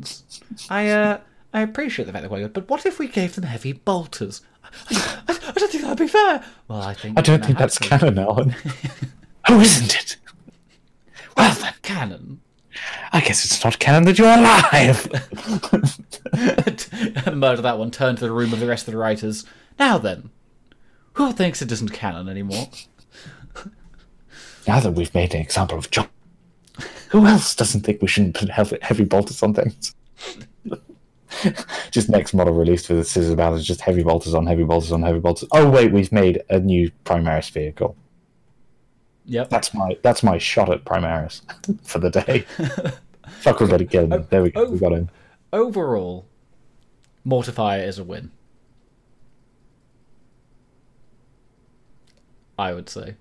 I uh, I appreciate the fact they're quite good, but what if we gave them heavy bolters? I, I, I don't think that'd be fair. Well, I think I don't think that's to. canon, Alan. oh, isn't it? Well, then, canon. I guess it's not canon that you're alive. Murder that one. Turn to the room of the rest of the writers. Now then, who thinks it isn't canon anymore? Now that we've made an example of John, who else doesn't think we shouldn't put heavy, heavy bolters on things? just next model released for the Sisters Battle is just heavy bolters on heavy bolters on heavy bolters. Oh wait, we've made a new Primaris vehicle. Yep. That's my that's my shot at Primaris for the day. Fuck, we gotta kill him. Oh, there we go. oh. We got him. Overall, Mortifier is a win. I would say.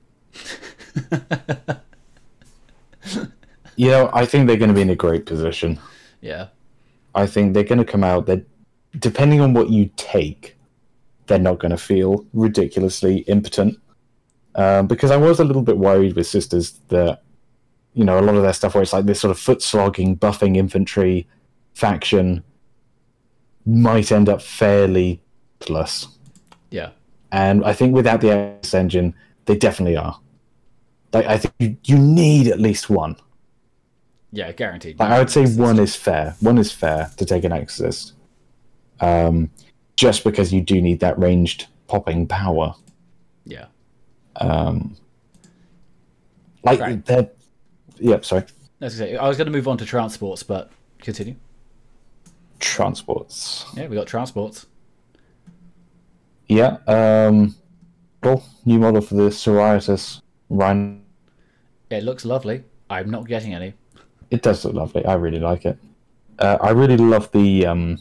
You know, I think they're going to be in a great position. Yeah. I think they're going to come out that, depending on what you take, they're not going to feel ridiculously impotent. Um, because I was a little bit worried with Sisters that, you know, a lot of their stuff where it's like this sort of foot slogging, buffing infantry faction might end up fairly plus. Yeah. And I think without the X engine, they definitely are. Like, I think you, you need at least one. Yeah, guaranteed. Like, I would say one is fair. One is fair to take an Exorcist. Um, just because you do need that ranged popping power. Yeah. Um, like Right. they're. Yep. Sorry. I was, gonna say, I was going to move on to transports, but continue. Transports. Yeah, we got transports. Yeah. Um. Well, new model for the Sororitas Rhino. It looks lovely. I'm not getting any. It does look lovely. I really like it. Uh, I really love the um,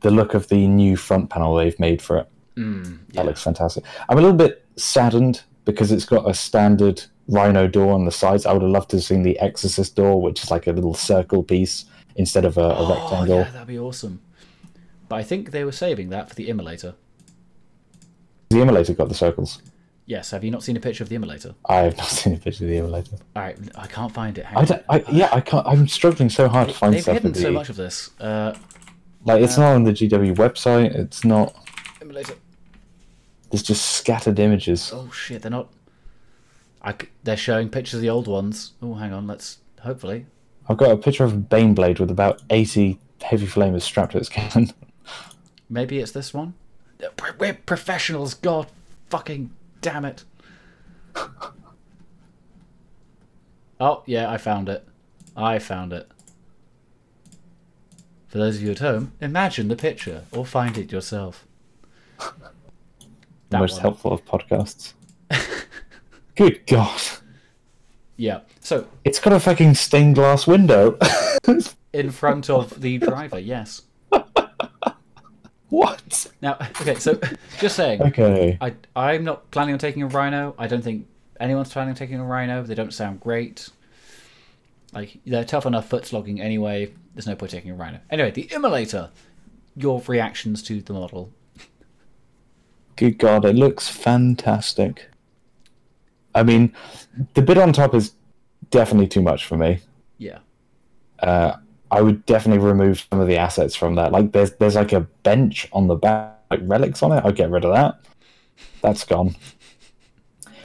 the look of the new front panel they've made for it. Mm, That looks fantastic. I'm a little bit saddened because it's got a standard Rhino door on the sides. I would have loved to have seen the Exorcist door, which is like a little circle piece instead of a, a Oh, rectangle. yeah, that'd be awesome. But I think they were saving that for the immolator. The Immolator got the circles. Yes, have you not seen a picture of the immolator? I have not seen a picture of the Immolator. All right, I can't find it. Hang I don't, I, yeah, I can't. I'm struggling so hard to find something. They've stuff. hidden with so much of this. Uh, Like it's not on the GW website. It's not. immolator. There's just scattered images. Oh shit, they're not. I they're showing pictures of the old ones. Oh, hang on. Let's hopefully. I've got a picture of a Baneblade with about 80 heavy flamers strapped to its cannon. Maybe it's this one. We're professionals. God, fucking damn it. Oh yeah, I found it. I found it. For those of you at home, imagine the picture or find it yourself. That most one. helpful of podcasts. Good God. Yeah. So It's got a fucking stained glass window. in front of the driver, yes. What? Now, okay, so just saying, Okay. I I'm not planning on taking a rhino. I don't think anyone's planning on taking a rhino. They don't sound great. Like they're tough enough foot slogging anyway. There's no point taking a rhino. Anyway, the immolator. Your reactions to the model. Good God, it looks fantastic. I mean, the bit on top is definitely too much for me. Yeah. Uh, I would definitely remove some of the assets from that. Like there's there's like a bench on the back, like relics on it. I'd get rid of that. That's gone.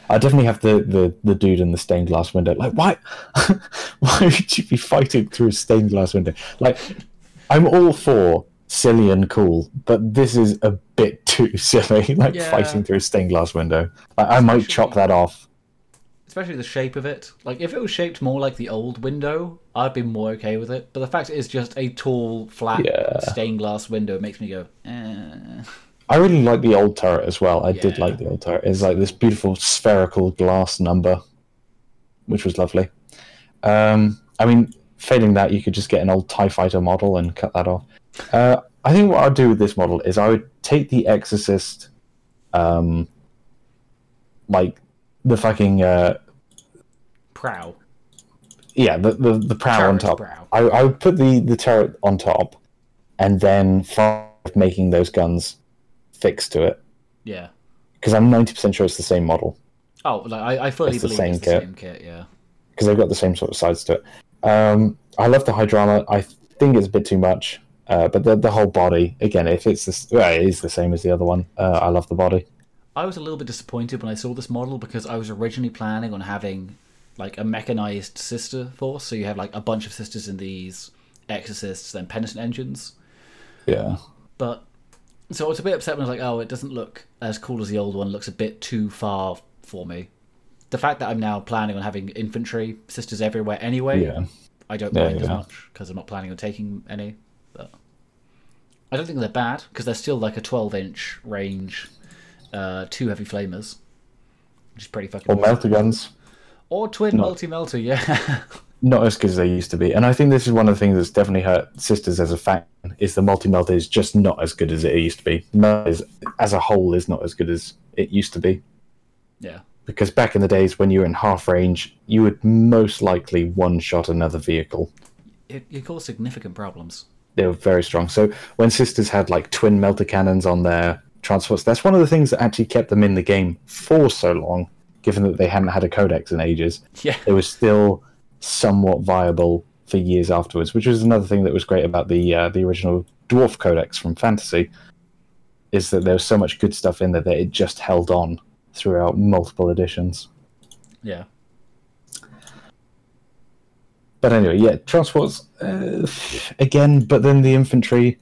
I definitely have the, the, the dude in the stained glass window. Like why why would you be fighting through a stained glass window? Like I'm all for silly and cool, but this is a bit too silly. Like Yeah. fighting through a stained glass window. Like, I might chop that off. Especially the shape of it. Like if it was shaped more like the old window, I'd be more okay with it. But the fact it is just a tall, flat Yeah. stained glass window makes me go, eh. I really like the old turret as well. I did like the old turret. It's like this beautiful spherical glass number, which was lovely. Um, I mean, failing that, you could just get an old Tie Fighter model and cut that off. Uh, I think what I'd do with this model is I would take the Exorcist, um, like the fucking uh, prow. yeah, the the, the prow on top. prow. I, I would put the, the turret on top, and then five making those guns fixed to it Yeah. because I'm ninety percent sure it's the same model Oh, like, I, I fully It's the same it's the kit. same kit, yeah. because they've got the same sort of sides to it. Um, I love the Hydrama. I think it's a bit too much, uh, but the the whole body again, if it's this, well, it is the same as the other one. Uh, I love the body. I was a little bit disappointed when I saw this model because I was originally planning on having like a mechanized sister force. So you have like a bunch of sisters in these exorcists, then penitent engines. Yeah, But so I was a bit upset when I was like, oh, it doesn't look as cool as the old one. It looks a bit too far for me. The fact that I'm now planning on having infantry sisters everywhere anyway, yeah. I don't Yeah, mind as much because I'm not planning on taking any. But I don't think they're bad because they're still like a 12 inch range, uh, two heavy flamers, which is pretty fucking. Or melter guns. Or twin multi melter, yeah. not as good as they used to be. And I think this is one of the things that's definitely hurt Sisters as a fan is the multi melter is just not as good as it used to be. Melter is, as a whole is not as good as it used to be. yeah. Because back in the days when you were in half range, you would most likely one shot another vehicle. It, it caused significant problems. They were very strong. So when Sisters had like twin melter cannons on their transports. That's one of the things that actually kept them in the game for so long, given that they hadn't had a codex in ages. Yeah. They were still somewhat viable for years afterwards, which was another thing that was great about the uh, the original Dwarf Codex from Fantasy, is that there was so much good stuff in there that it just held on throughout multiple editions. Yeah. But anyway, yeah, transports uh, again, but then the infantry,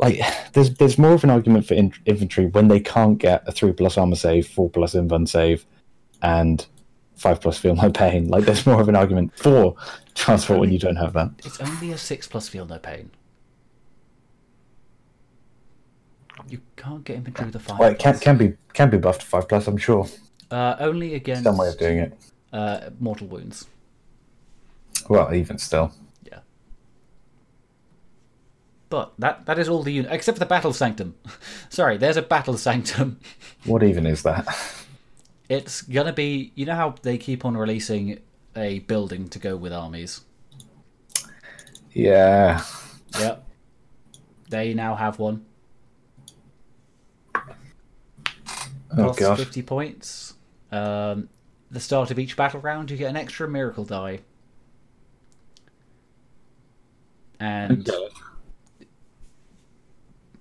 like there's there's more of an argument for in- infantry when they can't get a three plus armor save, four plus invuln save, and five plus feel no pain. Like there's more of an argument for transport when you don't have that. It's only a six plus feel no pain. You can't get infantry with a five. Well, it can can be can be buffed to five plus. I'm sure Uh, only against some way of doing it. uh, mortal wounds. Well, even still. But that that is all the unit except for the battle sanctum. Sorry, there's a battle sanctum. what even is that? It's gonna be you know how they keep on releasing a building to go with armies. yeah, Yep. They now have one. oh god, 50 points. Um, the start of each battle round, you get an extra miracle die. And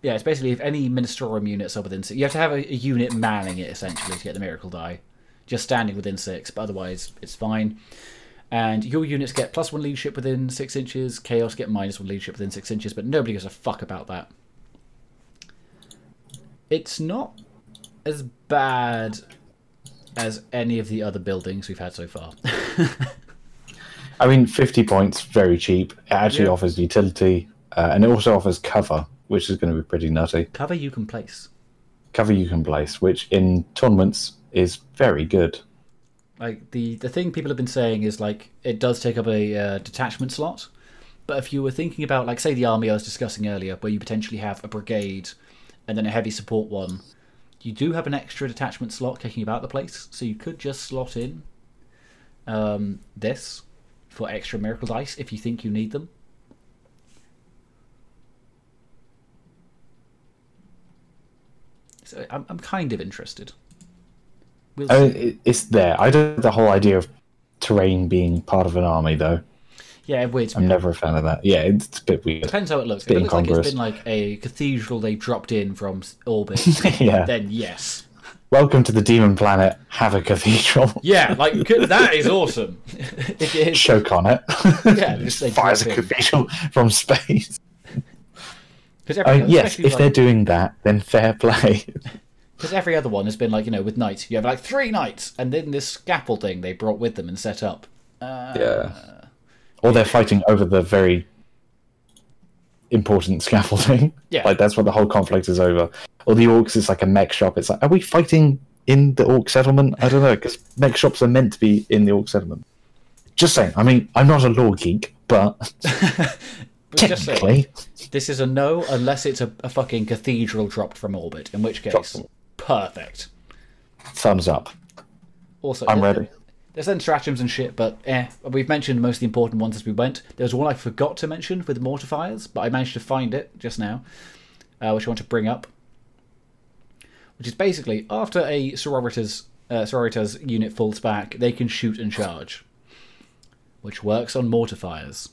yeah, it's basically if any Ministorum units are within six, you have to have a, a unit manning it essentially to get the miracle die. Just standing within six, but otherwise it's fine. And your units get plus one leadership within six inches. Chaos get minus one leadership within six inches, but nobody gives a fuck about that. It's not as bad as any of the other buildings we've had so far. I mean, 50 points, very cheap. It actually Yeah. offers utility, uh, and it also offers cover, which is going to be pretty nutty. Cover you can place. Cover you can place, which in tournaments is very good. Like the the thing people have been saying is like it does take up a uh, detachment slot, but if you were thinking about like say the army I was discussing earlier, where you potentially have a brigade and then a heavy support one, you do have an extra detachment slot kicking about the place, so you could just slot in um, this for extra miracle dice if you think you need them. So I'm, I'm kind of interested. We'll I mean, it's there. I don't the whole idea of terrain being part of an army, though. Yeah, me I'm never a fan of that. Yeah, it's a bit weird. Depends how it looks. If it looks like it's been like a cathedral they dropped in from orbit, yeah. then yes. Welcome to the demon planet. Have a cathedral. Yeah, like that is awesome. if it is, Choke on it. Yeah, just fires a cathedral from space. Because I every, mean, yes, if like- they're doing that, then fair play. Because every other one has been like, you know, with knights, you have like three knights, and then this scaffolding they brought with them and set up. Uh, yeah. Or they're fighting over the very important scaffolding. Yeah. Like that's what the whole conflict is over. Or the orks is like a mech shop. It's like, are we fighting in the ork settlement? I don't know, because mech shops are meant to be in the ork settlement. Just saying. I mean, I'm not a lore geek, but but just saying, technically, this is a no unless it's a, a fucking cathedral dropped from orbit, in which case, perfect. thumbs up. Also, I'm ready. There's then stratagems and shit, but eh, we've mentioned most of the important ones as we went. There was one I forgot to mention with mortifiers, but I managed to find it just now, uh, which I want to bring up. Which is basically after a sororitas uh, sororitas unit falls back, they can shoot and charge, which works on mortifiers.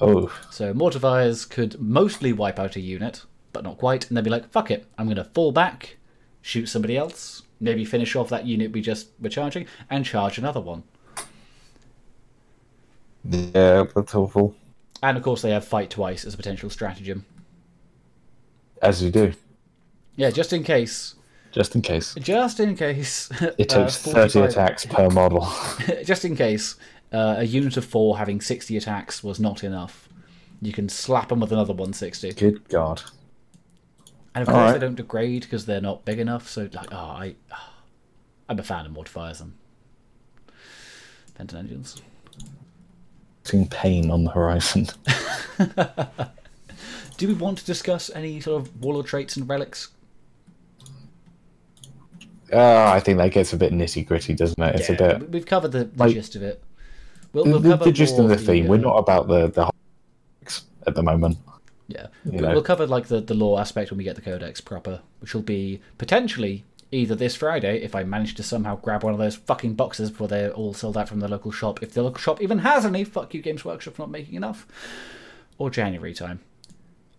Oh, So mortifiers could mostly wipe out a unit, but not quite, and they'd be like, "Fuck it, I'm gonna fall back, shoot somebody else, maybe finish off that unit we just were charging, and charge another one." yeah, that's awful. And of course, they have fight twice as a potential stratagem. As you do, Yeah, just in case. just in case. Just in case. It uh, takes 30 attacks per model. just in case uh, a unit of four having 60 attacks was not enough. You can slap them with another 160. Good God. And of course, Alright. they don't degrade because they're not big enough. So, like, oh, I, I'm a fan of mortifiers and Penitent engines. Seeing pain on the horizon. Do we want to discuss any sort of warlord traits and relics? Uh, I think that gets a bit nitty gritty, doesn't it? It's a bit. We've covered the, the like- gist of it. We'll, The, we'll the, cover the gist of the theme. uh, We're not about the the at the moment. Yeah, You know. we'll cover like the the lore aspect when we get the codex proper, which will be potentially either this Friday if I manage to somehow grab one of those fucking boxes before they're all sold out from the local shop. If the local shop even has any, fuck you, Games Workshop for not making enough, or January time.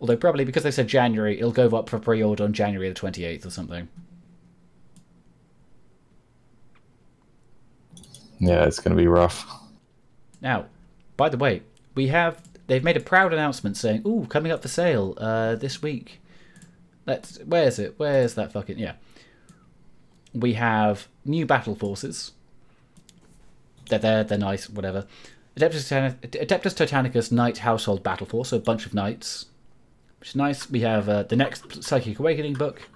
Although probably because they said January, it'll go up for pre-order on January the twenty eighth or something. Yeah, it's going to be rough. Now, by the way, we have they've made a proud announcement saying, "Ooh, coming up for sale uh, this week." Let's where is it? Where's that fucking yeah? We have new battle forces. They're there. They're nice. Whatever. Adeptus, Adeptus Titanicus Knight Household Battle Force, so a bunch of knights, which is nice. We have uh, the next Psychic Awakening book.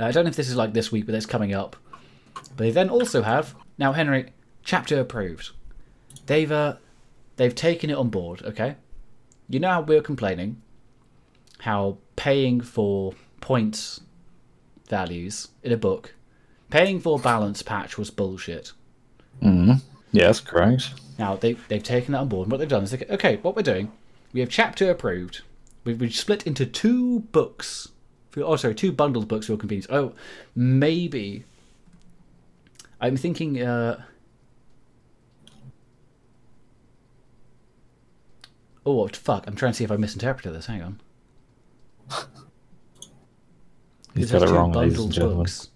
Uh, I don't know if this is like this week, but it's coming up. But they then also have now Henry chapter approved. They've uh, they've taken it on board. Okay, you know how we were complaining how paying for points values in a book, paying for balance patch was bullshit. Yes, correct. Now they they've taken that on board. And what they've done is they, okay, what we're doing, we have chapter approved. We've, we've split into two books. For, oh, sorry, two bundled books for your convenience. Oh, maybe. I'm thinking. Uh, oh, fuck! I'm trying to see if I misinterpreted this. Hang on. He's got it wrong, ladies and bundled gentlemen. books.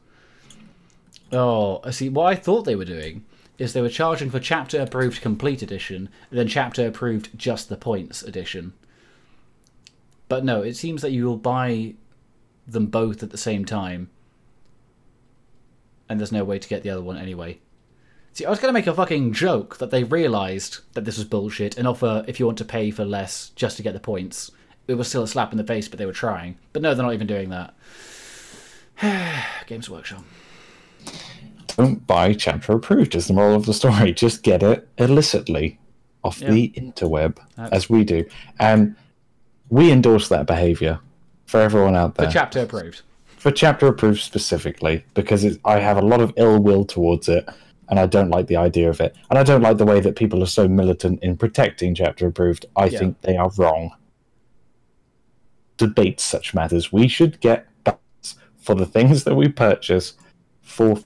Oh, I see. What I thought they were doing is they were charging for chapter approved complete edition, and then chapter approved just the points edition. But no, it seems that you will buy them both at the same time, and there's no way to get the other one anyway. See, I was going to make a fucking joke that they realised that this was bullshit and offer if you want to pay for less just to get the points. It was still a slap in the face, but they were trying. But no, they're not even doing that. Games Workshop. Don't buy chapter approved is the moral of the story. Just get it illicitly off the interweb, That's- as we do. And we endorse that behavior for everyone out there. The chapter approved. for chapter approved specifically, because I have a lot of ill will towards it, and I don't like the idea of it. And I don't like the way that people are so militant in protecting chapter approved. I Yeah. think they are wrong. Debate such matters. We should get balance for the things that we purchase for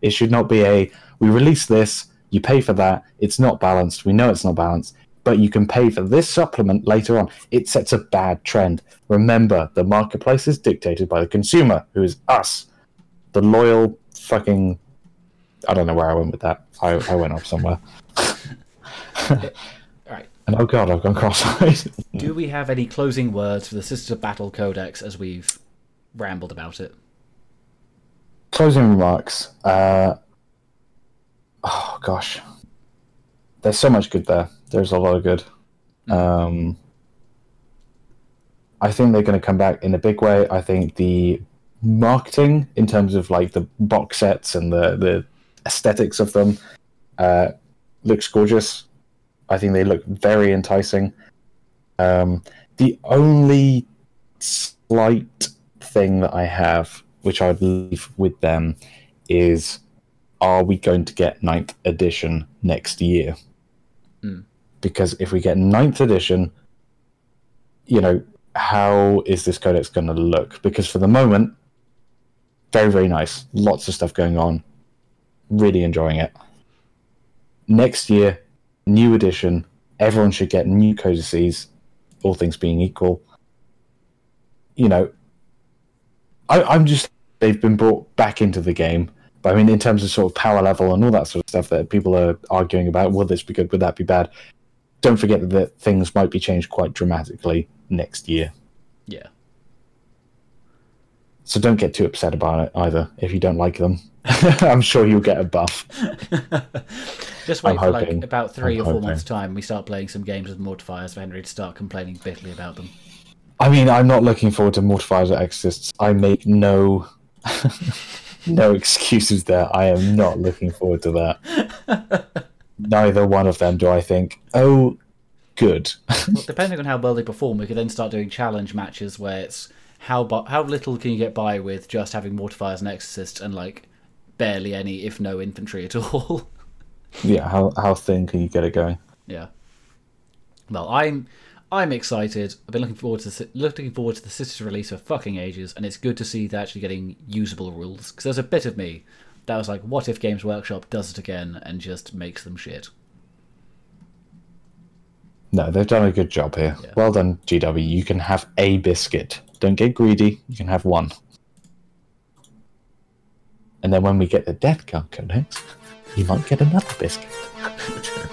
it should not be a we release this, you pay for that, it's not balanced, we know it's not balanced, but you can pay for this supplement later on. It sets a bad trend. Remember, the marketplace is dictated by the consumer, who is us. The loyal fucking I don't know where I went with that. I, I went off somewhere. Alright. And oh god, I've gone cross-eyed. Do we have any closing words for the Sisters of Battle Codex as we've rambled about it? Closing remarks. Uh, oh gosh, there's so much good there. There's a lot of good. Um, I think they're going to come back in a big way. I think the marketing, in terms of like the box sets and the the aesthetics of them, uh, looks gorgeous. I think they look very enticing. Um, the only slight thing that I have, which I'd leave with them, is are we going to get ninth edition next year? Because if we get ninth edition, you know, how is this codex going to look? Because for the moment, very, very nice. Lots of stuff going on. Really enjoying it. Next year, new edition. Everyone should get new codices, all things being equal. You know, I, I'm just they've been brought back into the game. But I mean, in terms of sort of power level and all that sort of stuff that people are arguing about, will this be good? Would that be bad? Don't forget that things might be changed quite dramatically next year. Yeah. So don't get too upset about it either if you don't like them. I'm sure you'll get a buff. Just wait I'm for like hoping. about 3 I'm or four hoping. months' time. We start playing some games with mortifiers for Henry to start complaining bitterly about them. I mean, I'm not looking forward to Mortifiers or Exorcists. I make no no excuses there. I am not looking forward to that. Neither one of them do I think. Oh, good. Well, depending on how well they perform, we could then start doing challenge matches where it's how bu- how little can you get by with just having mortifiers and exorcists and like barely any, if no, infantry at all. yeah, how how thin can you get it going? yeah. Well, I'm I'm excited. I've been looking forward to looking forward to the system's release for fucking ages, and it's good to see they're actually getting usable rules. Because there's a bit of me that was like, what if Games Workshop does it again and just makes them shit? No, they've done a good job here. Yeah. Well done, GW. You can have a biscuit. Don't get greedy. You can have one. And then when we get the Death Guard Codex, you might get another biscuit.